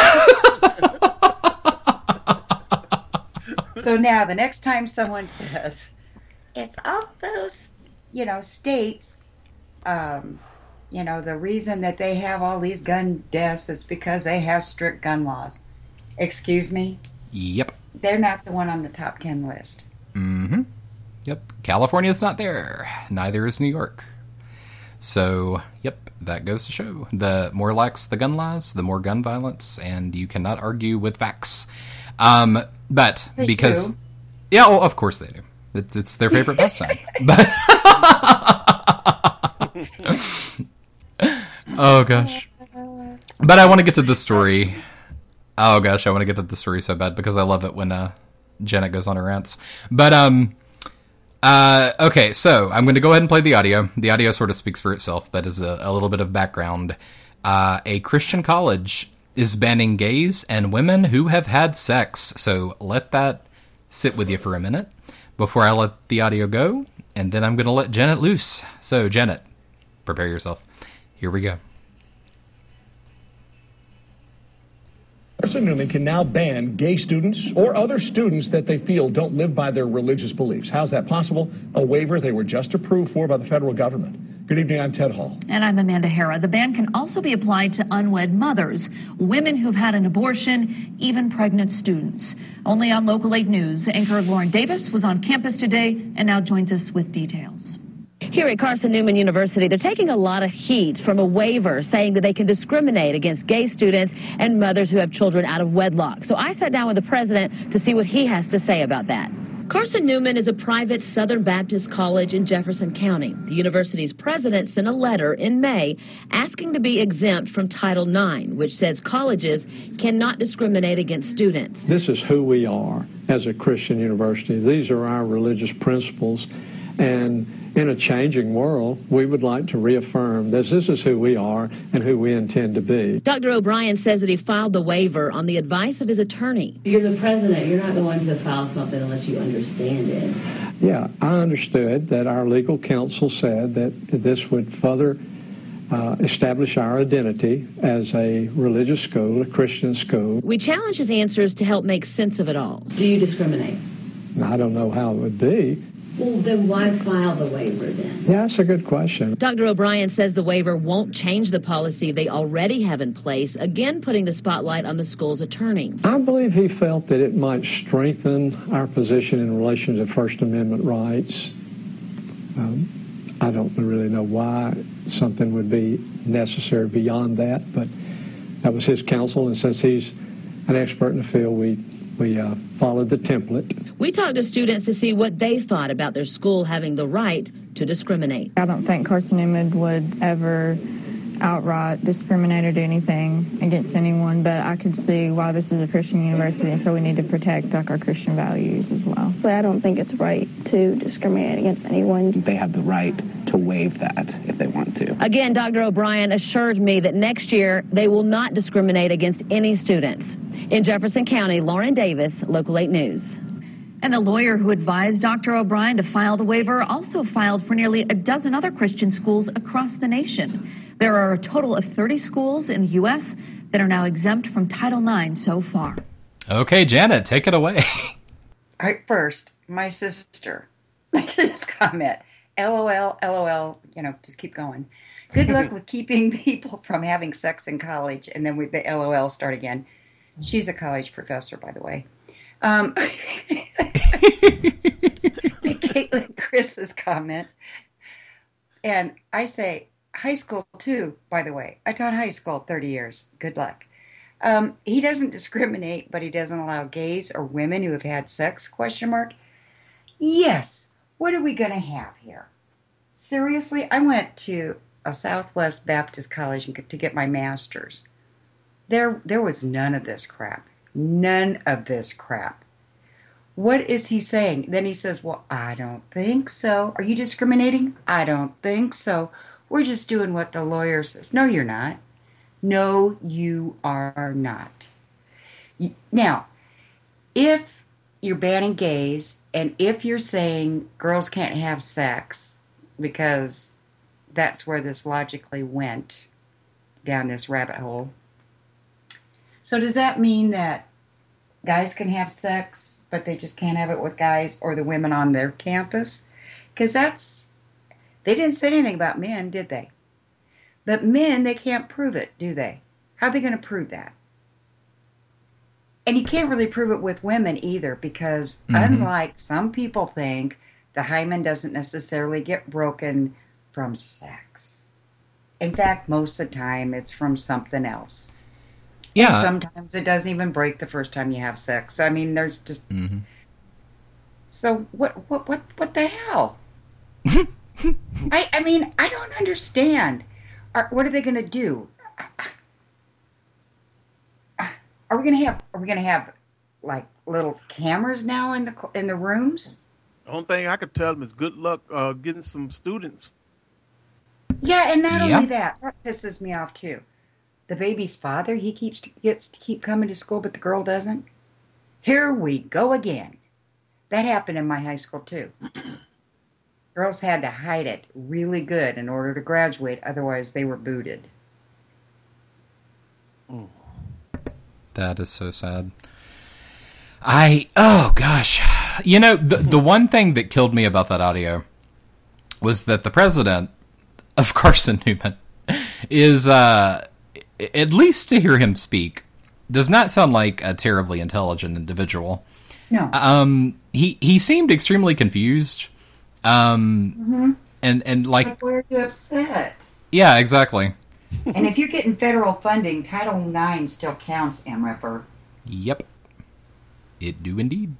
So now, the next time someone says, it's all those, you know, states, um, you know, the reason that they have all these gun deaths is because they have strict gun laws. Excuse me? Yep. They're not the one on the top 10 list. Mm-hmm. Yep. California's not there. Neither is New York. So, yep, that goes to show. The more lax the gun laws, the more gun violence, and you cannot argue with facts. Um, but They because, do. yeah, well, of course they do. It's it's their favorite pastime. but oh gosh, but I want to get to the story. Oh gosh, I want to get to the story so bad because I love it when uh, Janet goes on her rants. But um, uh, okay, so I'm going to go ahead and play the audio. The audio sort of speaks for itself, but as a, a little bit of background, uh, a Christian college is banning gays and women who have had sex. So let that sit with you for a minute before I let the audio go, and then I'm going to let Janet loose. So Janet, prepare yourself. Here we go. Carson Newman can now ban gay students or other students that they feel don't live by their religious beliefs. How's that possible? A waiver they were just approved for by the federal government. Good evening, I'm Ted Hall. And I'm Amanda Hara. The ban can also be applied to unwed mothers, women who've had an abortion, even pregnant students. Only on Local 8 News, anchor Lauren Davis was on campus today and now joins us with details. Here at Carson Newman University, they're taking a lot of heat from a waiver saying that they can discriminate against gay students and mothers who have children out of wedlock. So I sat down with the president to see what he has to say about that. Carson Newman is a private Southern Baptist college in Jefferson County. The university's president sent a letter in May asking to be exempt from Title IX, which says colleges cannot discriminate against students. This is who we are as a Christian university. These are our religious principles. And in a changing world, we would like to reaffirm that this is who we are and who we intend to be. Dr. O'Brien says that he filed the waiver on the advice of his attorney. You're the president. You're not the one to file something unless you understand it. Yeah, I understood that our legal counsel said that this would further uh, establish our identity as a religious school, a Christian school. We challenge his answers to help make sense of it all. Do you discriminate? I don't know how it would be. Well, then why file the waiver then? Yeah, that's a good question. Dr. O'Brien says the waiver won't change the policy they already have in place, again putting the spotlight on the school's attorney. I believe he felt that it might strengthen our position in relation to First Amendment rights. Um, I don't really know why something would be necessary beyond that, but that was his counsel, and since he's an expert in the field, we we uh, followed the template. We talked to students to see what they thought about their school having the right to discriminate. I don't think Carson Newman would ever outright discriminate or do anything against anyone, but I could see why this is a Christian university, and so we need to protect like our Christian values as well. So I don't think it's right to discriminate against anyone. They have the right to waive that if they want to. Again, Dr. O'Brien assured me that next year they will not discriminate against any students. In Jefferson County, Lauren Davis, Local 8 News. And the lawyer who advised Dr. O'Brien to file the waiver also filed for nearly a dozen other Christian schools across the nation. There are a total of 30 schools in the U.S. that are now exempt from Title IX so far. Okay, Janet, take it away. All right, first, my sister. just comment. LOL, LOL, you know, just keep going. Good luck with keeping people from having sex in college. And then with the LOL start again. She's a college professor, by the way. Um, Caitlin Chris's comment. And I say, high school too, by the way. I taught high school 30 years. Good luck. Um, he doesn't discriminate, but he doesn't allow gays or women who have had sex, question mark. Yes. What are we going to have here? Seriously, I went to a Southwest Baptist college to get my master's. There, there was none of this crap. None of this crap. What is he saying? Then he says, Well, I don't think so. Are you discriminating? I don't think so. We're just doing what the lawyer says. No, you're not. No, you are not. Now, if you're banning gays and if you're saying girls can't have sex because that's where this logically went down this rabbit hole. So, does that mean that guys can have sex, but they just can't have it with guys or the women on their campus? Because that's, they didn't say anything about men, did they? But men, they can't prove it, do they? How are they going to prove that? And you can't really prove it with women either, because mm-hmm. unlike some people think, the hymen doesn't necessarily get broken from sex. In fact, most of the time, it's from something else. Yeah. And sometimes it doesn't even break the first time you have sex. I mean, there's just. Mm-hmm. So what? What? What? What the hell? I. I mean, I don't understand. Are, what are they going to do? Are we going to have? Are we going to have like little cameras now in the in the rooms? The only thing I could tell them is good luck uh, getting some students. Yeah, and not Yeah. only that, that pisses me off too. The baby's father, he keeps gets to keep coming to school, but the girl doesn't. Here we go again. That happened in my high school too. Girls had to hide it really good in order to graduate, otherwise they were booted. That is so sad. I oh gosh, you know the the one thing that killed me about that audio was that the president of Carson Newman is uh at least to hear him speak does not sound like a terribly intelligent individual. No. Um he he seemed extremely confused. Um Mm-hmm. and and like Like, where are you upset? yeah, exactly. and if you're getting federal funding, Title IX still counts, MRFer. Yep. It do indeed.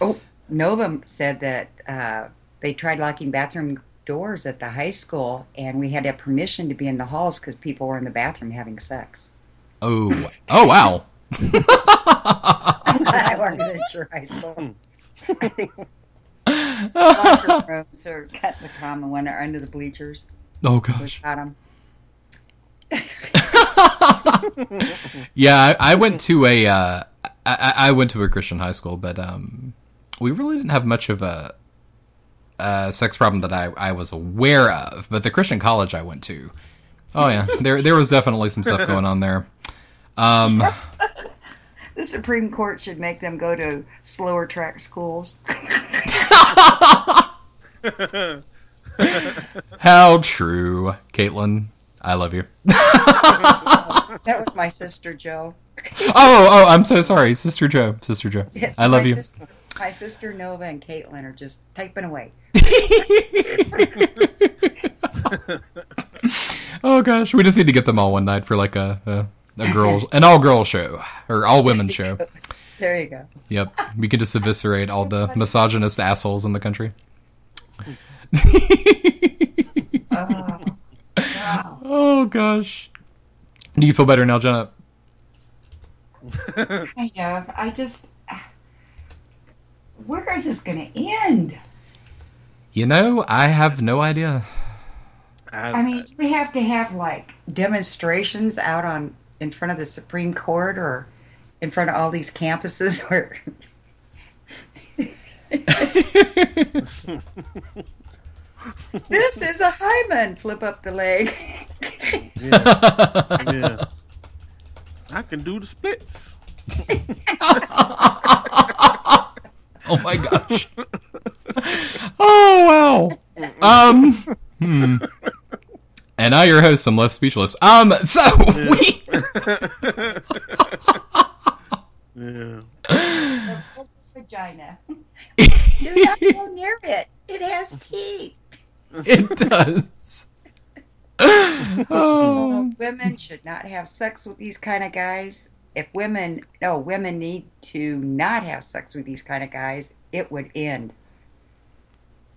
Oh, Nova said that uh, they tried locking bathroom doors at the high school, and we had to have permission to be in the halls because people were in the bathroom having sex. Oh. Oh wow. I'm glad I worked at your high school. Think are cut the common one are under the bleachers. Oh gosh. got 'em. Yeah, I, I went to a uh, I, I I went to a Christian high school, but um, we really didn't have much of a, a sex problem that I, I was aware of. But the Christian college I went to, oh yeah, there there was definitely some stuff going on there. Um, The Supreme Court should make them go to slower track schools. how true, Caitlin. I love you. that was my sister Joe. Oh, oh, I'm so sorry, Sister Joe. Sister Joe. Yes, I love you. Sister, my sister Nova and Caitlin are just typing away. Oh gosh, we just need to get them all one night for like a a, a girls an all girl show or all women show. There you go. Yep, we could just eviscerate all the misogynist assholes in the country. Oh, oh gosh. Do you feel better now, Jenna? Kind of. I just. Where is this going to end? You know, I have no idea. I mean, we have to have like demonstrations out on in front of the Supreme Court or in front of all these campuses where. this is a hymen. Flip up the leg. Yeah. yeah. I can do the splits. Oh my gosh. Oh wow. Um. Hmm. And now your host, I'm left speechless. Um. So we. yeah. Vagina. Do not go near it. It has teeth. It does. Oh. Women should not have sex with these kind of guys. If women, no, women need to not have sex with these kind of guys, it would end.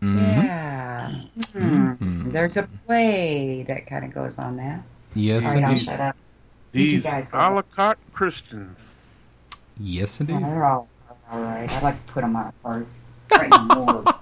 Yeah. Mhm. There's a play that kind of goes on that. Yes, All right, I'll shut up. These guys go. a la carte Christians. Yes, Yeah, indeed. they're all all right. I'd like to put them on a part. Right in the morgue.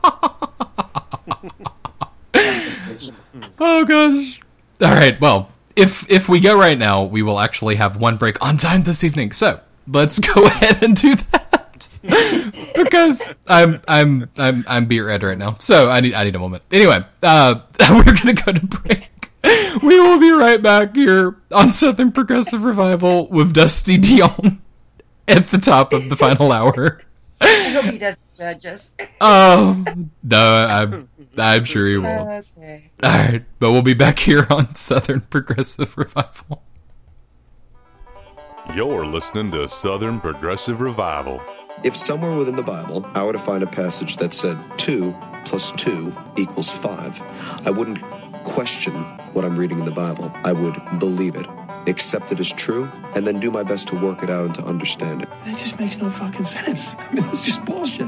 Oh gosh. All right. Well, if if we go right now, we will actually have one break on time this evening. So let's go ahead and do that because I'm I'm I'm I'm beer red right now. So I need I need a moment. Anyway, uh, we're gonna go to break. We will be right back here on Southern Progressive Revival with Dusty Dionne at the top of the final hour. I hope he doesn't judge us. Oh no, I'm I'm sure he will. Okay. All right, but we'll be back here on Southern Progressive Revival. You're listening to Southern Progressive Revival. If somewhere within the Bible I were to find a passage that said 2 plus 2 equals 5, I wouldn't question what I'm reading in the Bible. I would believe it, accept it as true, and then do my best to work it out and to understand it. That just makes no fucking sense. I mean, it's just bullshit.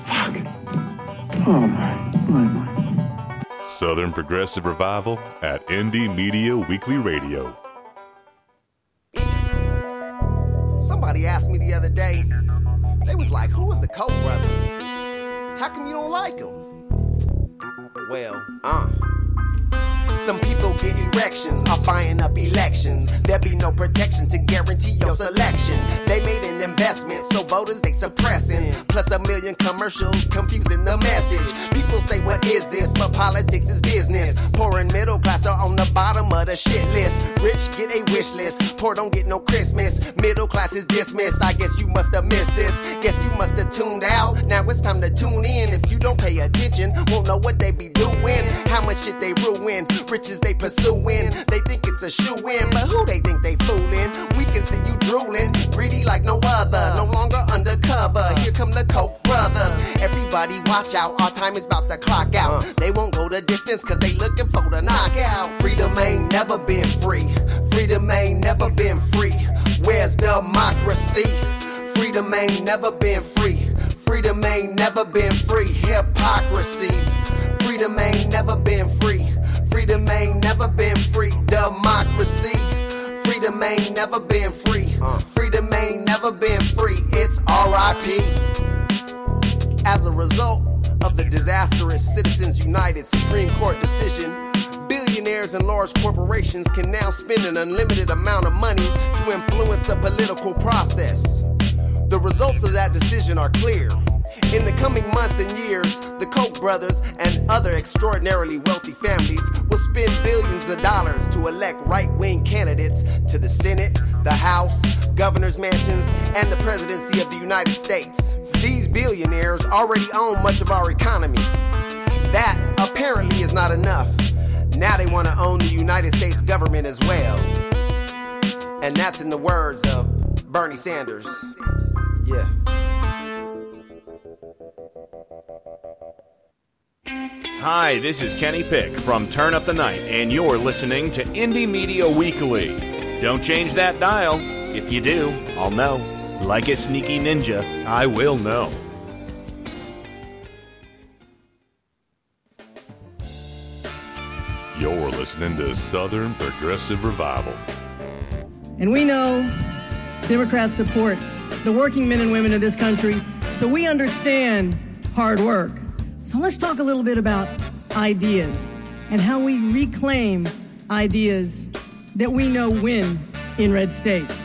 Fuck. Oh my, my, my. Southern Progressive Revival at Indie Media Weekly Radio. Somebody asked me the other day, they was like, who was the Koch brothers? How come you don't like them? Well, uh. Some people get erections off buying up elections. There be no protection to guarantee your selection. They made an investment, so voters they suppressing. Plus a million commercials confusing the message. People say, What is this? But politics is business. Poor and middle class are on the bottom of the shit list. Rich get a wish list. Poor don't get no Christmas. Middle class is dismissed. I guess you must have missed this. Guess you must have tuned out. Now it's time to tune in. If you don't pay attention, won't know what they be doing. How much shit they ruin. Riches they pursuing. They think it's a shoe in, but who they think they fooling? We can see you drooling. Greedy like no other. No longer undercover. Here come the Koch brothers. Everybody watch out. Our time is about to clock out. They won't go the distance cause they looking for the knockout. Freedom ain't never been free. Freedom ain't never been free. Where's democracy? Freedom ain't never been free. Freedom ain't never been free. Hypocrisy. Freedom ain't never been free. Freedom ain't never been free. Democracy. Freedom ain't never been free. Uh. Freedom ain't never been free. It's RIP. As a result of the disastrous Citizens United Supreme Court decision, billionaires and large corporations can now spend an unlimited amount of money to influence the political process. The results of that decision are clear. In the coming months and years, the Koch brothers and other extraordinarily wealthy families will spend billions of dollars to elect right wing candidates to the Senate, the House, governor's mansions, and the presidency of the United States. These billionaires already own much of our economy. That apparently is not enough. Now they want to own the United States government as well. And that's in the words of Bernie Sanders. Yeah. Hi, this is Kenny Pick from Turn Up the Night, and you're listening to Indie Media Weekly. Don't change that dial. If you do, I'll know. Like a sneaky ninja, I will know. You're listening to Southern Progressive Revival. And we know Democrats support the working men and women of this country, so we understand hard work. So let's talk a little bit about ideas and how we reclaim ideas that we know win in red states.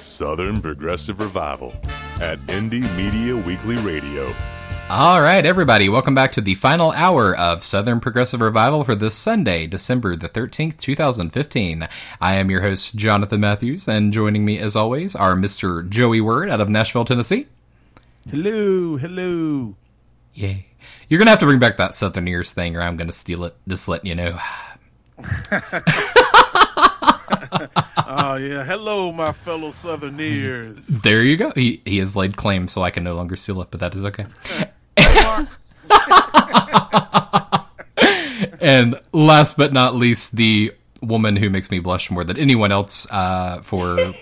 Southern Progressive Revival at Indie Media Weekly Radio. All right, everybody, welcome back to the final hour of Southern Progressive Revival for this Sunday, December the 13th, 2015. I am your host, Jonathan Matthews, and joining me as always are Mr. Joey Word out of Nashville, Tennessee. Hello, hello. Yay. You're going to have to bring back that Southern Ears thing, or I'm going to steal it, just letting you know. oh yeah, hello, my fellow Southerners. There you go. He he has laid claim, so I can no longer steal it, but that is okay. and last but not least, the woman who makes me blush more than anyone else uh, for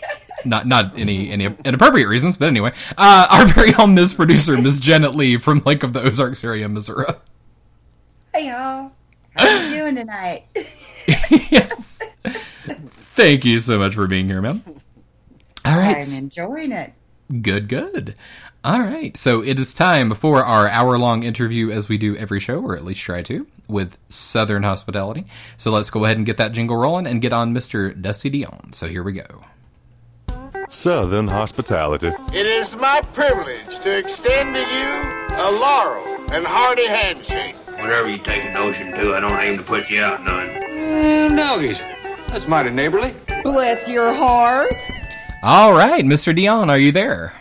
not not any any inappropriate reasons, but anyway, uh, our very own Miss Producer, Miss Janet Lee from Lake of the Ozarks area, Missouri. Hey y'all, how are you doing tonight? yes. Thank you so much for being here, ma'am. All right. I'm enjoying it. Good, good. All right. So it is time for our hour long interview, as we do every show, or at least try to, with Southern Hospitality. So let's go ahead and get that jingle rolling and get on Mr. Dusty Dionne. So here we go. Southern Hospitality. It is my privilege to extend to you a laurel and hearty handshake. Whatever you take a notion to, I don't aim to put you out none. Mm, doggies. That's mighty neighborly. Bless your heart. All right, Mr. Dionne, are you there?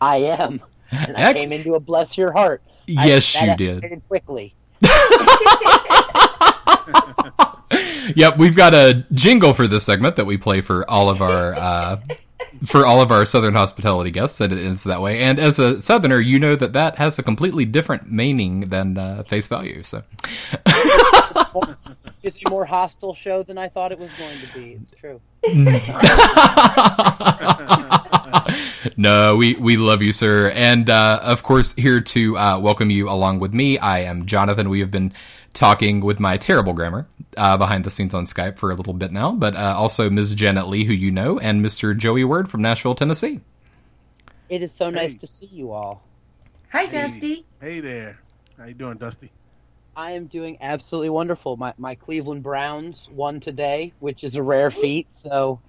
I am. And I Ex- came into a bless your heart. I- Yes, that you did. Quickly. Yep, we've got a jingle for this segment that we play for all of our uh, for all of our Southern hospitality guests, and it is that way. And as a Southerner, you know that that has a completely different meaning than uh, face value. So, It's a more hostile show than I thought it was going to be. It's true. no, we we love you, sir, and uh, of course here to uh, welcome you along with me. I am Jonathan. We have been talking with my terrible grammar uh, behind the scenes on Skype for a little bit now, but uh, also Ms. Janet Lee, who you know, and Mr. Joey Word from Nashville, Tennessee. It is so nice to see you all. Hi, Dusty. Hey there. How you doing, Dusty? I am doing absolutely wonderful. My my Cleveland Browns won today, which is a rare feat. So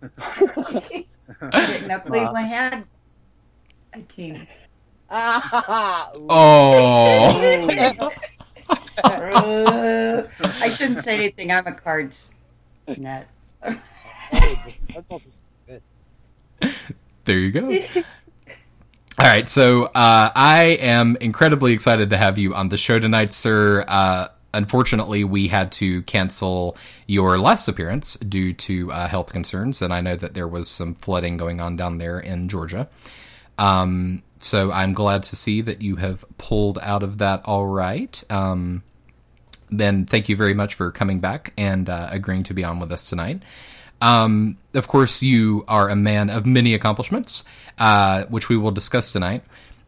Didn't know Cleveland had a team. Oh. I shouldn't say anything. I'm a cards nut. There you go. All right, so uh, I am incredibly excited to have you on the show tonight, sir. Uh, unfortunately, we had to cancel your last appearance due to uh, health concerns, and I know that there was some flooding going on down there in Georgia. Um, so I'm glad to see that you have pulled out of that all right. Um, then thank you very much for coming back and uh, agreeing to be on with us tonight. Um, of course, you are a man of many accomplishments, uh, which we will discuss tonight.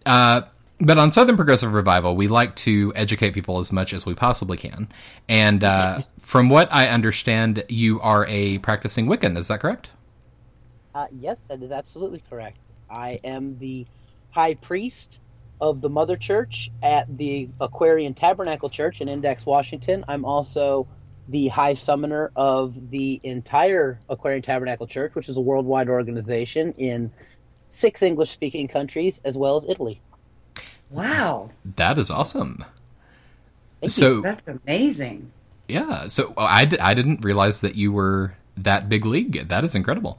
Uh, but on Southern Progressive Revival, we like to educate people as much as we possibly can. And uh, from what I understand, you are a practicing Wiccan. Is that correct? Uh, yes, that is absolutely correct. I am the high priest of the Mother Church at the Aquarian Tabernacle Church in Index, Washington. I'm also the high summoner of the entire Aquarian Tabernacle Church, which is a worldwide organization in six English speaking countries as well as Italy. Wow, That is awesome. Thank so you. that's amazing. Yeah. So oh, I, d- I didn't realize that you were that big league. That is incredible.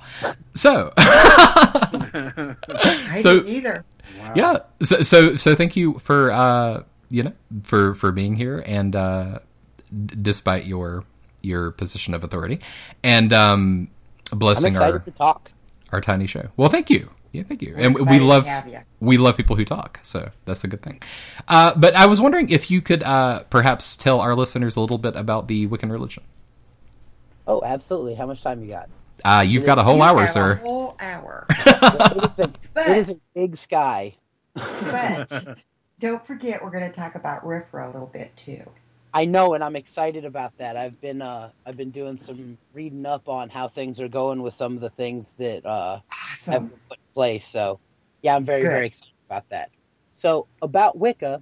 So, I So- didn't either. Yeah. So, so, so thank you for, uh, you know, for, for being here and, uh, d- despite your, your position of authority and, um, blessing our, to talk. our tiny show. Well, thank you. Yeah, thank you. We're and we love we love people who talk, so that's a good thing. Uh, but I was wondering if you could uh, perhaps tell our listeners a little bit about the Wiccan religion. Oh, absolutely. How much time you got? Uh, you've got a whole hour, sir. A whole hour. it is a big sky. But don't forget, we're going to talk about RFRA a little bit too. I know, and I'm excited about that. I've been uh, I've been doing some reading up on how things are going with some of the things that uh, have been put in place. So, yeah, I'm very Good. very excited about that. So, about Wicca,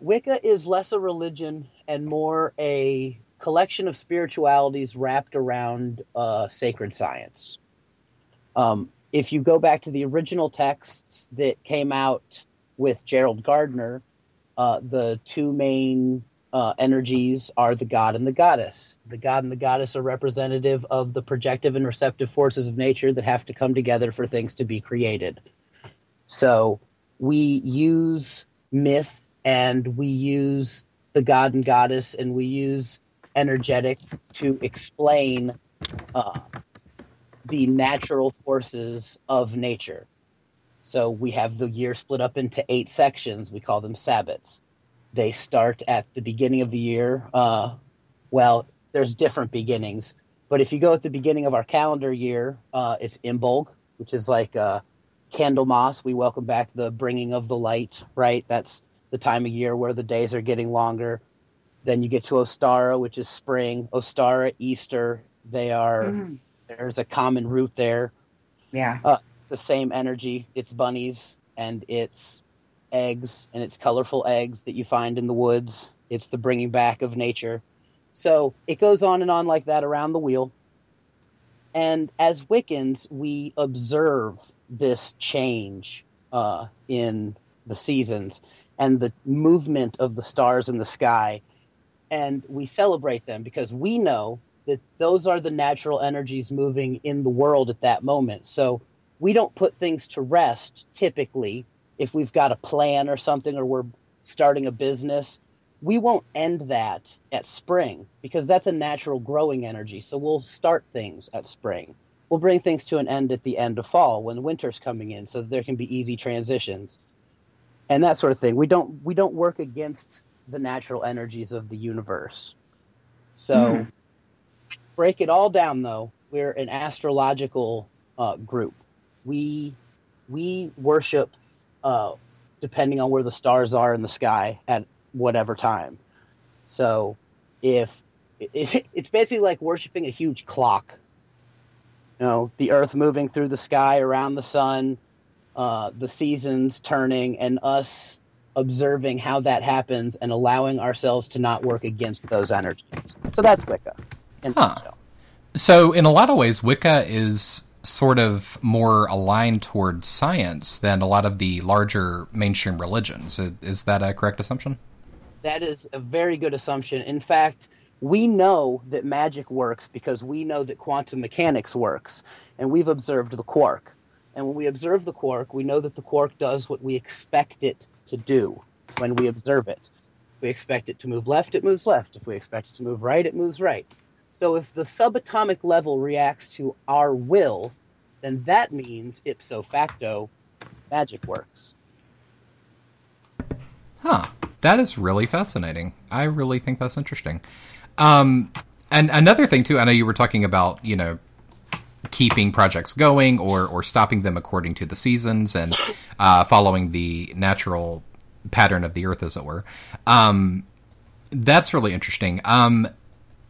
Wicca is less a religion and more a collection of spiritualities wrapped around uh, sacred science. Um, if you go back to the original texts that came out with Gerald Gardner, uh, the two main uh, energies are the god and the goddess. The god and the goddess are representative of the projective and receptive forces of nature that have to come together for things to be created. So we use myth and we use the god and goddess and we use energetic to explain uh, the natural forces of nature. So we have the year split up into eight sections. We call them Sabbats. They start at the beginning of the year. Uh, well, there's different beginnings, but if you go at the beginning of our calendar year, uh, it's Imbolg, which is like uh, Candlemas. We welcome back the bringing of the light, right? That's the time of year where the days are getting longer. Then you get to Ostara, which is spring. Ostara, Easter, they are. Mhm. There's a common root there. Yeah. Uh, the same energy. It's bunnies and it's eggs and it's colorful eggs that you find in the woods. It's the bringing back of nature. So it goes on and on like that around the wheel. And as Wiccans, we observe this change uh, in the seasons and the movement of the stars in the sky. And we celebrate them because we know that those are the natural energies moving in the world at that moment. So we don't put things to rest typically if we've got a plan or something or we're starting a business. We won't end that at spring because that's a natural growing energy. So we'll start things at spring. We'll bring things to an end at the end of fall when winter's coming in so there can be easy transitions and that sort of thing. We don't we don't work against the natural energies of the universe. So hmm. Break it all down though, we're an astrological uh, group. We we worship uh, depending on where the stars are in the sky at whatever time. So if it, it's basically like worshiping a huge clock. You know, the Earth moving through the sky around the sun, uh, the seasons turning, and us observing how that happens and allowing ourselves to not work against those energies. So that's Wicca. Huh. So, in a lot of ways, Wicca is sort of more aligned towards science than a lot of the larger mainstream religions. Is that a correct assumption? That is a very good assumption. In fact, we know that magic works because we know that quantum mechanics works, and we've observed the quark. And when we observe the quark, we know that the quark does what we expect it to do when we observe it. If we expect it to move left, it moves left. If we expect it to move right, it moves right. So if the subatomic level reacts to our will, then that means ipso facto magic works. Huh. That is really fascinating. I really think that's interesting. Um, and another thing too, I know you were talking about, you know, keeping projects going or or stopping them according to the seasons and uh, following the natural pattern of the earth, as it were. Um, that's really interesting. Um,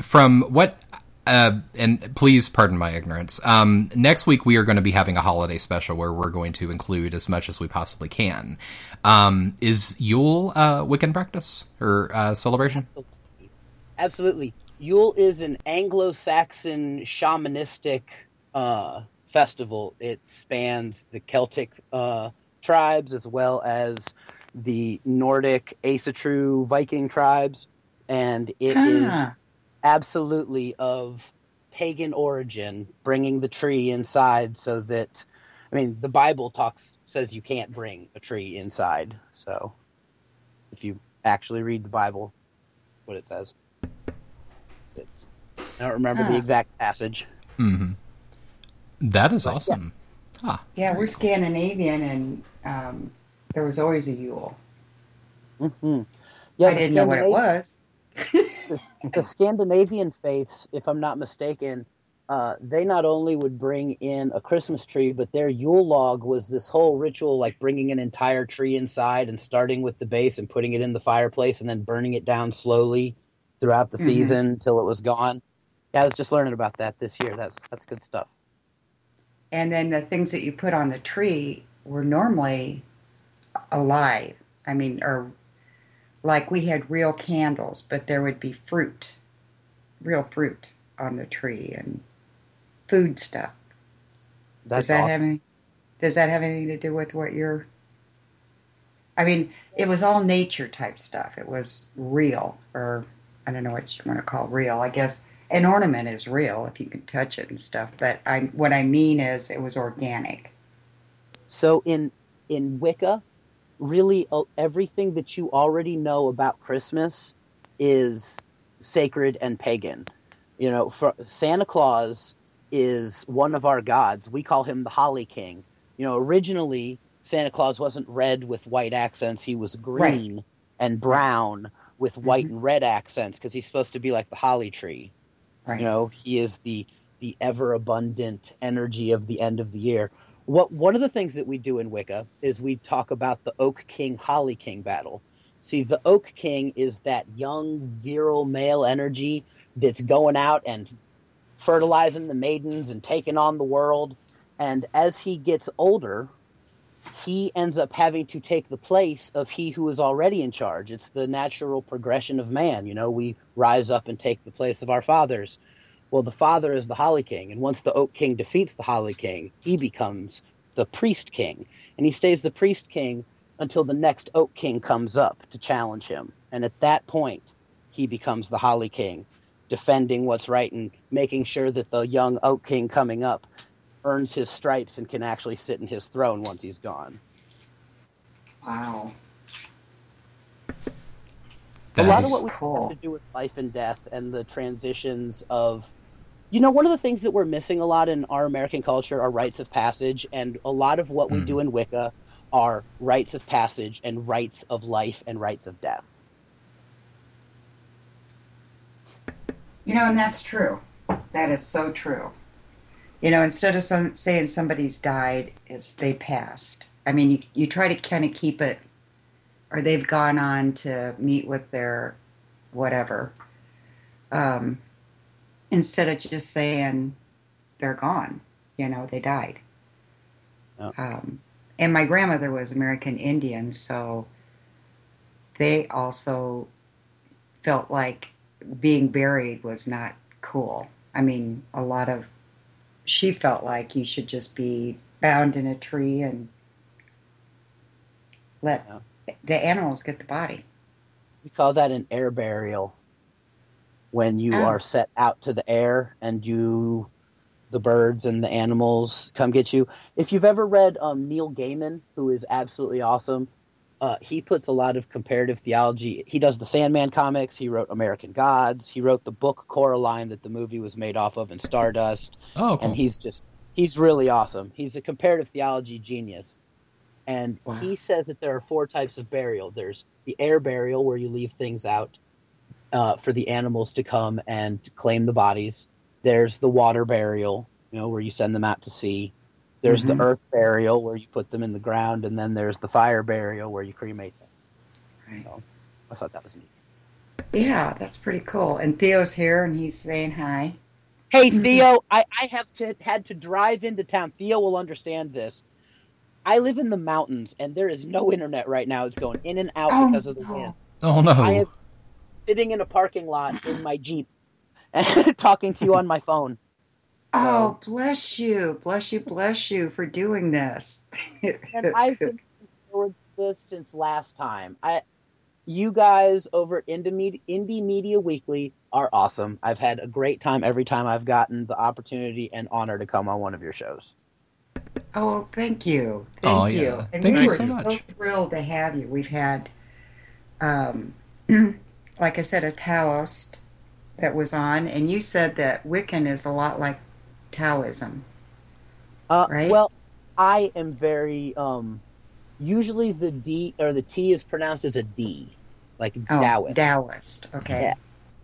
from what uh, and please pardon my ignorance. Um, next week we are going to be having a holiday special where we're going to include as much as we possibly can. Um, is Yule uh, Wiccan practice or uh, celebration? Absolutely. Yule is an Anglo-Saxon shamanistic uh, festival. It spans the Celtic uh, tribes as well as the Nordic Asatru Viking tribes, and it is Ah. Absolutely of pagan origin, bringing the tree inside so that. I mean, the Bible talks says you can't bring a tree inside. So, if you actually read the Bible, what it says. It's- I don't remember the Ah. exact passage. hmm That is But, yeah. awesome. Ah, Yeah, we're Scandinavian, and um, there was always a Yule. Mm-hmm. Yeah, I didn't know what it was. The, the Scandinavian faiths, if I'm not mistaken, uh, they not only would bring in a Christmas tree, but their Yule log was this whole ritual, like bringing an entire tree inside and starting with the base and putting it in the fireplace and then burning it down slowly throughout the Mhm. season until it was gone. Yeah, I was just learning about that this year. That's that's good stuff. And then the things that you put on the tree were normally alive. I mean, or like we had real candles, but there would be fruit, real fruit on the tree and food stuff. That's does that awesome. have any, Does that have anything to do with what you're? I mean, it was all nature type stuff. It was real, or I don't know what you want to call real. I guess an ornament is real if you can touch it and stuff. But I, what I mean is, it was organic. So in in Wicca, really uh, everything that you already know about Christmas is sacred and pagan. You know, for Santa Claus is one of our gods. We call him the Holly King. You know, originally Santa Claus wasn't red with white accents. He was green and brown with white and red accents because he's supposed to be like the holly tree. Right. You know, he is the the ever abundant energy of the end of the year. What one of the things that we do in Wicca is we talk about the Oak King Holly King battle. See, the Oak King is that young virile male energy that's going out and fertilizing the maidens and taking on the world. And as he gets older, he ends up having to take the place of he who is already in charge. It's the natural progression of man. You know, we rise up and take the place of our fathers. Well, the father is the Holly King, and once the Oak King defeats the Holly King, he becomes the Priest King, and he stays the Priest King until the next Oak King comes up to challenge him. And at that point, he becomes the Holly King, defending what's right and making sure that the young Oak King coming up earns his stripes and can actually sit in his throne once he's gone. Wow. a lot That of what we have to do with life and death and the transitions of you know one of the things that we're missing a lot in our american culture are rites of passage and a lot of what we do in wicca are rites of passage and rites of life and rites of death You know, and that's true. That is so true. You know, instead of some, saying somebody's died, it's they passed. I mean, you, you try to kind of keep it, or they've gone on to meet with their whatever, um, instead of just saying they're gone. You know, they died. Um, and my grandmother was American Indian, so they also felt like being buried was not cool. I mean, a lot of she felt like you should just be bound in a tree and let the animals get the body. We call that an air burial. When you Oh. are set out to the air and you, the birds and the animals come get you. If you've ever read um, Neil Gaiman, who is absolutely awesome, uh, he puts a lot of comparative theology. He does the Sandman comics. He wrote American Gods. He wrote the book Coraline that the movie was made off of in Stardust. Oh, cool. And he's just he's really awesome. He's a comparative theology genius. And he says that there are four types of burial. There's the air burial where you leave things out uh, for the animals to come and claim the bodies. There's the water burial, you know, where you send them out to sea. There's Mhm. the earth burial where you put them in the ground, and then there's the fire burial where you cremate them. Right. So, I thought that was neat. Yeah, that's pretty cool. And Theo's here and he's saying hi. Hey Theo, I, I have to, had to drive into town. Theo will understand this. I live in the mountains and there is no internet right now. It's going in and out Oh, because of the no. wind. Oh no! I am sitting in a parking lot in my Jeep and talking to you on my phone. Oh, bless you. Bless you, bless you for doing this. And I've been looking forward to this since last time. I you guys over at Indie Media, Indie Media Weekly are awesome. I've had a great time every time I've gotten the opportunity and honor to come on one of your shows. Oh, thank you. Thank Oh, you. yeah. And Thank we you were so so much. thrilled to have you. We've had, um, like I said, a Taoist that was on, and you said that Wiccan is a lot like Taoism. Uh, Right? Well, I am very. Um, usually the D or the T is pronounced as a D, like Oh, Taoist. Taoist. Okay. Yeah.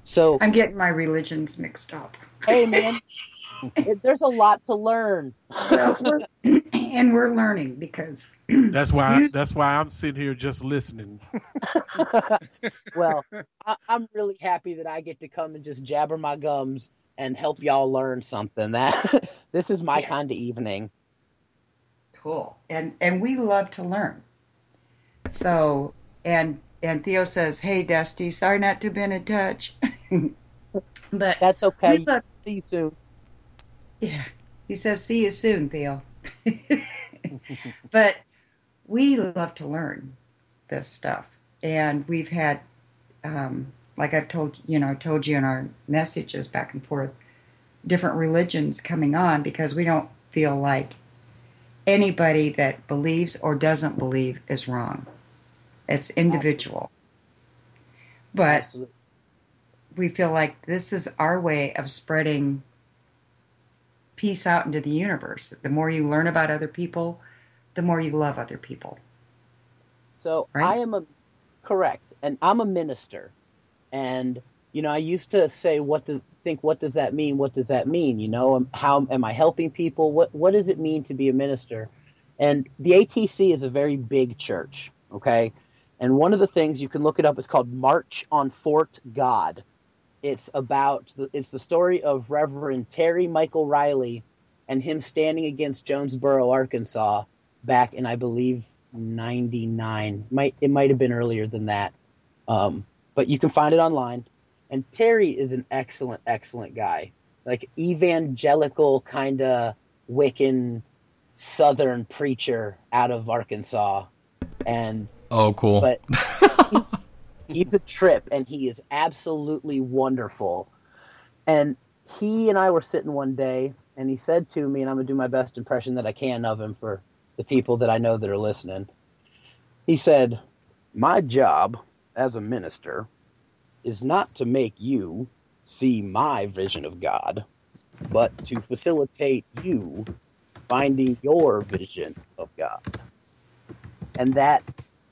So I'm getting my religions mixed up. hey man, there's a lot to learn. Well, we're, and we're learning because That's why. You- that's why I'm sitting here just listening. well, I, I'm really happy that I get to come and just jabber my gums and help y'all learn something. That this is my Yeah. kind of evening. cool and and we love to learn so and and theo says hey dusty sorry not to have been in touch but That's okay. we love- See you soon. Yeah he says see you soon theo but we love to learn this stuff and we've had um, like i've told you know told you in our messages back and forth different religions coming on because we don't feel like anybody that believes or doesn't believe is wrong. It's individual. But Absolutely. we feel like this is our way of spreading peace out into the universe. The more you learn about other people, the more you love other people. So Right? I am a correct, and I'm a minister, and you know I used to say what to think. What does that mean? What does that mean? You know, um, how am I helping people? What what does it mean to be a minister? And the ATC is a very big church, okay. And one of the things you can look it up is called March on Fort God. It's about the, it's the story of Reverend Terry Michael Riley and him standing against Jonesboro, Arkansas, back in I believe '99. Might it might have been earlier than that, um, but you can find it online. And Terry is an excellent, excellent guy, like evangelical kind of Wiccan Southern preacher out of Arkansas, and Oh, cool. but he's a trip and he is absolutely wonderful. And he and I were sitting one day and he said to me, and I'm going to do my best impression that I can of him for the people that I know that are listening. He said, My job as a minister is not to make you see my vision of God, but to facilitate you finding your vision of God. And that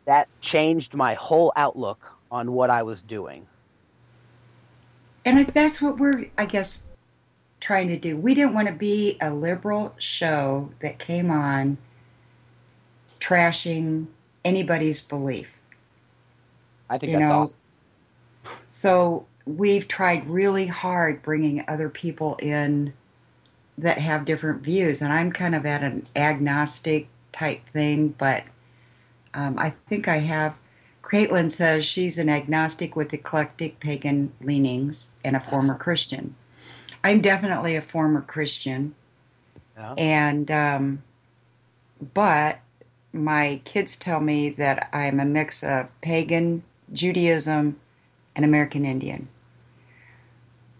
that changed my whole outlook on what I was doing. And that's what we're, I guess, trying to do. We didn't want to be a liberal show that came on trashing anybody's belief. I think You that's know, awesome. So we've tried really hard bringing other people in that have different views, and I'm kind of at an agnostic type thing, but um, I think I have Caitlin says she's an agnostic with eclectic pagan leanings and a former Christian. I'm definitely a former Christian, Yeah. and um, but my kids tell me that I'm a mix of pagan, Judaism, and American Indian.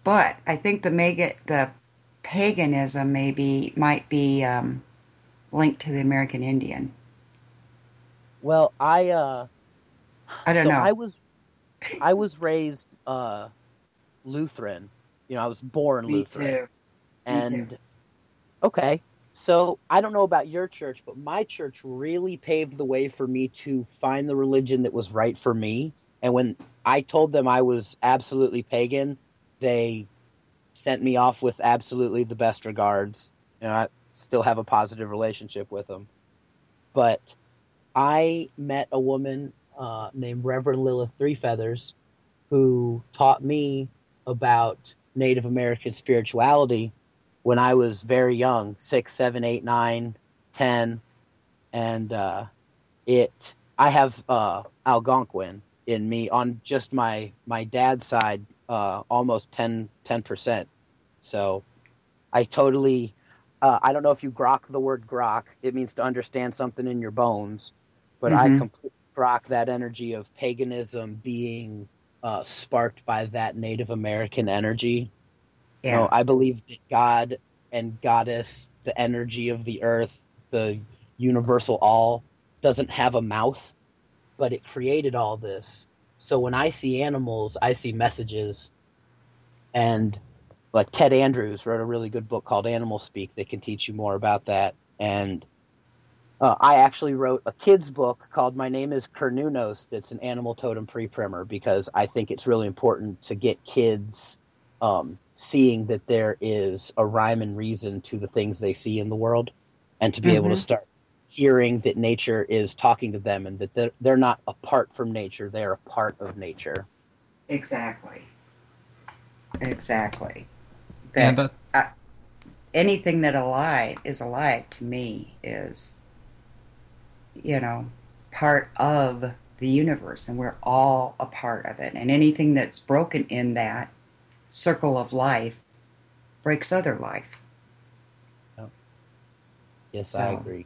But I think the mega, the paganism maybe might be um, linked to the American Indian. Well, I uh I don't so know. I was I was raised uh Lutheran. You know, I was born Me Lutheran. too. And too. okay. So I don't know about your church, but my church really paved the way for me to find the religion that was right for me. And when I told them I was absolutely pagan, they sent me off with absolutely the best regards. And I still have a positive relationship with them. But I met a woman uh, named Reverend Lilith Three Feathers who taught me about Native American spirituality when I was very young six, seven, eight, nine, ten. And uh, it, I have uh, Algonquin in me on just my, my dad's side, uh, almost 10, 10%. So I totally, uh, I don't know if you grok the word grok. It means to understand something in your bones, but I Mhm. completely grok that energy of paganism being uh, sparked by that Native American energy. You Yeah. know, I believe that God and Goddess, the energy of the earth, the universal all, doesn't have a mouth, but it created all this. So when I see animals, I see messages. And like Ted Andrews wrote a really good book called Animal Speak that can teach you more about that. And uh, I actually wrote a kid's book called My Name is Cernunnos that's an animal totem pre primer because I think it's really important to get kids um, seeing that there is a rhyme and reason to the things they see in the world and to be able to Mhm. start hearing that nature is talking to them and that they're, they're not apart from nature, they're a part of nature. Exactly. Exactly. And that, uh, anything that alive is alive to me is, you know, part of the universe, and we're all a part of it. And anything that's broken in that circle of life breaks other life. Yes, I agree.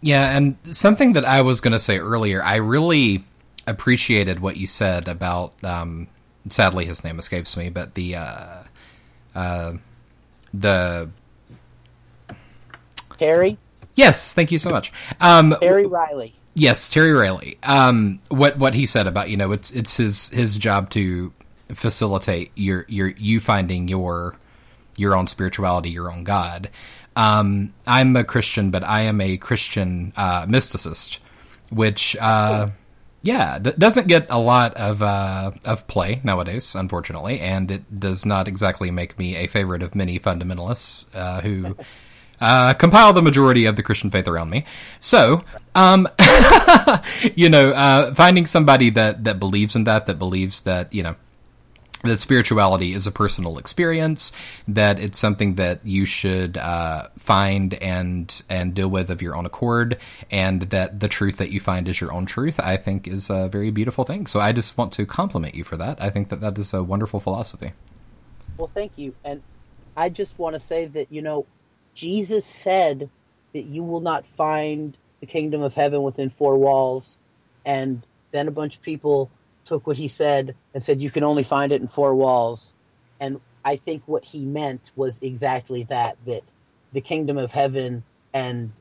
Yeah, and something that I was going to say earlier, I really appreciated what you said about. Um, sadly, his name escapes me, but the uh, uh, the Terry? Yes, thank you so much. Um, Terry Riley. Yes, Terry Riley. Um, what what he said about you know it's it's his his job to facilitate your your you finding your your own spirituality, your own God. Um, I'm a Christian, but I am a Christian uh, mysticist, which uh, yeah d- doesn't get a lot of uh, of play nowadays, unfortunately, and it does not exactly make me a favorite of many fundamentalists uh, who uh, compile the majority of the Christian faith around me. So, um, you know, uh, finding somebody that that believes in that, that believes that you know that spirituality is a personal experience, that it's something that you should uh, find and and deal with of your own accord, and that the truth that you find is your own truth. I think is a very beautiful thing. So I just want to compliment you for that. I think that that is a wonderful philosophy. Well, thank you. And I just want to say that, you know, Jesus said that you will not find the kingdom of heaven within four walls. And then a bunch of people took what he said and said, you can only find it in four walls. And I think what he meant was exactly that that the kingdom of heaven and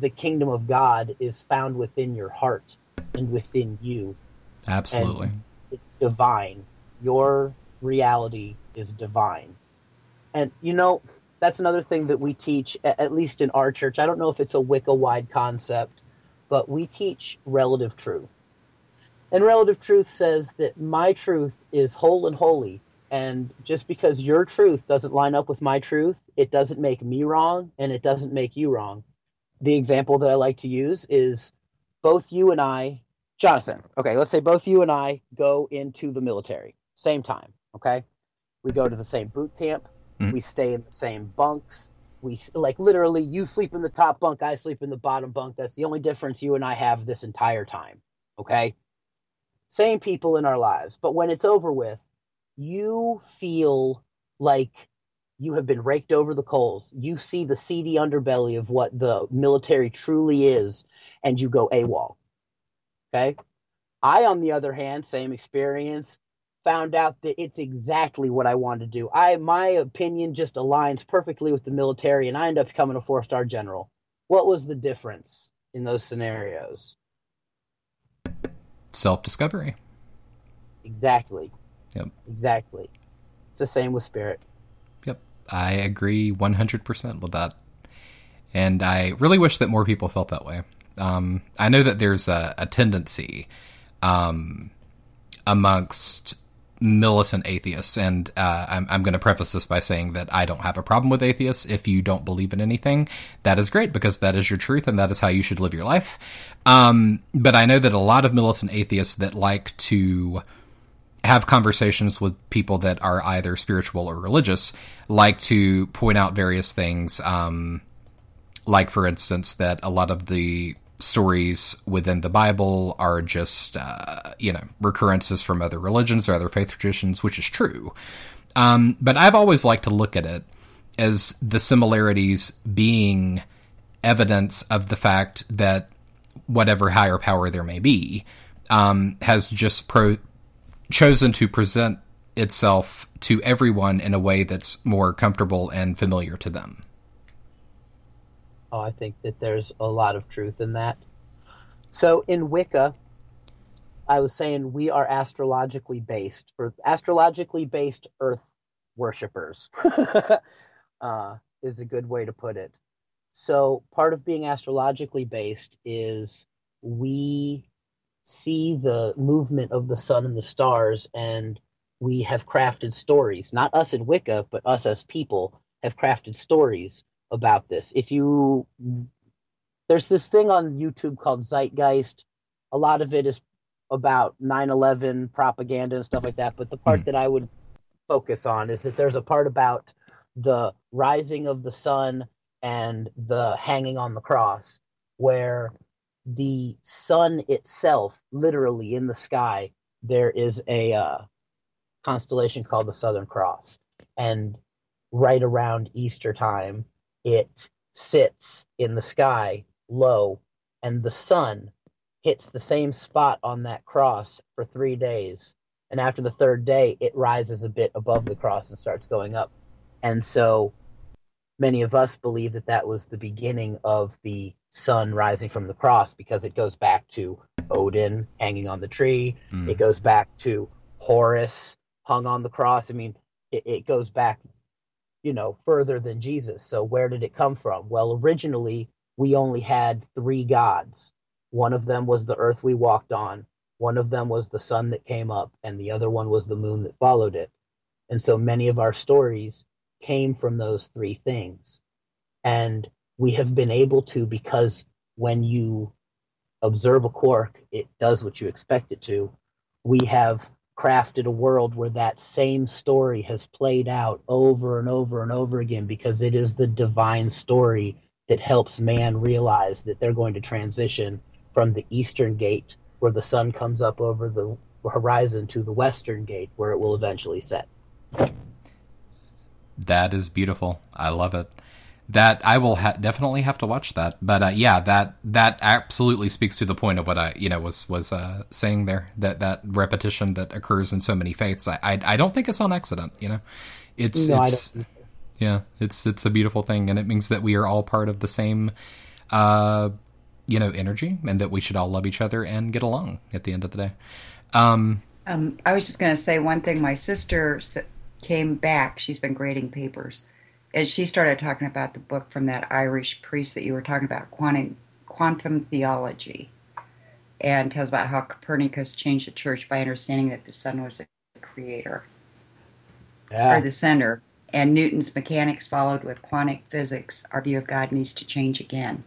the kingdom of God is found within your heart and within you. Absolutely. And it's divine. Your reality is divine. And you know, that's another thing that we teach, at least in our church. I don't know if it's a Wicca wide concept, but we teach relative truth. And relative truth says that my truth is whole and holy. And just because your truth doesn't line up with my truth, it doesn't make me wrong and it doesn't make you wrong. The example that I like to use is both you and I, Jonathan, okay, let's say both you and I go into the military, same time, okay? We go to the same boot camp, Mhm. we stay in the same bunks. We like literally, you sleep in the top bunk, I sleep in the bottom bunk. That's the only difference you and I have this entire time. Okay? Same people in our lives. But when it's over with, you feel like you have been raked over the coals. You see the seedy underbelly of what the military truly is, and you go AWOL. Okay? I, on the other hand, same experience, found out that it's exactly what I wanted to do. I my opinion just aligns perfectly with the military, and I end up becoming a four star general. What was the difference in those scenarios? Self discovery. Exactly. Yep. Exactly. It's the same with spirit. Yep. I agree 100% with that. And I really wish that more people felt that way. Um, I know that there's a, a tendency um, amongst militant atheists, and uh, I'm, I'm going to preface this by saying that I don't have a problem with atheists. If you don't believe in anything, that is great because that is your truth and that is how you should live your life. Um, but I know that a lot of militant atheists that like to have conversations with people that are either spiritual or religious like to point out various things. Um, like, for instance, that a lot of the stories within the Bible are just, uh, you know, recurrences from other religions or other faith traditions, which is true. Um, but I've always liked to look at it as the similarities being evidence of the fact that whatever higher power there may be um, has just pro- chosen to present itself to everyone in a way that's more comfortable and familiar to them. Oh, I think that there's a lot of truth in that. So in Wicca, I was saying we are astrologically based for astrologically based Earth worshippers. uh, is a good way to put it. So part of being astrologically based is we see the movement of the sun and the stars, and we have crafted stories. Not us in Wicca, but us as people have crafted stories about this. If you there's this thing on YouTube called Zeitgeist. A lot of it is about 9/11 propaganda and stuff like that, but the part mm. that I would focus on is that there's a part about the rising of the sun and the hanging on the cross where the sun itself literally in the sky there is a uh, constellation called the southern cross and right around easter time it sits in the sky low, and the sun hits the same spot on that cross for three days. And after the third day, it rises a bit above the cross and starts going up. And so many of us believe that that was the beginning of the sun rising from the cross because it goes back to Odin hanging on the tree. Mm. It goes back to Horus hung on the cross. I mean, it, it goes back you know, further than Jesus. So where did it come from? Well, originally we only had three gods. One of them was the earth we walked on, one of them was the sun that came up, and the other one was the moon that followed it. And so many of our stories came from those three things. And we have been able to because when you observe a quark, it does what you expect it to. We have crafted a world where that same story has played out over and over and over again because it is the divine story that helps man realize that they're going to transition from the eastern gate where the sun comes up over the horizon to the western gate where it will eventually set. That is beautiful. I love it that I will ha- definitely have to watch that. But uh, yeah, that that absolutely speaks to the point of what I you know was was uh, saying there that that repetition that occurs in so many faiths. I, I, I don't think it's on accident. You know, it's no, it's yeah, it's it's a beautiful thing, and it means that we are all part of the same. Uh, you know, energy, and that we should all love each other and get along at the end of the day. Um, um, I was just going to say one thing. My sister came back. She's been grading papers and she started talking about the book from that Irish priest that you were talking about, quantum, quantum theology, and tells about how Copernicus changed the church by understanding that the sun was the creator yeah. or the center, and Newton's mechanics followed with quantum physics. Our view of God needs to change again.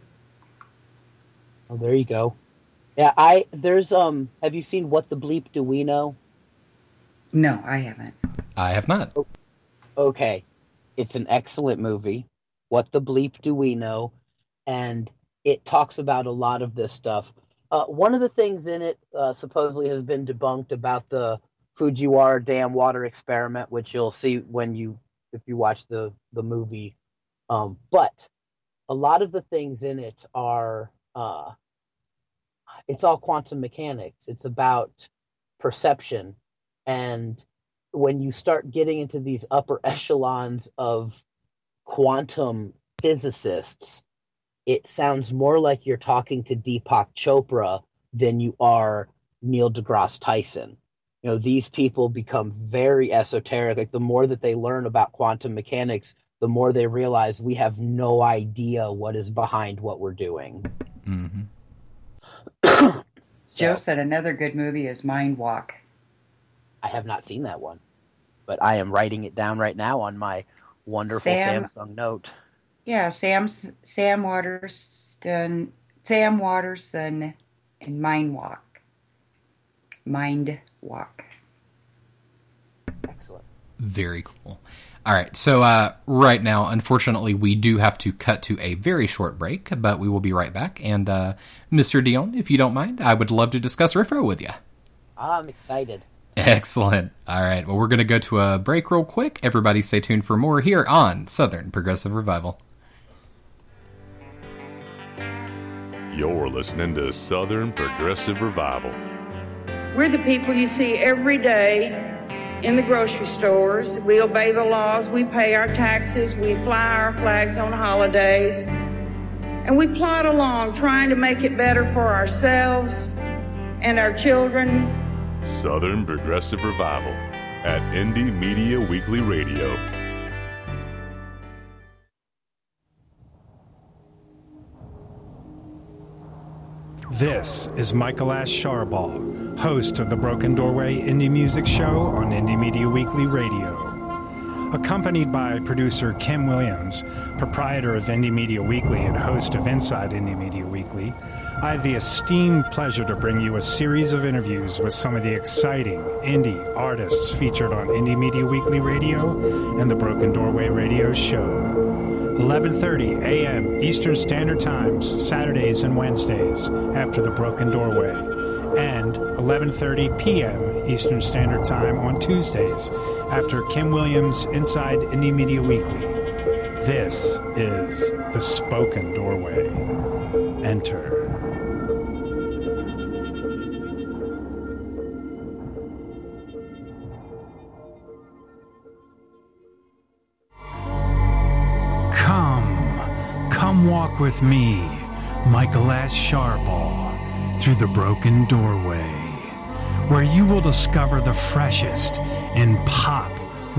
Oh, there you go. Yeah, I there's um. Have you seen What the Bleep Do We Know? No, I haven't. I have not. Okay, it's an excellent movie. What the bleep do we know? And it talks about a lot of this stuff. Uh, one of the things in it uh, supposedly has been debunked about the Fujiwara dam water experiment, which you'll see when you if you watch the the movie. Um, but a lot of the things in it are uh, it's all quantum mechanics. It's about perception, and when you start getting into these upper echelons of quantum physicists, it sounds more like you're talking to Deepak Chopra than you are Neil deGrasse Tyson. You know, these people become very esoteric. Like the more that they learn about quantum mechanics, the more they realize we have no idea what is behind what we're doing. Mm-hmm. Joe said another good movie is Mind Walk. I have not seen that one, but I am writing it down right now on my wonderful Sam- Samsung Note. Yeah, Sam Sam Waterston, Sam Waterston, and Mind Walk. Mind Walk. Excellent. Very cool. All right, so uh, right now, unfortunately, we do have to cut to a very short break, but we will be right back. And uh, Mr. Dionne, if you don't mind, I would love to discuss RFRA with you. I'm excited. Excellent. All right, well, we're going to go to a break real quick. Everybody stay tuned for more here on Southern Progressive Revival. You're listening to Southern Progressive Revival. We're the people you see every day in the grocery stores. We obey the laws, we pay our taxes, we fly our flags on holidays, and we plod along trying to make it better for ourselves and our children. Southern Progressive Revival at Indie Media Weekly Radio. This is Michael Ash Sharbaugh, host of the Broken Doorway Indie Music Show on Indie Media Weekly Radio. Accompanied by producer Kim Williams, proprietor of Indie Media Weekly and host of Inside Indie Media Weekly, I have the esteemed pleasure to bring you a series of interviews with some of the exciting indie artists featured on Indie Media Weekly Radio and the Broken Doorway Radio Show. 11:30 a.m. Eastern Standard Times, Saturdays and Wednesdays after the Broken Doorway, and 11:30 p.m. Eastern Standard Time on Tuesdays after Kim Williams Inside Indie Media Weekly. This is the Spoken Doorway. Enter. Come, walk with me, Michael Ash Sharbaugh, through the broken doorway, where you will discover the freshest in pop,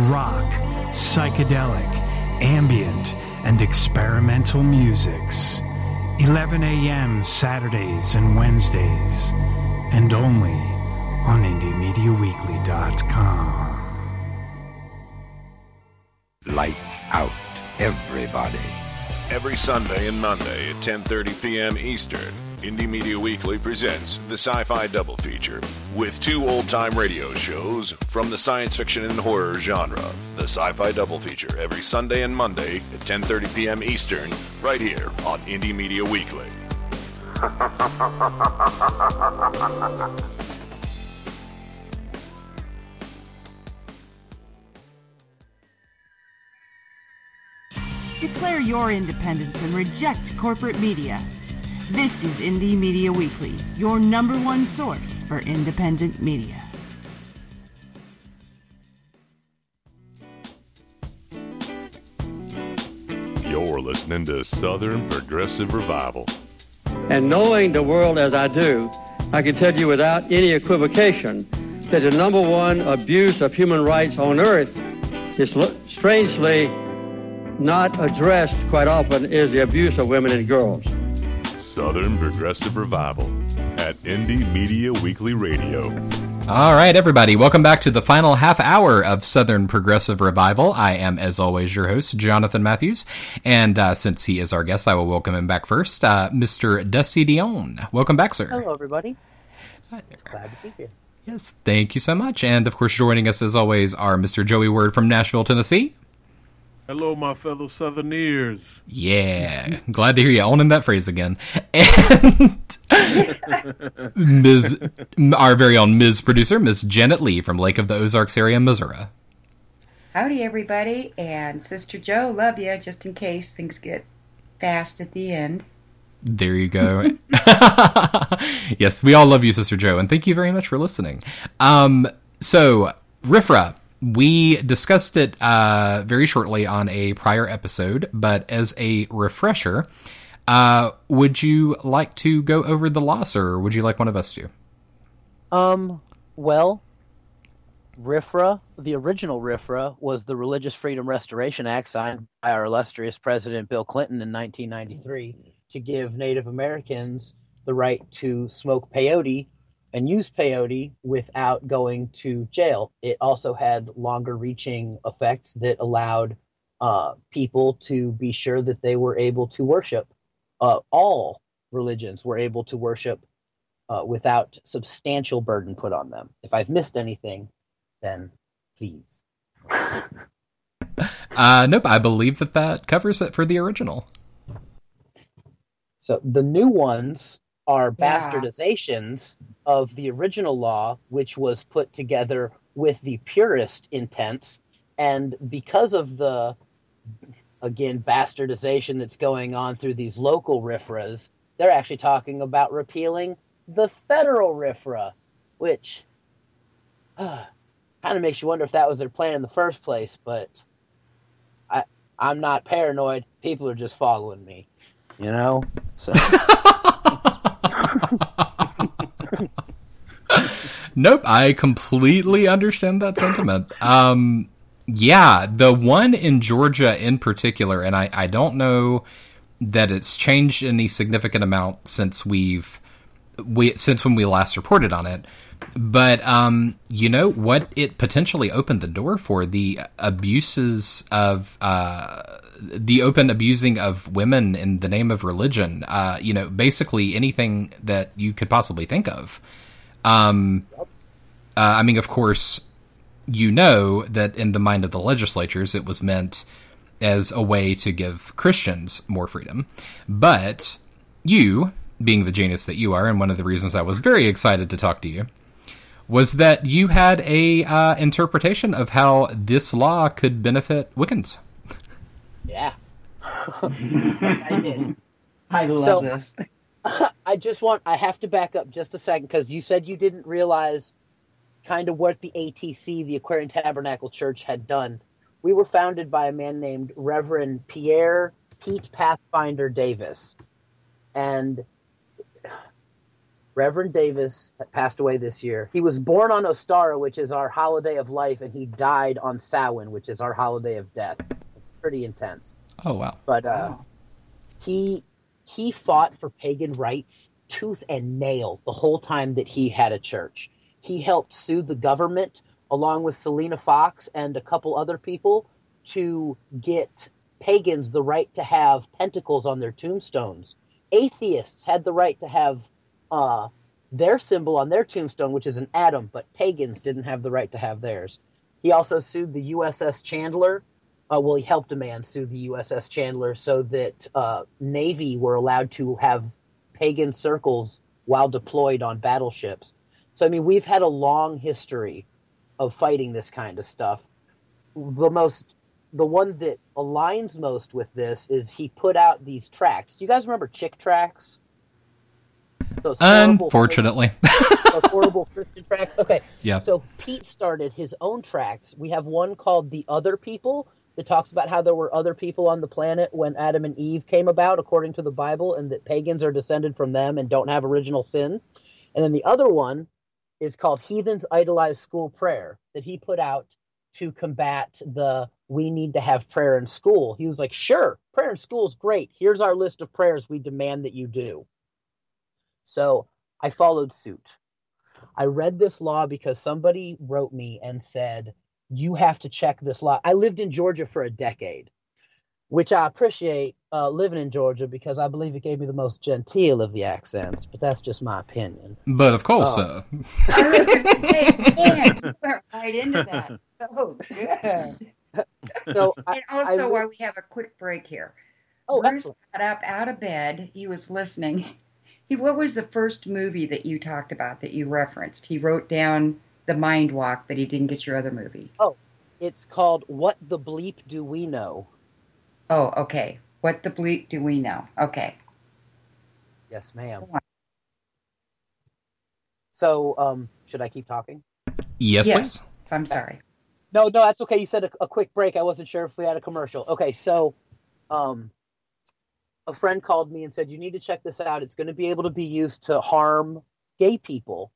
rock, psychedelic, ambient, and experimental musics. 11 a.m. Saturdays and Wednesdays, and only on IndieMediaWeekly.com. Light out, everybody. Every Sunday and Monday at 10:30 p.m. Eastern, Indie Media Weekly presents the Sci-Fi Double Feature with two old-time radio shows from the science fiction and horror genre. The Sci-Fi Double Feature every Sunday and Monday at 10:30 p.m. Eastern, right here on Indie Media Weekly. Declare your independence and reject corporate media. This is Indie Media Weekly, your number one source for independent media. You're listening to Southern Progressive Revival. And knowing the world as I do, I can tell you without any equivocation that the number one abuse of human rights on earth is lo- strangely not addressed quite often is the abuse of women and girls. Southern Progressive Revival at Indie Media Weekly Radio. All right, everybody, welcome back to the final half hour of Southern Progressive Revival. I am, as always, your host, Jonathan Matthews. And uh, since he is our guest, I will welcome him back first. Uh, Mr. Dusty Dionne. Welcome back, sir. Hello, everybody. It's glad to be here. Yes, thank you so much. And of course, joining us, as always, are Mr. Joey Word from Nashville, Tennessee. Hello, my fellow Southerners. Yeah, glad to hear you owning that phrase again. And Ms. our very own Ms. Producer, Ms. Janet Lee from Lake of the Ozarks area, Missouri. Howdy, everybody, and Sister Joe, love you. Just in case things get fast at the end. There you go. yes, we all love you, Sister Joe, and thank you very much for listening. Um, so, RFRA, we discussed it uh, very shortly on a prior episode, but as a refresher, uh, would you like to go over the loss, or would you like one of us to? Um, well, RFRA, the original RFRA, was the Religious Freedom Restoration Act signed by our illustrious President Bill Clinton in 1993 to give Native Americans the right to smoke peyote and use peyote without going to jail. It also had longer reaching effects that allowed uh, people to be sure that they were able to worship. Uh, all religions were able to worship uh, without substantial burden put on them. If I've missed anything, then please. uh, nope, I believe that that covers it for the original. So the new ones are bastardizations of the original law, which was put together with the purest intents. And because of the, again, bastardization that's going on through these local RFRAs, they're actually talking about repealing the federal RFRA, which uh, kind of makes you wonder if that was their plan in the first place. But I, I'm not paranoid. People are just following me, you know. So. nope, I completely understand that sentiment. Um, yeah, the one in Georgia in particular, and I, I don't know that it's changed any significant amount since we've we since when we last reported on it. But um, you know what? It potentially opened the door for the abuses of uh, the open abusing of women in the name of religion. Uh, you know, basically anything that you could possibly think of. Um, uh, I mean, of course, you know that in the mind of the legislatures, it was meant as a way to give Christians more freedom. But you, being the genius that you are, and one of the reasons I was very excited to talk to you, was that you had a uh, interpretation of how this law could benefit Wiccans. Yeah, I did. I love So- this. I just want I have to back up just a second because you said you didn't realize kind of what the ATC, the Aquarian Tabernacle Church, had done. We were founded by a man named Reverend Pierre Pete Pathfinder Davis, and Reverend Davis passed away this year. He was born on Ostara, which is our holiday of life, and he died on Samhain, which is our holiday of death. Pretty intense. Oh wow! But uh, he he fought for pagan rights tooth and nail the whole time that he had a church. He helped sue the government along with Selena Fox and a couple other people to get pagans the right to have pentacles on their tombstones. Atheists had the right to have uh, their symbol on their tombstone, which is an atom, but pagans didn't have the right to have theirs. He also sued the USS Chandler. Uh, well, he helped a man sue the USS Chandler so that uh, Navy were allowed to have pagan circles while deployed on battleships. So, I mean, we've had a long history of fighting this kind of stuff. The most, the one that aligns most with this is he put out these tracks. Do you guys remember Chick tracks? Those horrible- Unfortunately, those horrible Christian tracks. Okay. Yeah. So Pete started his own tracks. We have one called The Other People that talks about how there were other people on the planet when Adam and Eve came about, according to the Bible, and that pagans are descended from them and don't have original sin. And then the other one is called Heathens Idolize School Prayer that he put out to combat the we need to have prayer in school. He was like, sure, prayer in school is great. Here's our list of prayers we demand that you do. So I followed suit. I read this law because somebody wrote me and said, You have to check this law. I lived in Georgia for a decade, which I appreciate uh, living in Georgia because I believe it gave me the most genteel of the accents, but that's just my opinion. but of course, Oh. uh, Hey, man, you went right into that. So good. so I, and also, I- while we have a quick break here, Oh, Bruce excellent. got up out of bed. He was listening. He, what was the first movie that you talked about that you referenced? He wrote down The Mind Walk, but he didn't get your other movie. Oh, it's called "What the Bleep Do We Know." Oh, okay. What the bleep do we know? Okay. Yes, ma'am. So, um, should I keep talking? Yes, Yes. please. I'm sorry. No, no, that's okay. You said a, a quick break. I wasn't sure if we had a commercial. Okay, so, um, a friend called me and said you need to check this out. It's going to be able to be used to harm gay people,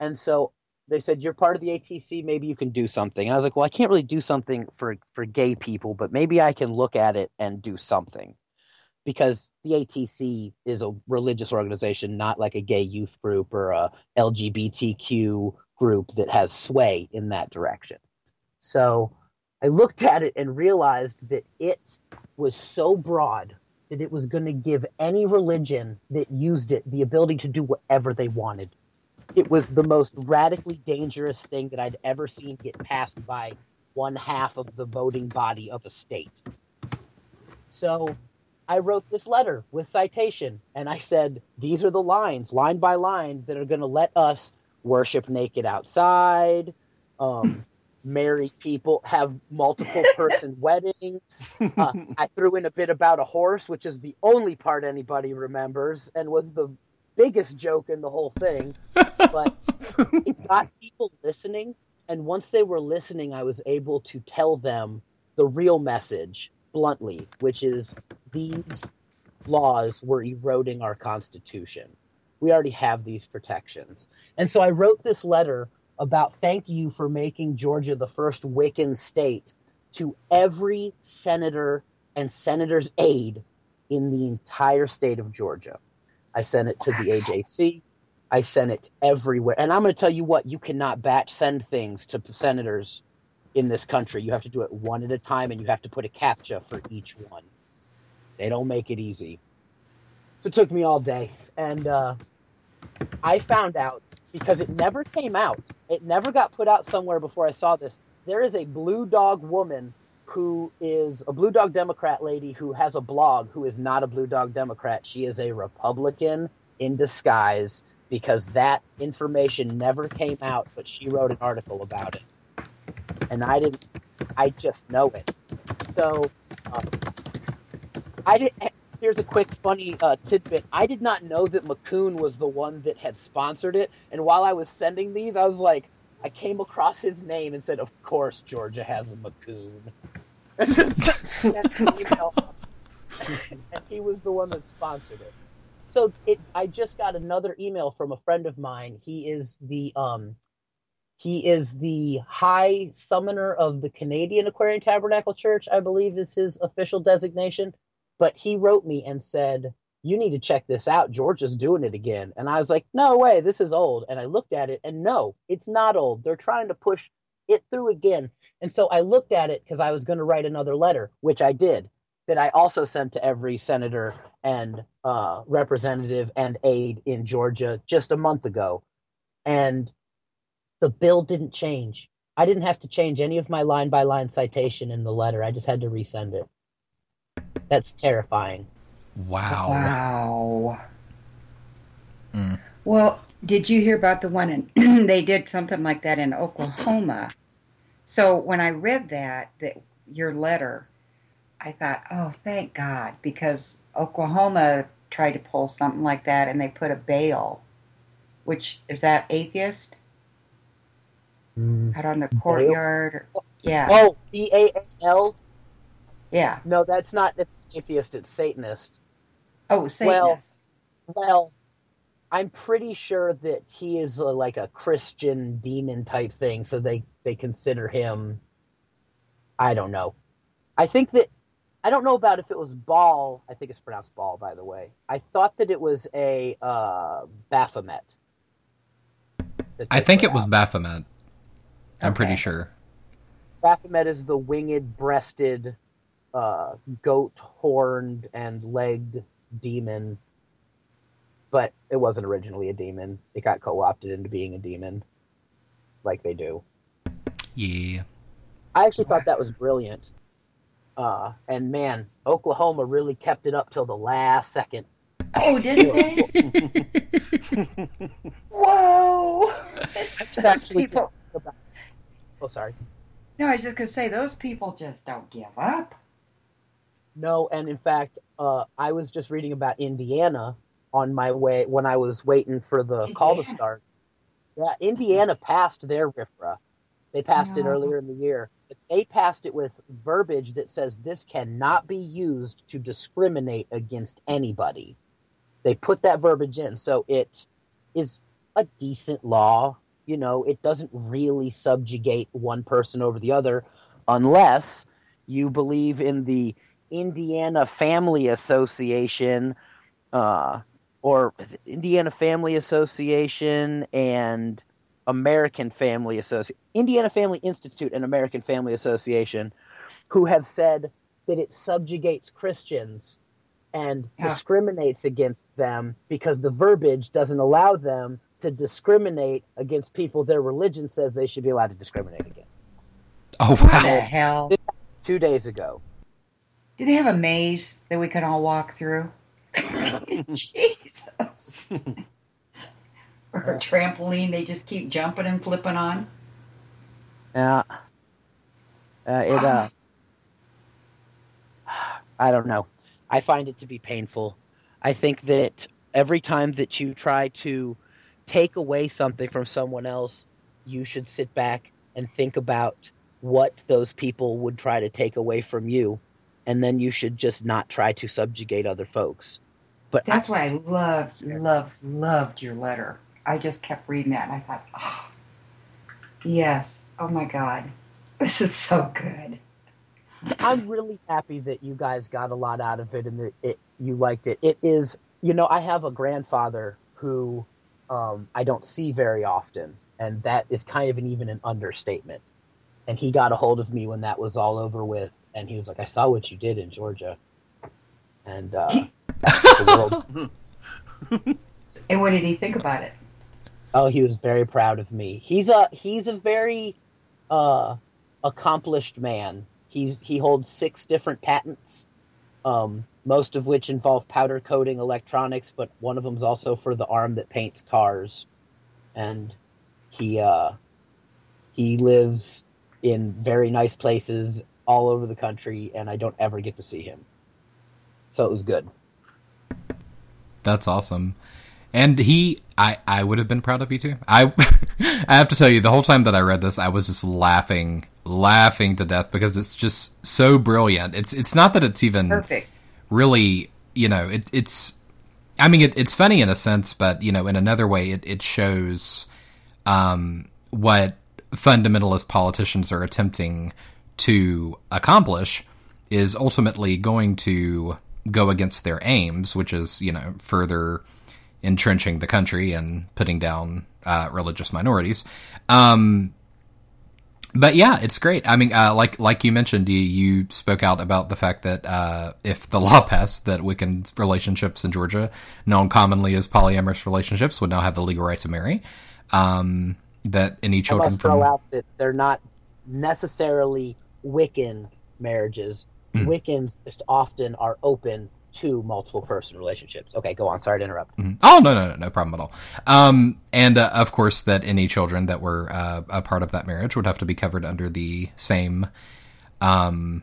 and so they said you're part of the ATC. Maybe you can do something. And I was like, well, I can't really do something for for gay people, but maybe I can look at it and do something because the ATC is a religious organization, not like a gay youth group or a LGBTQ group that has sway in that direction. So I looked at it and realized that it was so broad that it was going to give any religion that used it the ability to do whatever they wanted. It was the most radically dangerous thing that I'd ever seen get passed by one half of the voting body of a state. So I wrote this letter with citation and I said, these are the lines, line by line, that are going to let us worship naked outside, um, marry people, have multiple person weddings. Uh, I threw in a bit about a horse, which is the only part anybody remembers and was the biggest joke in the whole thing. But it got people listening. And once they were listening, I was able to tell them the real message bluntly, which is these laws were eroding our Constitution. We already have these protections. And so I wrote this letter about thank you for making Georgia the first Wiccan state to every senator and senator's aide in the entire state of Georgia. I sent it to the AJC. I sent it everywhere. And I'm going to tell you what, you cannot batch send things to senators in this country. You have to do it one at a time and you have to put a captcha for each one. They don't make it easy. So it took me all day. And uh, I found out because it never came out, it never got put out somewhere before I saw this. There is a blue dog woman who is a blue dog Democrat lady who has a blog who is not a blue dog Democrat. She is a Republican in disguise because that information never came out, but she wrote an article about it. And I didn't, I just know it. So, um, I did. Here's a quick funny uh, tidbit. I did not know that McKoon was the one that had sponsored it. And while I was sending these, I was like, I came across his name and said, "Of course, Georgia has a McKoon." And an email. and he was the one that sponsored it. So it, I just got another email from a friend of mine. He is the um, he is the high summoner of the Canadian Aquarian Tabernacle Church, I believe is his official designation. But he wrote me and said, You need to check this out. Georgia's doing it again. And I was like, No way, this is old. And I looked at it and no, it's not old. They're trying to push it through again. And so I looked at it because I was going to write another letter, which I did, that I also sent to every senator and uh, representative and aide in Georgia just a month ago. And the bill didn't change. I didn't have to change any of my line by line citation in the letter. I just had to resend it. That's terrifying. Wow. Wow. Mm. Well, did you hear about the one in they did something like that in Oklahoma? So when I read that that your letter, I thought, "Oh, thank God," because Oklahoma tried to pull something like that and they put a Baal, which is that atheist mm. out on the courtyard. Or, yeah. Oh, B A L. Yeah. No, that's not it's atheist. It's Satanist. Oh, Satanist. Well, well, I'm pretty sure that he is a, like a Christian demon type thing, so they they consider him. I don't know. I think that I don't know about if it was Ball. I think it's pronounced Ball, by the way. I thought that it was a uh, Baphomet. I think it was Baphomet. I'm pretty sure. Baphomet is the winged breasted, uh, goat horned and legged demon. But it wasn't originally a demon. It got co opted into being a demon. Like they do. Yeah. I actually thought that was brilliant. Uh, and man, Oklahoma really kept it up till the last second. Oh, did they? Whoa! Those people. Oh, sorry. No, I was just gonna say those people just don't give up. No, and in fact, uh, I was just reading about Indiana on my way when I was waiting for the call to start. Yeah, Indiana passed their RFRA. They passed it No. earlier in the year. But They passed it with verbiage that says this cannot be used to discriminate against anybody. They put that verbiage in, so it is a decent law. You know, it doesn't really subjugate one person over the other unless you believe in the Indiana Family Association, uh, or Indiana Family Association and American Family Association, Indiana Family Institute and American Family Association, who have said that it subjugates Christians and Yeah. discriminates against them because the verbiage doesn't allow them to discriminate against people their religion says they should be allowed to discriminate against. Oh What the hell? Two days ago. Do they have a maze that we can all walk through? Jesus. or trampoline they just keep jumping and flipping on? Yeah. Uh, it, uh, I don't know. I find it to be painful. I think that every time that you try to take away something from someone else, you should sit back and think about what those people would try to take away from you. And then you should just not try to subjugate other folks. But That's why I loved, loved, loved your letter. I just kept reading that and I thought, oh, yes. Oh my God. This is so good. I'm really happy that you guys got a lot out of it and that it, you liked it. It is, you know, I have a grandfather who um, I don't see very often, and that is kind of an even an understatement. And he got a hold of me when that was all over with, and he was like, "I saw what you did in Georgia," and uh, the world And what did he think about it? Oh, he was very proud of me. He's a he's a very uh, accomplished man. He's he holds six different patents, um, most of which involve powder coating electronics, but one of them is also for the arm that paints cars. And he uh, he lives in very nice places all over the country, and I don't ever get to see him. So it was good. That's awesome. And he, I, I would have been proud of you too. I, I have to tell you, the whole time that I read this, I was just laughing, laughing to death because it's just so brilliant. It's, it's not that it's even Perfect. really, you know, it, it's, I mean, it, it's funny in a sense, but you know, in another way, it, it shows, um, what fundamentalist politicians are attempting to accomplish is ultimately going to go against their aims, which is, you know, further entrenching the country and putting down uh, religious minorities. Um, but yeah, it's great. I mean, uh, like like you mentioned, you, you spoke out about the fact that uh, if the law passed that Wiccan relationships in Georgia, known commonly as polyamorous relationships, would now have the legal right to marry. Um, that any children must throw from out that they're not necessarily Wiccan marriages. Hmm. Wiccans just often are open to multiple person relationships. Okay, go on. Sorry to interrupt. Mhm. Oh no, no, no, no problem at all. Um, and uh, of course, that any children that were uh, a part of that marriage would have to be covered under the same um,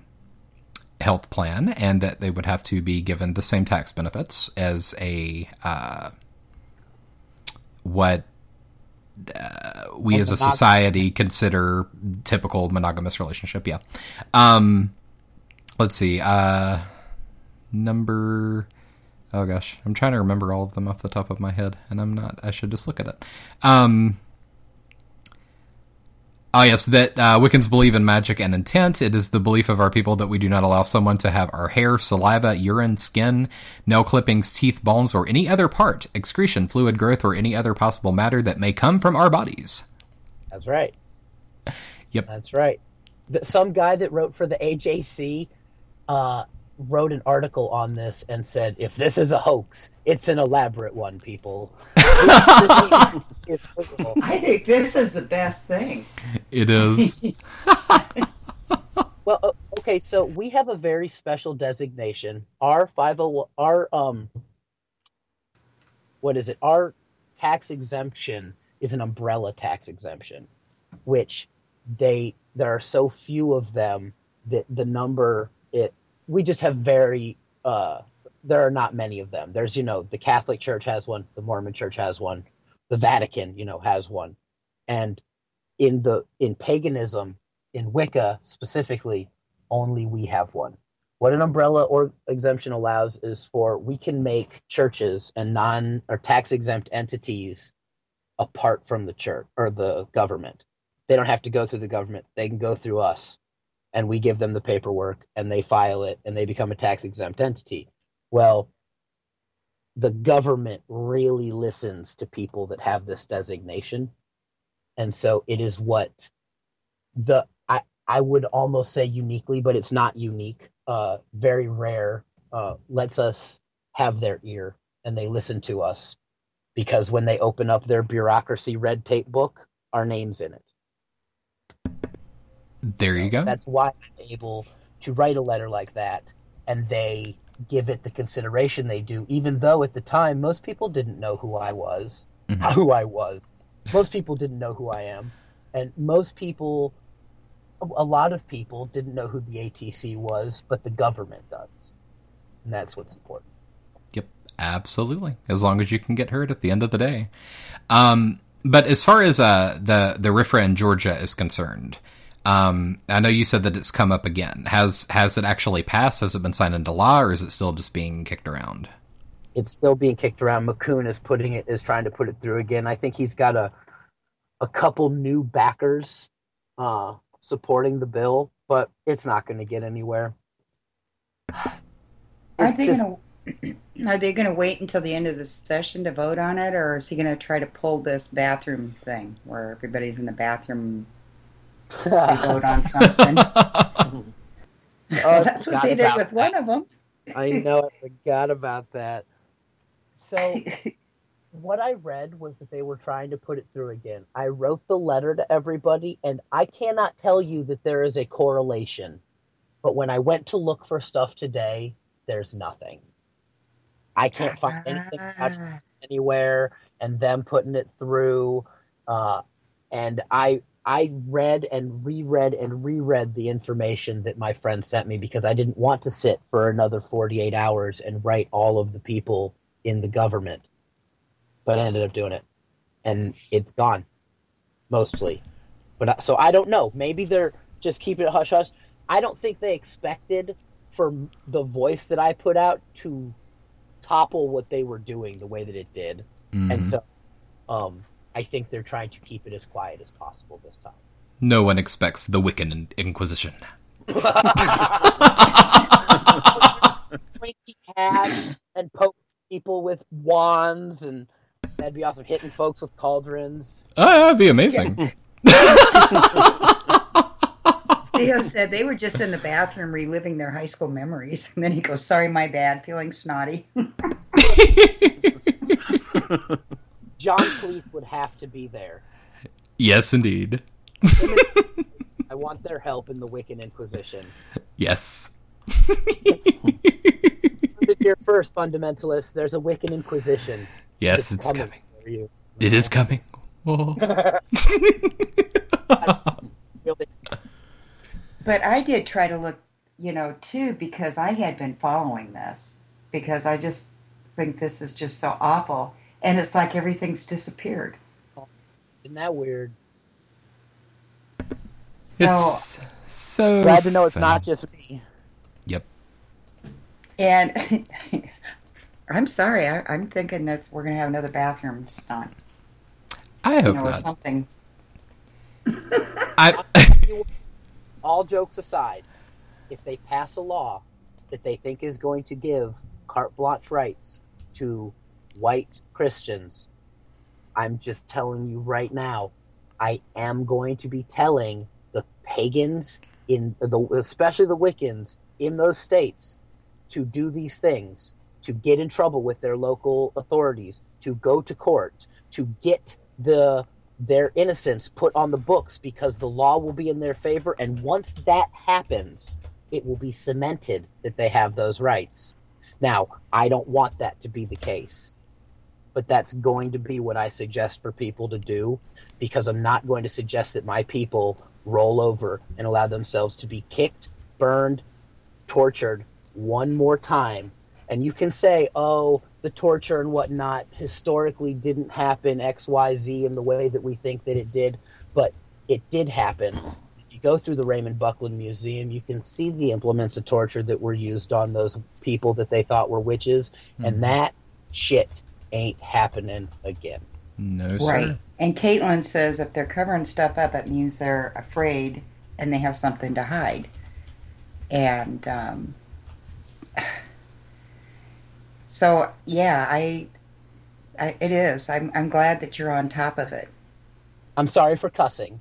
health plan, and that they would have to be given the same tax benefits as a uh, what uh, we as a society consider typical monogamous relationship. Yeah. Um, let's see. Number. Oh gosh, I'm trying to remember all of them off the top of my head, and I'm not. I should just look at it. Um, oh yes, that uh, Wiccans believe in magic and intent. It is the belief of our people that we do not allow someone to have our hair, saliva, urine, skin, nail clippings, teeth, bones, or any other part, excretion, fluid growth, or any other possible matter that may come from our bodies. That's right. Yep. That's right. Some guy that wrote for the AJC uh, wrote an article on this and said, "If this is a hoax, it's an elaborate one, people." I think this is the best thing. It is. Well, okay, so we have a very special designation. Our five oh our um, what is it? Our tax exemption is an umbrella tax exemption, which they there are so few of them that the number it we just have very uh there are not many of them. There's you know the Catholic Church has one, the Mormon Church has one, the Vatican you know has one, and in the in paganism in Wicca specifically, only we have one. What an umbrella or exemption allows is for we can make churches and non or tax exempt entities apart from the church or the government. They don't have to go through the government. They can go through us and we give them the paperwork and they file it and they become a tax exempt entity. Well, the government really listens to people that have this designation. And so it is what the I, I would almost say uniquely, but it's not unique. Uh, very rare. Uh, lets us have their ear and they listen to us because when they open up their bureaucracy red tape book, our name's in it. There you go. That's why I'm able to write a letter like that, and they give it the consideration they do, even though at the time most people didn't know who I was, Mhm. who I was. Most people didn't know who I am, and most people, a lot of people didn't know who the ATC was, but the government does, and that's what's important. Yep, absolutely. As long as you can get heard at the end of the day. Um, but as far as uh, the the RFRA in Georgia is concerned, um, I know you said that it's come up again. Has has it actually passed? Has it been signed into law, or is it still just being kicked around? It's still being kicked around. McKoon is putting it is trying to put it through again. I think he's got a a couple new backers uh, supporting the bill, but it's not going to get anywhere. Are they just- gonna are they gonna wait until the end of the session to vote on it, or is he gonna try to pull this bathroom thing where everybody's in the bathroom they vote on something? Oh, That's what forgot they did about with one of them. I know, I forgot about that. So, what I read was that they were trying to put it through again. I wrote the letter to everybody, and I cannot tell you that there is a correlation. But when I went to look for stuff today, there's nothing. I can't find anything about anywhere, and them putting it through. Uh, and I I read and reread and reread the information that my friend sent me because I didn't want to sit for another 48 hours and write all of the people in the government. But I ended up doing it. And it's gone. Mostly. But I- so I don't know. Maybe they're just keeping it hush hush. I don't think they expected for the voice that I put out to topple what they were doing the way that it did. And Mhm. so um I think they're trying to keep it as quiet as possible this time. No one expects the Wiccan Inquisition. pointy hats and poke people with wands, and that'd be awesome. Hitting folks with cauldrons. Oh, that'd be amazing. Theo said they were just in the bathroom reliving their high school memories, and then he goes, "Sorry, my bad, feeling snotty." John Cleese would have to be there. Yes, indeed. I want their help in the Wiccan Inquisition. Yes. Your first, fundamentalist, There's a Wiccan Inquisition. Yes, it's coming. for you. It is coming. Oh. But I did try to look, you know, too, because I had been following this because I just think this is just so awful, and it's like everything's disappeared. Isn't that weird? So, It's so Glad to know it's not just me. Yep. and I'm sorry, I, I'm thinking that we're gonna have another bathroom stunt, I you hope know, or something. I all jokes aside, if they pass a law that they think is going to give carte blanche rights to white Christians, I'm just telling you right now, I am going to be telling the pagans in the especially the Wiccans in those states to do these things, to get in trouble with their local authorities, to go to court, to get the their innocence put on the books because the law will be in their favor. And once that happens, it will be cemented that they have those rights. Now, I don't want that to be the case, but that's going to be what I suggest for people to do because I'm not going to suggest that my people roll over and allow themselves to be kicked, burned, tortured one more time. And you can say, oh, the torture and whatnot historically didn't happen XYZ in the way that we think that it did, but it did happen. If you go through the Raymond Buckland Museum, you can see the implements of torture that were used on those people that they thought were witches, Mhm. and that shit ain't happening again. No, sir. Right. And Caitlin says if they're covering stuff up, it means they're afraid and they have something to hide. And um, so, yeah, I, I, it is. I'm, I'm glad that you're on top of it. I'm sorry for cussing.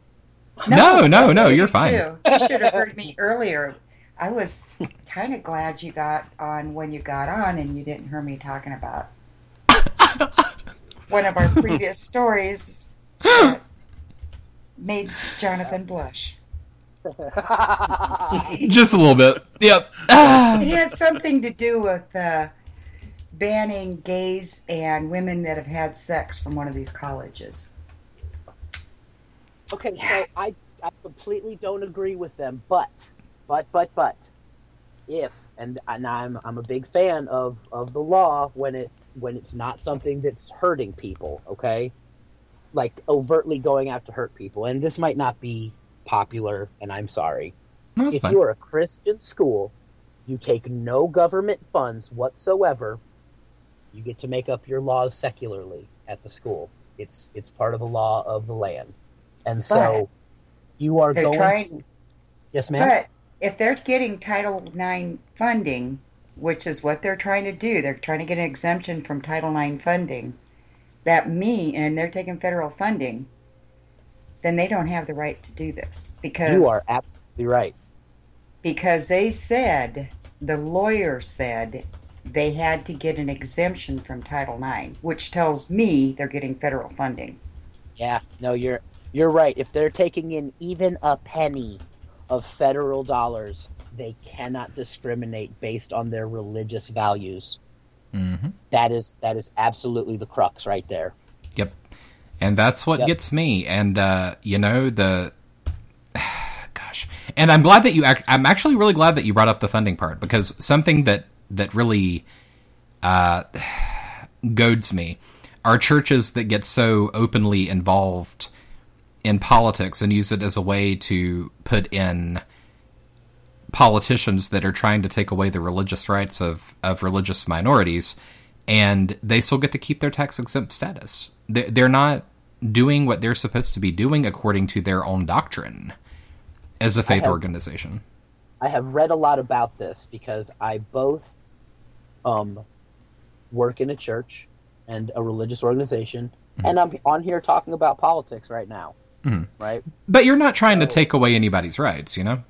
No, no, no, you you're fine. too. You should have heard me earlier. I was kind of glad you got on when you got on and you didn't hear me talking about one of our previous stories that made Jonathan blush. Just a little bit. Yep. It had something to do with uh, banning gays and women that have had sex from one of these colleges. Okay, so I, I completely don't agree with them, but, but, but, but, if and and I'm I'm a big fan of of the law when it when it's not something that's hurting people, okay, like overtly going out to hurt people, and this might not be popular, and I'm sorry. No, that's if fine. you are a Christian school, you take no government funds whatsoever. You get to make up your laws secularly at the school. It's it's part of the law of the land, and so But you are they're going trying- to. Yes, ma'am. But if they're getting Title IX funding, which is what they're trying to do, they're trying to get an exemption from Title IX funding. That mean, and they're taking federal funding, then they don't have the right to do this because you are absolutely right. because they said the lawyer said they had to get an exemption from Title IX, which tells me they're getting federal funding. Yeah, no, you're you're right. If they're taking in even a penny of federal dollars, they cannot discriminate based on their religious values. Mm-hmm. That is that is absolutely the crux right there. Yep. And that's what Yep. gets me. And uh, you know the gosh. And I'm glad that you. Ac- I'm actually really glad that you brought up the funding part because something that that really uh, goads me are churches that get so openly involved in politics and use it as a way to put in politicians that are trying to take away the religious rights of, of religious minorities, and they still get to keep their tax exempt status. They- They're not doing what they're supposed to be doing according to their own doctrine as a faith have- organization. I have read a lot about this because I both um, work in a church and a religious organization, and I'm on here talking about politics right now. Mhm. Right? But you're not trying to take away anybody's rights, you know?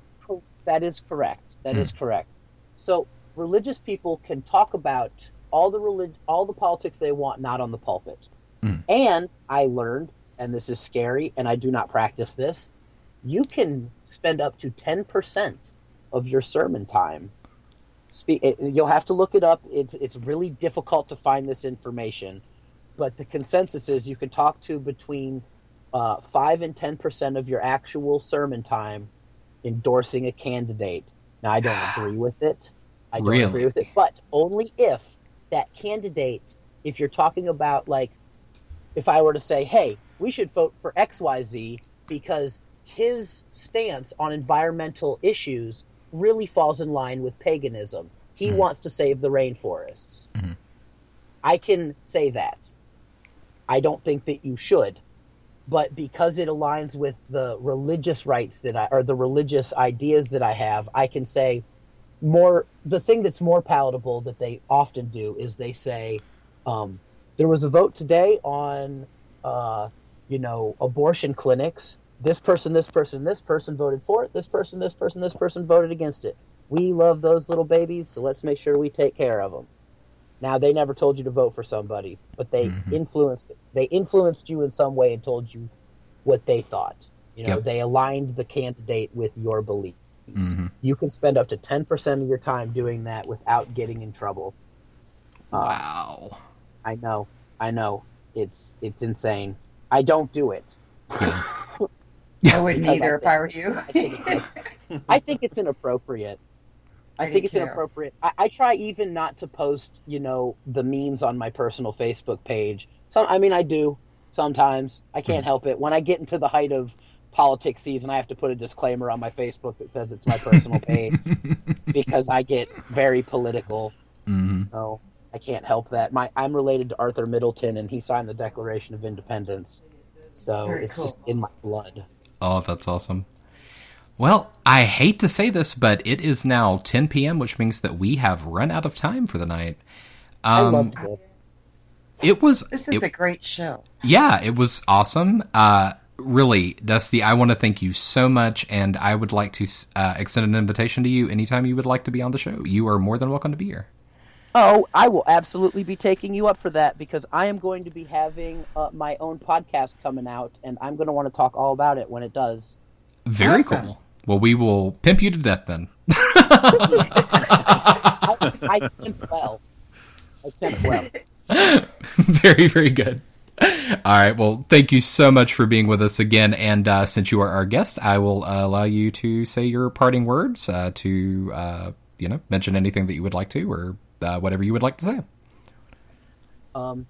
That is correct. That is correct. So religious people can talk about all the relig- all the politics they want, not on the pulpit. Mm. And I learned, and this is scary, and I do not practice this. You can spend up to ten percent of your sermon time. Speak. It, you'll have to look it up. It's it's really difficult to find this information, but the consensus is you can talk to between uh, five and ten percent of your actual sermon time endorsing a candidate. Now, I don't agree with it. I don't Really? agree with it, but only if that candidate, if you're talking about like, if I were to say, hey, we should vote for XYZ because his stance on environmental issues really falls in line with paganism. He hmm. wants to save the rainforests. Hmm. I can say that. I don't think that you should but because it aligns with the religious rights that I or the religious ideas that I have, I can say more. The thing that's more palatable that they often do is they say, um, "There was a vote today on, uh, you know, abortion clinics. This person, this person, this person voted for it. This person, this person, this person voted against it. We love those little babies, so let's make sure we take care of them." Now they never told you to vote for somebody, but they influenced they influenced you in some way and told you what they thought. You know, Yep. they aligned the candidate with your beliefs. Mhm. You can spend up to ten percent of your time doing that without getting in trouble. Wow. I know. I know. It's it's insane. I don't do it. I wouldn't either I if I were you. I think I think it's inappropriate. I, I think it's too. inappropriate. I, I try even not to post, you know, the memes on my personal Facebook page. Some, I mean, I do sometimes. I can't help it. When I get into the height of politics season, I have to put a disclaimer on my Facebook that says it's my personal page because I get very political. Mhm. So I can't help that. My I'm related to Arthur Middleton, and he signed the Declaration of Independence. So Very it's cool. just in my blood. Oh, that's awesome. Well, I hate to say this, but it is now 10 p.m., which means that we have run out of time for the night. I Um, loved this. It was. This is it- a great show. Yeah, it was awesome. Uh, really, Dusty, I want to thank you so much, and I would like to uh, extend an invitation to you anytime you would like to be on the show. You are more than welcome to be here. Oh, I will absolutely be taking you up for that because I am going to be having uh, my own podcast coming out, and I'm going to want to talk all about it when it does. Very Awesome. cool. Well, we will pimp you to death then. I, I well. I temp well. very, very good. All right. Well, thank you so much for being with us again. And uh, since you are our guest, I will uh, allow you to say your parting words uh, to, uh, you know, mention anything that you would like to or uh, whatever you would like to say. Um,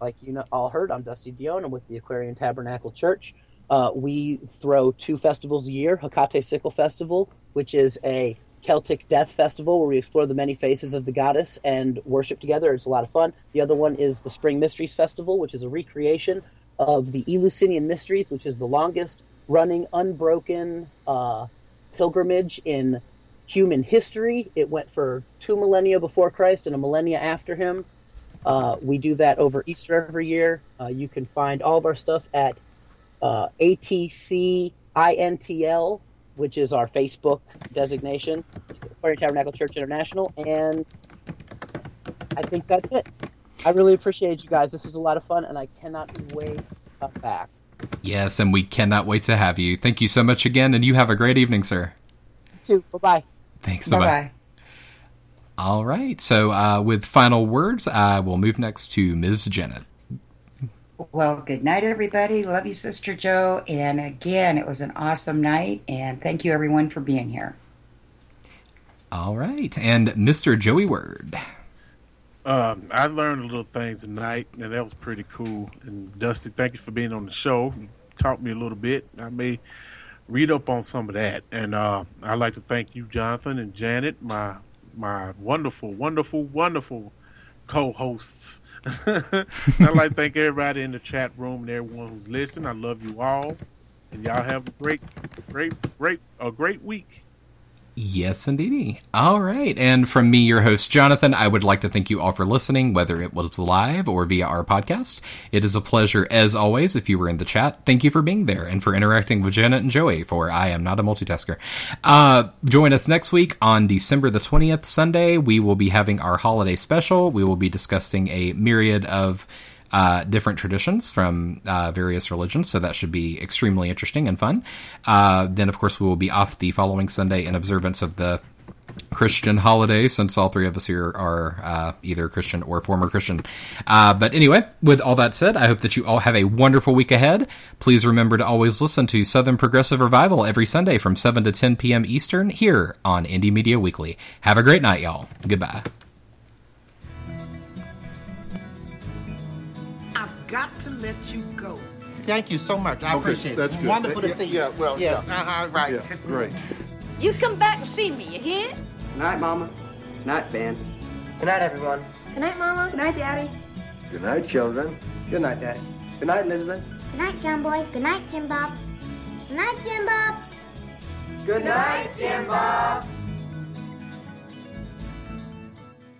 like you know, all heard, I'm Dusty Dionne. I'm with the Aquarian Tabernacle Church. Uh, we throw two festivals a year: Hecate Sickle Festival, which is a Celtic death festival where we explore the many faces of the goddess and worship together. It's a lot of fun. The other one is the Spring Mysteries Festival, which is a recreation of the Eleusinian Mysteries, which is the longest running unbroken uh, pilgrimage in human history. It went for two millennia before Christ and a millennia after him. Uh, we do that over Easter every year. Uh, you can find all of our stuff at uh, ATCINTL, which is our Facebook designation, Aquarian Tabernacle Church International. And I think that's it. I really appreciate you guys. This is a lot of fun, and I cannot wait to come back. Yes, and we cannot wait to have you. Thank you so much again, and you have a great evening, sir. You too. Bye bye. Thanks. Bye bye. All right. So, uh, with final words, I will move next to Ms. Janet. Well, good night, everybody. Love you, Sister Joe. And again, it was an awesome night. And thank you, everyone, for being here. All right. And Mr. Joey Word. Um, I learned a little things tonight, and that was pretty cool. And Dusty, thank you for being on the show. You taught me a little bit. I may read up on some of that. And uh, I'd like to thank you, Jonathan and Janet, my my wonderful, wonderful, wonderful co-hosts. I'd like to thank everybody in the chat room and everyone who's listening. I love you all, and y'all have a great, great, great, a great week. Yes, indeedy. All right. And from me, your host, Jonathan, I would like to thank you all for listening, whether it was live or via our podcast. It is a pleasure, as always, if you were in the chat. Thank you for being there and for interacting with Janet and Joey, for I am not a multitasker. Uh, join us next week on December the 20th, Sunday. We will be having our holiday special. We will be discussing a myriad of uh, different traditions from uh, various religions, so that should be extremely interesting and fun. Uh, then, of course, we will be off the following Sunday in observance of the Christian holiday, since all three of us here are uh, either Christian or former Christian. Uh, but anyway, with all that said, I hope that you all have a wonderful week ahead. Please remember to always listen to Southern Progressive Revival every Sunday from 7 to 10 p.m. Eastern here on Indie Media Weekly. Have a great night, y'all. Goodbye. Let you go. Thank you so much. I Okay, appreciate it. that's good. Wonderful Yeah, to see you. yeah, well, yes, yeah. uh-huh, right. Yeah, great. You come back and see me, you hear? Good night, Mama. Good night, Ben. Good night, everyone. Good night, Mama. Good night, Daddy. Good night, children. Good night, Dad. Good night, Elizabeth. Good night, John Boy. Good night, Jim Bob. Good night, Jim Bob. Good night, Jim Bob.